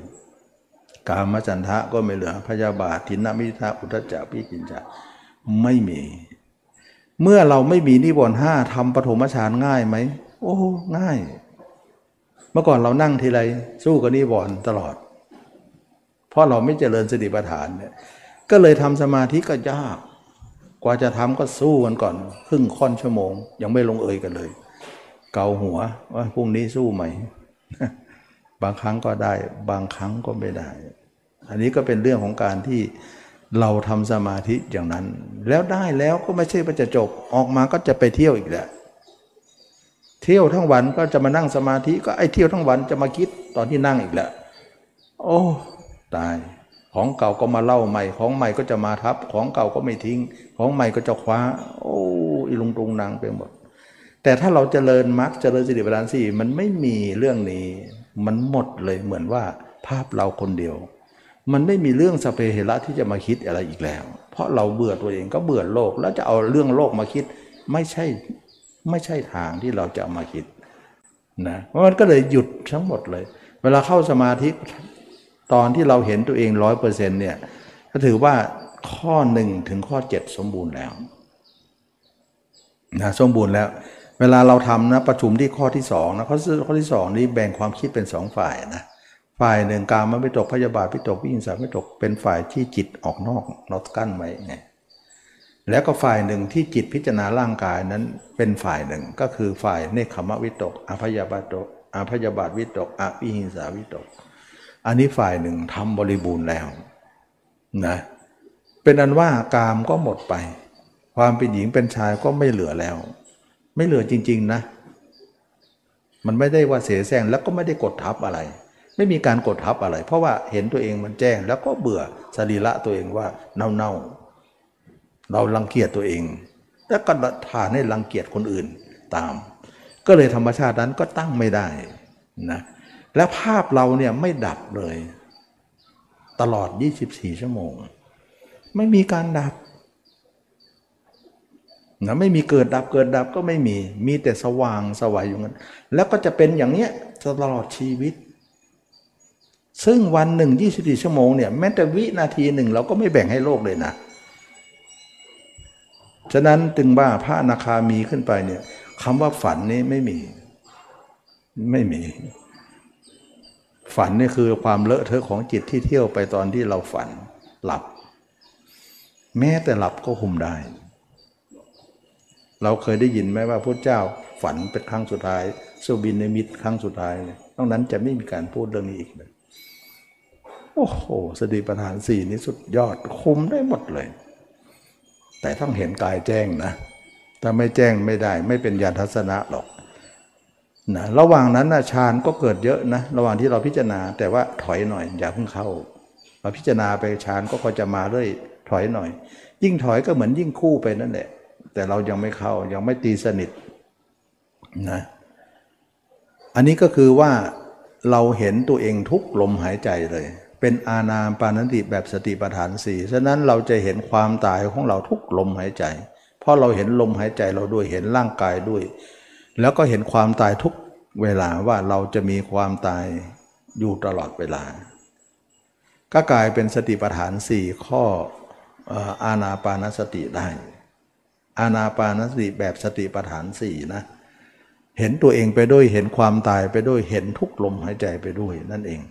กามจันทะก็ไม่เหลือพยาบาททินมิทะอุทจจะพิกินจะไม่มี เมื่อเราไม่มีนิวรณ์ห้าทำปฐมฌานง่ายไหมโอ้ง่าย เมื่อก่อนเรานั่งทีไรสู้กับนิวรณ์ตลอด เพราะเราไม่เจริญสติปัฏฐานเนี่ยก็เลยทำสมาธิก็ยาก กว่าจะทำก็สู้กันก่อน ครึ่งค่อนชั่วโมง ยังไม่ลงเอยกันเลย เกาหัวว่าพรุ่งนี้สู้ไหม บางครั้งก็ได้ บางครั้งก็ไม่ได้ อันนี้ก็เป็นเรื่องของการที่เราทำสมาธิอย่างนั้น แล้วได้แล้วก็ไม่ใช่ว่าจะจบออกมาก็จะไปเที่ยวอีกแหละเที่ยวทั้งวันก็จะมานั่งสมาธิก็ไอ้เที่ยวทั้งวันจะมาคิดตอนที่นั่งอีกแหละโอ้ตายของเก่าก็มาเล่าใหม่ ของใหม่ก็จะมาทับ ของเก่าก็ไม่ทิ้ง ของใหม่ก็จะคว้า โอ้อีลุงตุงนางไปหมด แต่ถ้าเราจเจริญมรรคเจริญสติปัฏฐานสี่มันไม่มีเรื่องนี้ มันหมดเลยเหมือนว่าภาพเราคนเดียว มันไม่มีเรื่องสเปเหระที่จะมาคิดอะไรอีกแล้ว เพราะเราเบื่อตัวเองก็เบื่อโลก แล้วจะเอาเรื่องโลกมาคิด ไม่ใช่ไม่ใช่ทางที่เราจะามาคิดนะเพราะมันก็เลยหยุดทั้งหมดเลย เวลาเข้าสมาธิตอนที่เราเห็นตัวเองร้อยเปอร์เซ็นต์เนี่ยก็ถือว่าข้อหนึ่งถึงข้อเจ็ดสมบูรณ์แล้วนะสมบูรณ์แล้ว เวลาเราทำนะประชุมที่ข้อที่สองนะข้อข้อที่สองนี้แบ่งความคิดเป็นสองฝ่ายนะฝ่ายหนึ่งการมันไม่ตกพยาบาทไม่ตกวิญญาณไม่ตกเป็นฝ่ายที่จิตออกนอกเรากั้นไว้ไงแล้วก็ฝ่ายหนึ่งที่จิตพิจารณาร่างกายนั้นเป็นฝ่ายหนึ่งก็คือฝ่ายเนคขมวิตกอภยาบาตกอภยาบาทวิตกอวิหิงสาวิตก อันนี้ฝ่ายหนึ่งทำบริบูรณ์แล้วนะเป็นอันว่ากามก็หมดไป ความเป็นหญิงเป็นชายก็ไม่เหลือแล้ว ไม่เหลือจริง ๆนะ มันไม่ได้ว่าเสียแซงแล้วก็ไม่ได้กดทับอะไร ไม่มีการกดทับอะไร เพราะว่าเห็นตัวเองมันแจ้ง แล้วก็เบื่อสรีระตัวเองว่าเน่าเน่าเราลังเกียจตัวเอง แล้วก็ทานให้รังเกียจคนอื่นตาม ก็เลยธรรมชาตินั้นก็ตั้งไม่ได้นะและภาพเราเนี่ยไม่ดับเลย ตลอด 24 ชั่วโมง ไม่มีการดับ นะไม่มีเกิดดับเกิดดับก็ไม่มี มีแต่สว่างสวัยอยู่งั้นแล้วก็จะเป็นอย่างเนี้ยตลอดชีวิต ซึ่งวันหนึ่งยี่สิบสี่ชั่วโมงเนี่ยแม้แต่วินาทีหนึ่งเราก็ไม่แบ่งให้โลกเลยนะ ฉะนั้นจึงว่าพระนาคามีขึ้นไปเนี่ยคำว่าฝันนี้ไม่มี ไม่มี ฝันนี่คือความเลอะเทอะของจิตที่เที่ยวไปตอนที่เราฝันหลับ แม้แต่หลับก็คุมได้ เราเคยได้ยินไหมว่าพระเจ้าฝันเป็นครั้งสุดท้ายสุบินในมิตรครั้งสุดท้ายเนอกนั้นจะไม่มีการพูดเรื่องนี้อีกเลยโอ้โหสติปัฏฐานสี่นี้สุดยอดคุมได้หมดเลย แต่ต้องเห็นกายแจ้งนะ ถ้าไม่แจ้งไม่ได้ไม่เป็นญาณทัศนะหรอกนะระหว่างนั้นนะฌานก็เกิดเยอะนะ ระหว่างที่เราพิจารณา แต่ว่าถอยหน่อยอย่าเพิ่งเข้าเราพิจารณาไปฌานก็คอยจะมาเรื่อยถอยหน่อย ยิ่งถอยก็เหมือนยิ่งคู่ไปนั่นแหละ แต่เรายังไม่เข้ายังไม่ตีสนิทนะอันนี้ก็คือว่าเราเห็นตัวเองทุกลมหายใจเลย เป็นอาณาปานติแบบสติปัฏฐานสี่ฉะนั้นเราจะเห็นความตายของเราทุกลมหายใจ เพราะเราเห็นลมหายใจเราด้วยเห็นร่างกายด้วย แล้วก็เห็นความตายทุกเวลาว่าเราจะมีความตายอยู่ตลอดเวลา ก็กลายเป็นสติปัฏฐานสี่ข้ออาณาปานสติได้ อาณาปานสติแบบสติปัฏฐานสี่นะ เห็นตัวเองไปด้วยเห็นความตายไปด้วยเห็นทุกลมหายใจไปด้วยนั่นเอง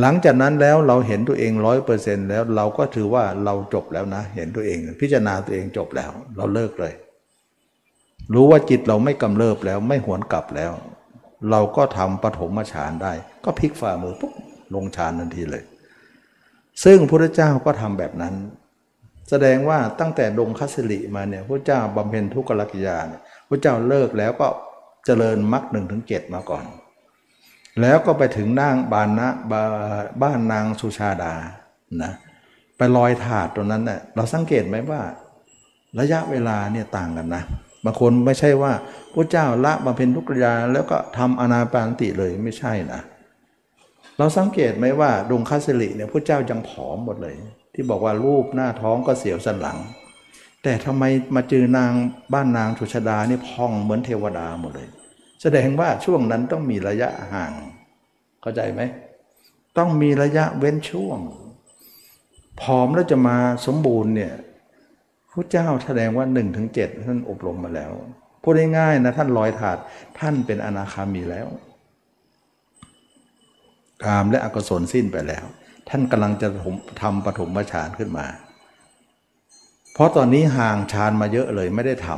หลังจากนั้นแล้วเราเห็นตัวเองร้อยเปอร์เซ็นต์แล้วเราก็ถือว่าเราจบแล้วนะ เห็นตัวเอง พิจารณาตัวเองจบแล้ว เราเลิกเลย รู้ว่าจิตเราไม่กำเริบแล้วไม่หวนกลับแล้ว เราก็ทำปฐมฌานได้ ก็พลิกฝ่ามือปุ๊บลงฌานทันทีเลย ซึ่งพระเจ้าก็ทำแบบนั้น แสดงว่าตั้งแต่ดงคัสลิมาเนี่ยพระเจ้าบำเพ็ญทุกขลักยาเนี่ยพระเจ้าเลิกแล้วก็เจริญมรรคหนึ่งถึงเจ็ดมาก่อน แล้วก็ไปถึงนางบานนะบ้านนางสุชาดานะไปลอยถาดตรงนั้นเน่ะเราสังเกตไหมว่า ระยะเวลาเนี่ยต่างกันนะบางคนไม่ใช่ว่าพระเจ้าละมาเป็นทุกขยาแล้วก็ทำอนาปานติเลยไม่ใช่นะเราสังเกตไหมว่าดงคาสิริเนี่ยพระเจ้ายังผอมหมดเลย ที่บอกว่ารูปหน้าท้องก็เสียวสันหลัง แต่ทำไมมาเจอนางบ้านนางชุชดานี่พองเหมือนเทวดาหมดเลย แสดงว่าช่วงนั้นต้องมีระยะห่าง เข้าใจไหม ต้องมีระยะเว้นช่วง ผอมแล้วจะมาสมบูรณ์เนี่ยพระเจ้าแสดงว่า1นถึงเท่านอบรมมาแล้วพูดง่ายๆนะท่านลอยถาดท่านเป็นอนาคามีแล้วกามและอกุศลสิ้นไปแล้ว ท่านกำลังจะทำปฐมฌานขึ้นมา เพราะตอนนี้ห่างฌานมาเยอะเลยไม่ได้ท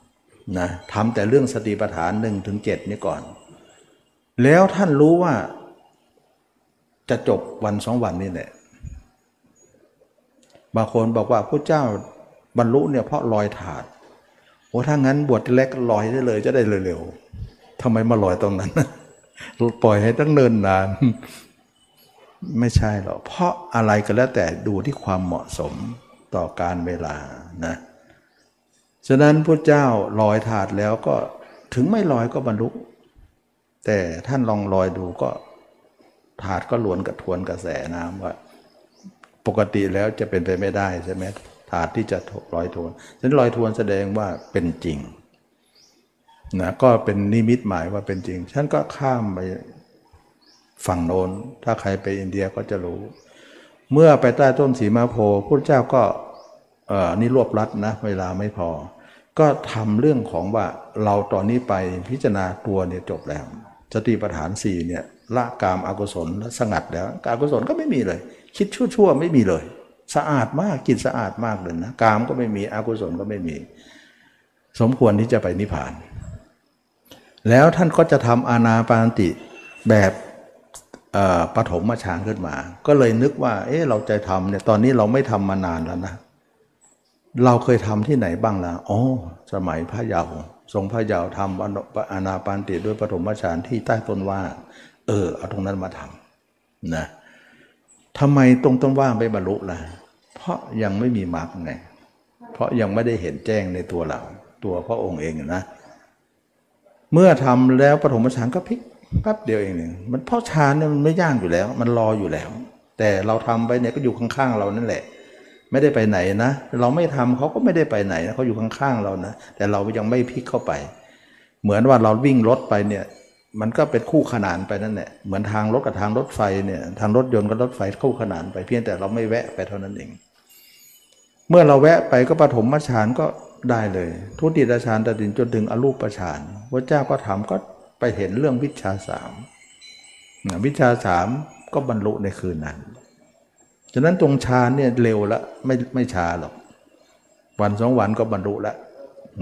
ำนะทำแต่เรื่องสติปัฏฐานหนึ่งถึงเจ็ดนี้ก่อน แล้วท่านรู้ว่า จะจบวันสองวันนี่แหละบางคนบอกว่าพระเจ้าบรรลุเนี่ยเพราะลอยถาดโอ้ถ้างั้นบวชแรกลอยได้เลยจะได้เร็วๆทำไมมาลอยตรงนั้น ปล่อยให้ตั้งเนินนาน ไม่ใช่หรอกเพราะอะไรก็แล้วแต่ดูที่ความเหมาะสมต่อการเวลานะฉะนั้นพระเจ้าลอยถาดแล้วก็ถึงไม่ลอยก็บรรลุแต่ท่านลองลอยดูก็ถาดก็หลวนกับทวนกระแสน้ำว่าปกติแล้วจะเป็นไปไม่ได้ใช่ไหมถาดที่จะลอยทวนฉะนั้นลอยทวนแสดงว่าเป็นจริงนะก็เป็นนิมิตหมายว่าเป็นจริงฉันก็ข้ามไป ฝั่งโน้น ถ้าใครไปอินเดียก็จะรู้ เมื่อไปใต้ต้นสีมาโพพุทธเจ้าก็เออนี่รวบรัดนะ เวลาไม่พอ ก็ทำเรื่องของว่าเราตอนนี้ไปพิจารณาตัวเนี่ยจบแล้วสติปัฏฐานสี่เนี่ยละกามอากุศลและสงัดแล้วกามกุศลก็ไม่มีเลย คิดชั่วๆไม่มีเลย สะอาดมากจิตสะอาดมากเลยนะกามก็ไม่มีอากุศลก็ไม่มี สมควรที่จะไปนิพพาน แล้วท่านก็จะทำอานาปานติแบบ ปฐมฌานขึ้นมา ก็เลยนึกว่า เอ๊ะเราจะทำเนี่ยตอนนี้เราไม่ทำมานานแล้วนะ เราเคยทำที่ไหนบ้างล่ะอ๋อสมัยพระเยาว์ทรงพระเยาว์ทำอานาปานติด้วยปฐมฌานที่ใต้ต้นว่า เออ เอาตรงนั้นมาทำนะทำไมตรงต้นว่าไม่บรรลุล่ะ เพราะยังไม่มีมรรคไงเพราะยังไม่ได้เห็นแจ้งในตัวเรา ตัวพระองค์เองนะเมื่อทำแล้วปฐมฌานก็พลิก แป๊บเดียวเองหนึ่งมันเพราะฌานเนี่ยมันไม่ย่ากอยู่แล้ว มันรออยู่แล้ว แต่เราทำไปเนี่ยก็อยู่ข้างๆเรานั่นแหละ ไม่ได้ไปไหนนะ เราไม่ทำเขาก็ไม่ได้ไปไหนนะเขาอยู่ข้างๆเรานะ แต่เรายังไม่พลิกเข้าไป เหมือนว่าเราวิ่งรถไปเนี่ย มันก็เป็นคู่ขนานไปนั่นแหละ เหมือนทางรถกับทางรถไฟเนี่ย ทางรถยนต์กับรถไฟคู่ขนานไปเพียงแต่เราไม่แวะไปเท่านั้นเอง เมื่อเราแวะไปก็ปฐมฌานก็ได้เลย ทุติยฌานตัดสินจนถึงอรูปฌานพระเจ้าก็ถามก็ ไปเห็นเรื่องวิชาสามวิชาสามก็บรรลุในคืนนั้น ฉะนั้นตรงฌานเนี่ยเร็วละไม่ไม่ช้าหรอก วันสองวันก็บรรลุล้ว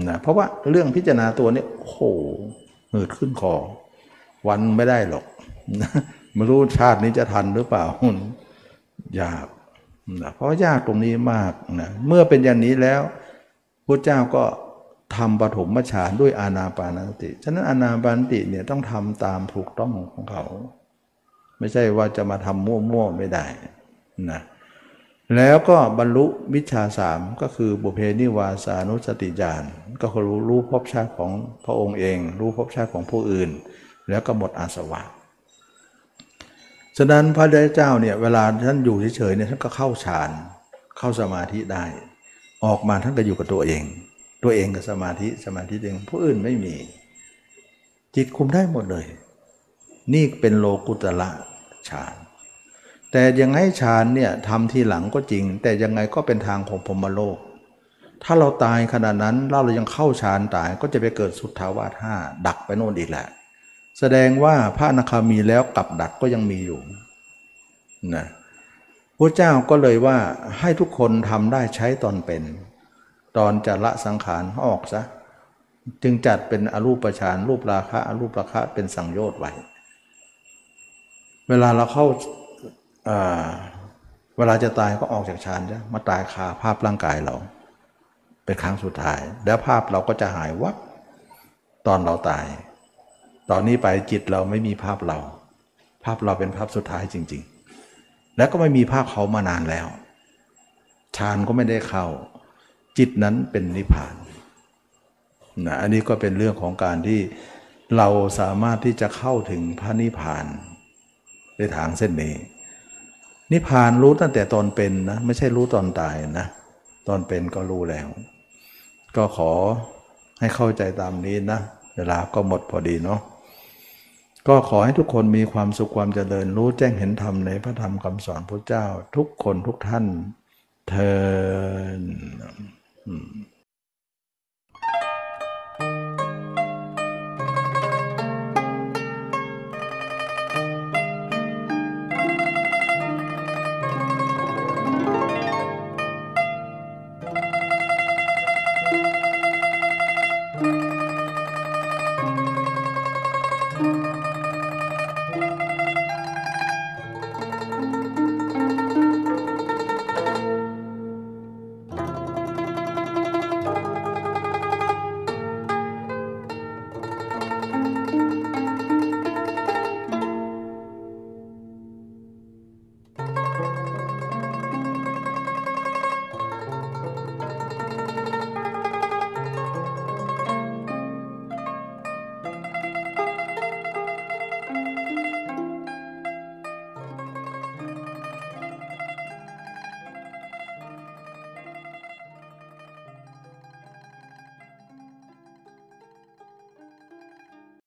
นะเพราะว่าเรื่องพิจารณาตัวนี้โอ้โหหืดขึ้นคอวันไม่ได้หรอกไม่รู้ชาตินี้จะทันหรือเปล่า ยากนะเพราะยากตรงนี้มากนะเมื่อเป็นอย่างนี้แล้วพระเจ้าก็ ทำปฐมฌานด้วยอานาปานสติ ฉะนั้นอานาปานสติเนี่ยต้องทำตามถูกต้องของเขา ไม่ใช่ว่าจะมาทำมั่วๆไม่ได้นะแล้วก็บรรลุวิชาสามก็คือบุเพนิวาสานุสติญาณก็คือรู้รู้ภพชาติของพระองค์เอง รู้ภพชาติของผู้อื่น แล้วก็หมดอาสวะฉะนั้นพระเดชเจ้าเนี่ยเวลาท่านอยู่เฉยๆเนี่ยท่านก็เข้าฌานเข้าสมาธิได้ ออกมาท่านก็อยู่กับตัวเอง ตัวเองกับสมาธิสมาธิเองผู้อื่นไม่มี จิตคุมได้หมดเลย นี่เป็นโลกุตละฌานแต่ยังไงฌานเนี่ยทำทีหลังก็จริง แต่ยังไงก็เป็นทางของพรมโลก ถ้าเราตายขนาดนั้นเราเรายังเข้าฌานตายก็จะไปเกิดสุทธาวาสห้าดักไปโน่นอีกแหละ แสดงว่าพระนาคามีแล้วกับดักก็ยังมีอยู่นะพระเจ้าก็เลยว่าให้ทุกคนทำได้ใช้ตอนเป็น ตอนจะละสังขารออกซะ จึงจัดเป็นอรูปฌานรูปราคะอรูปราคะเป็นสังโยชน์ไว้ เวลาเราเข้าเวลาจะตายก็ออกจากฌานจ้ะมาตายคาภาพร่างกายเรา เป็นครั้งสุดท้าย แล้วภาพเราก็จะหายวับตอนเราตาย ตอนนี้ไปจิตเราไม่มีภาพเรา ภาพเราเป็นภาพสุดท้ายจริง ๆ แล้วก็ไม่มีภาพเขามานานแล้วฌานก็ไม่ได้เข้า จิตนั้นเป็นนิพพานนะอันนี้ก็เป็นเรื่องของการที่เราสามารถที่จะเข้าถึงพระนิพพานในทางเส้นนี้ นิพพานรู้ตั้งแต่ตอนเป็นนะไม่ใช่รู้ตอนตายนะ ตอนเป็นก็รู้แล้ว ก็ขอให้เข้าใจตามนี้นะ เวลาก็หมดพอดีเนาะก็ขอให้ทุกคนมีความสุขความเจริญรู้แจ้งเห็นธรรมในพระธรรมคำสอนพระเจ้า ทุกคนทุกท่านเทิ น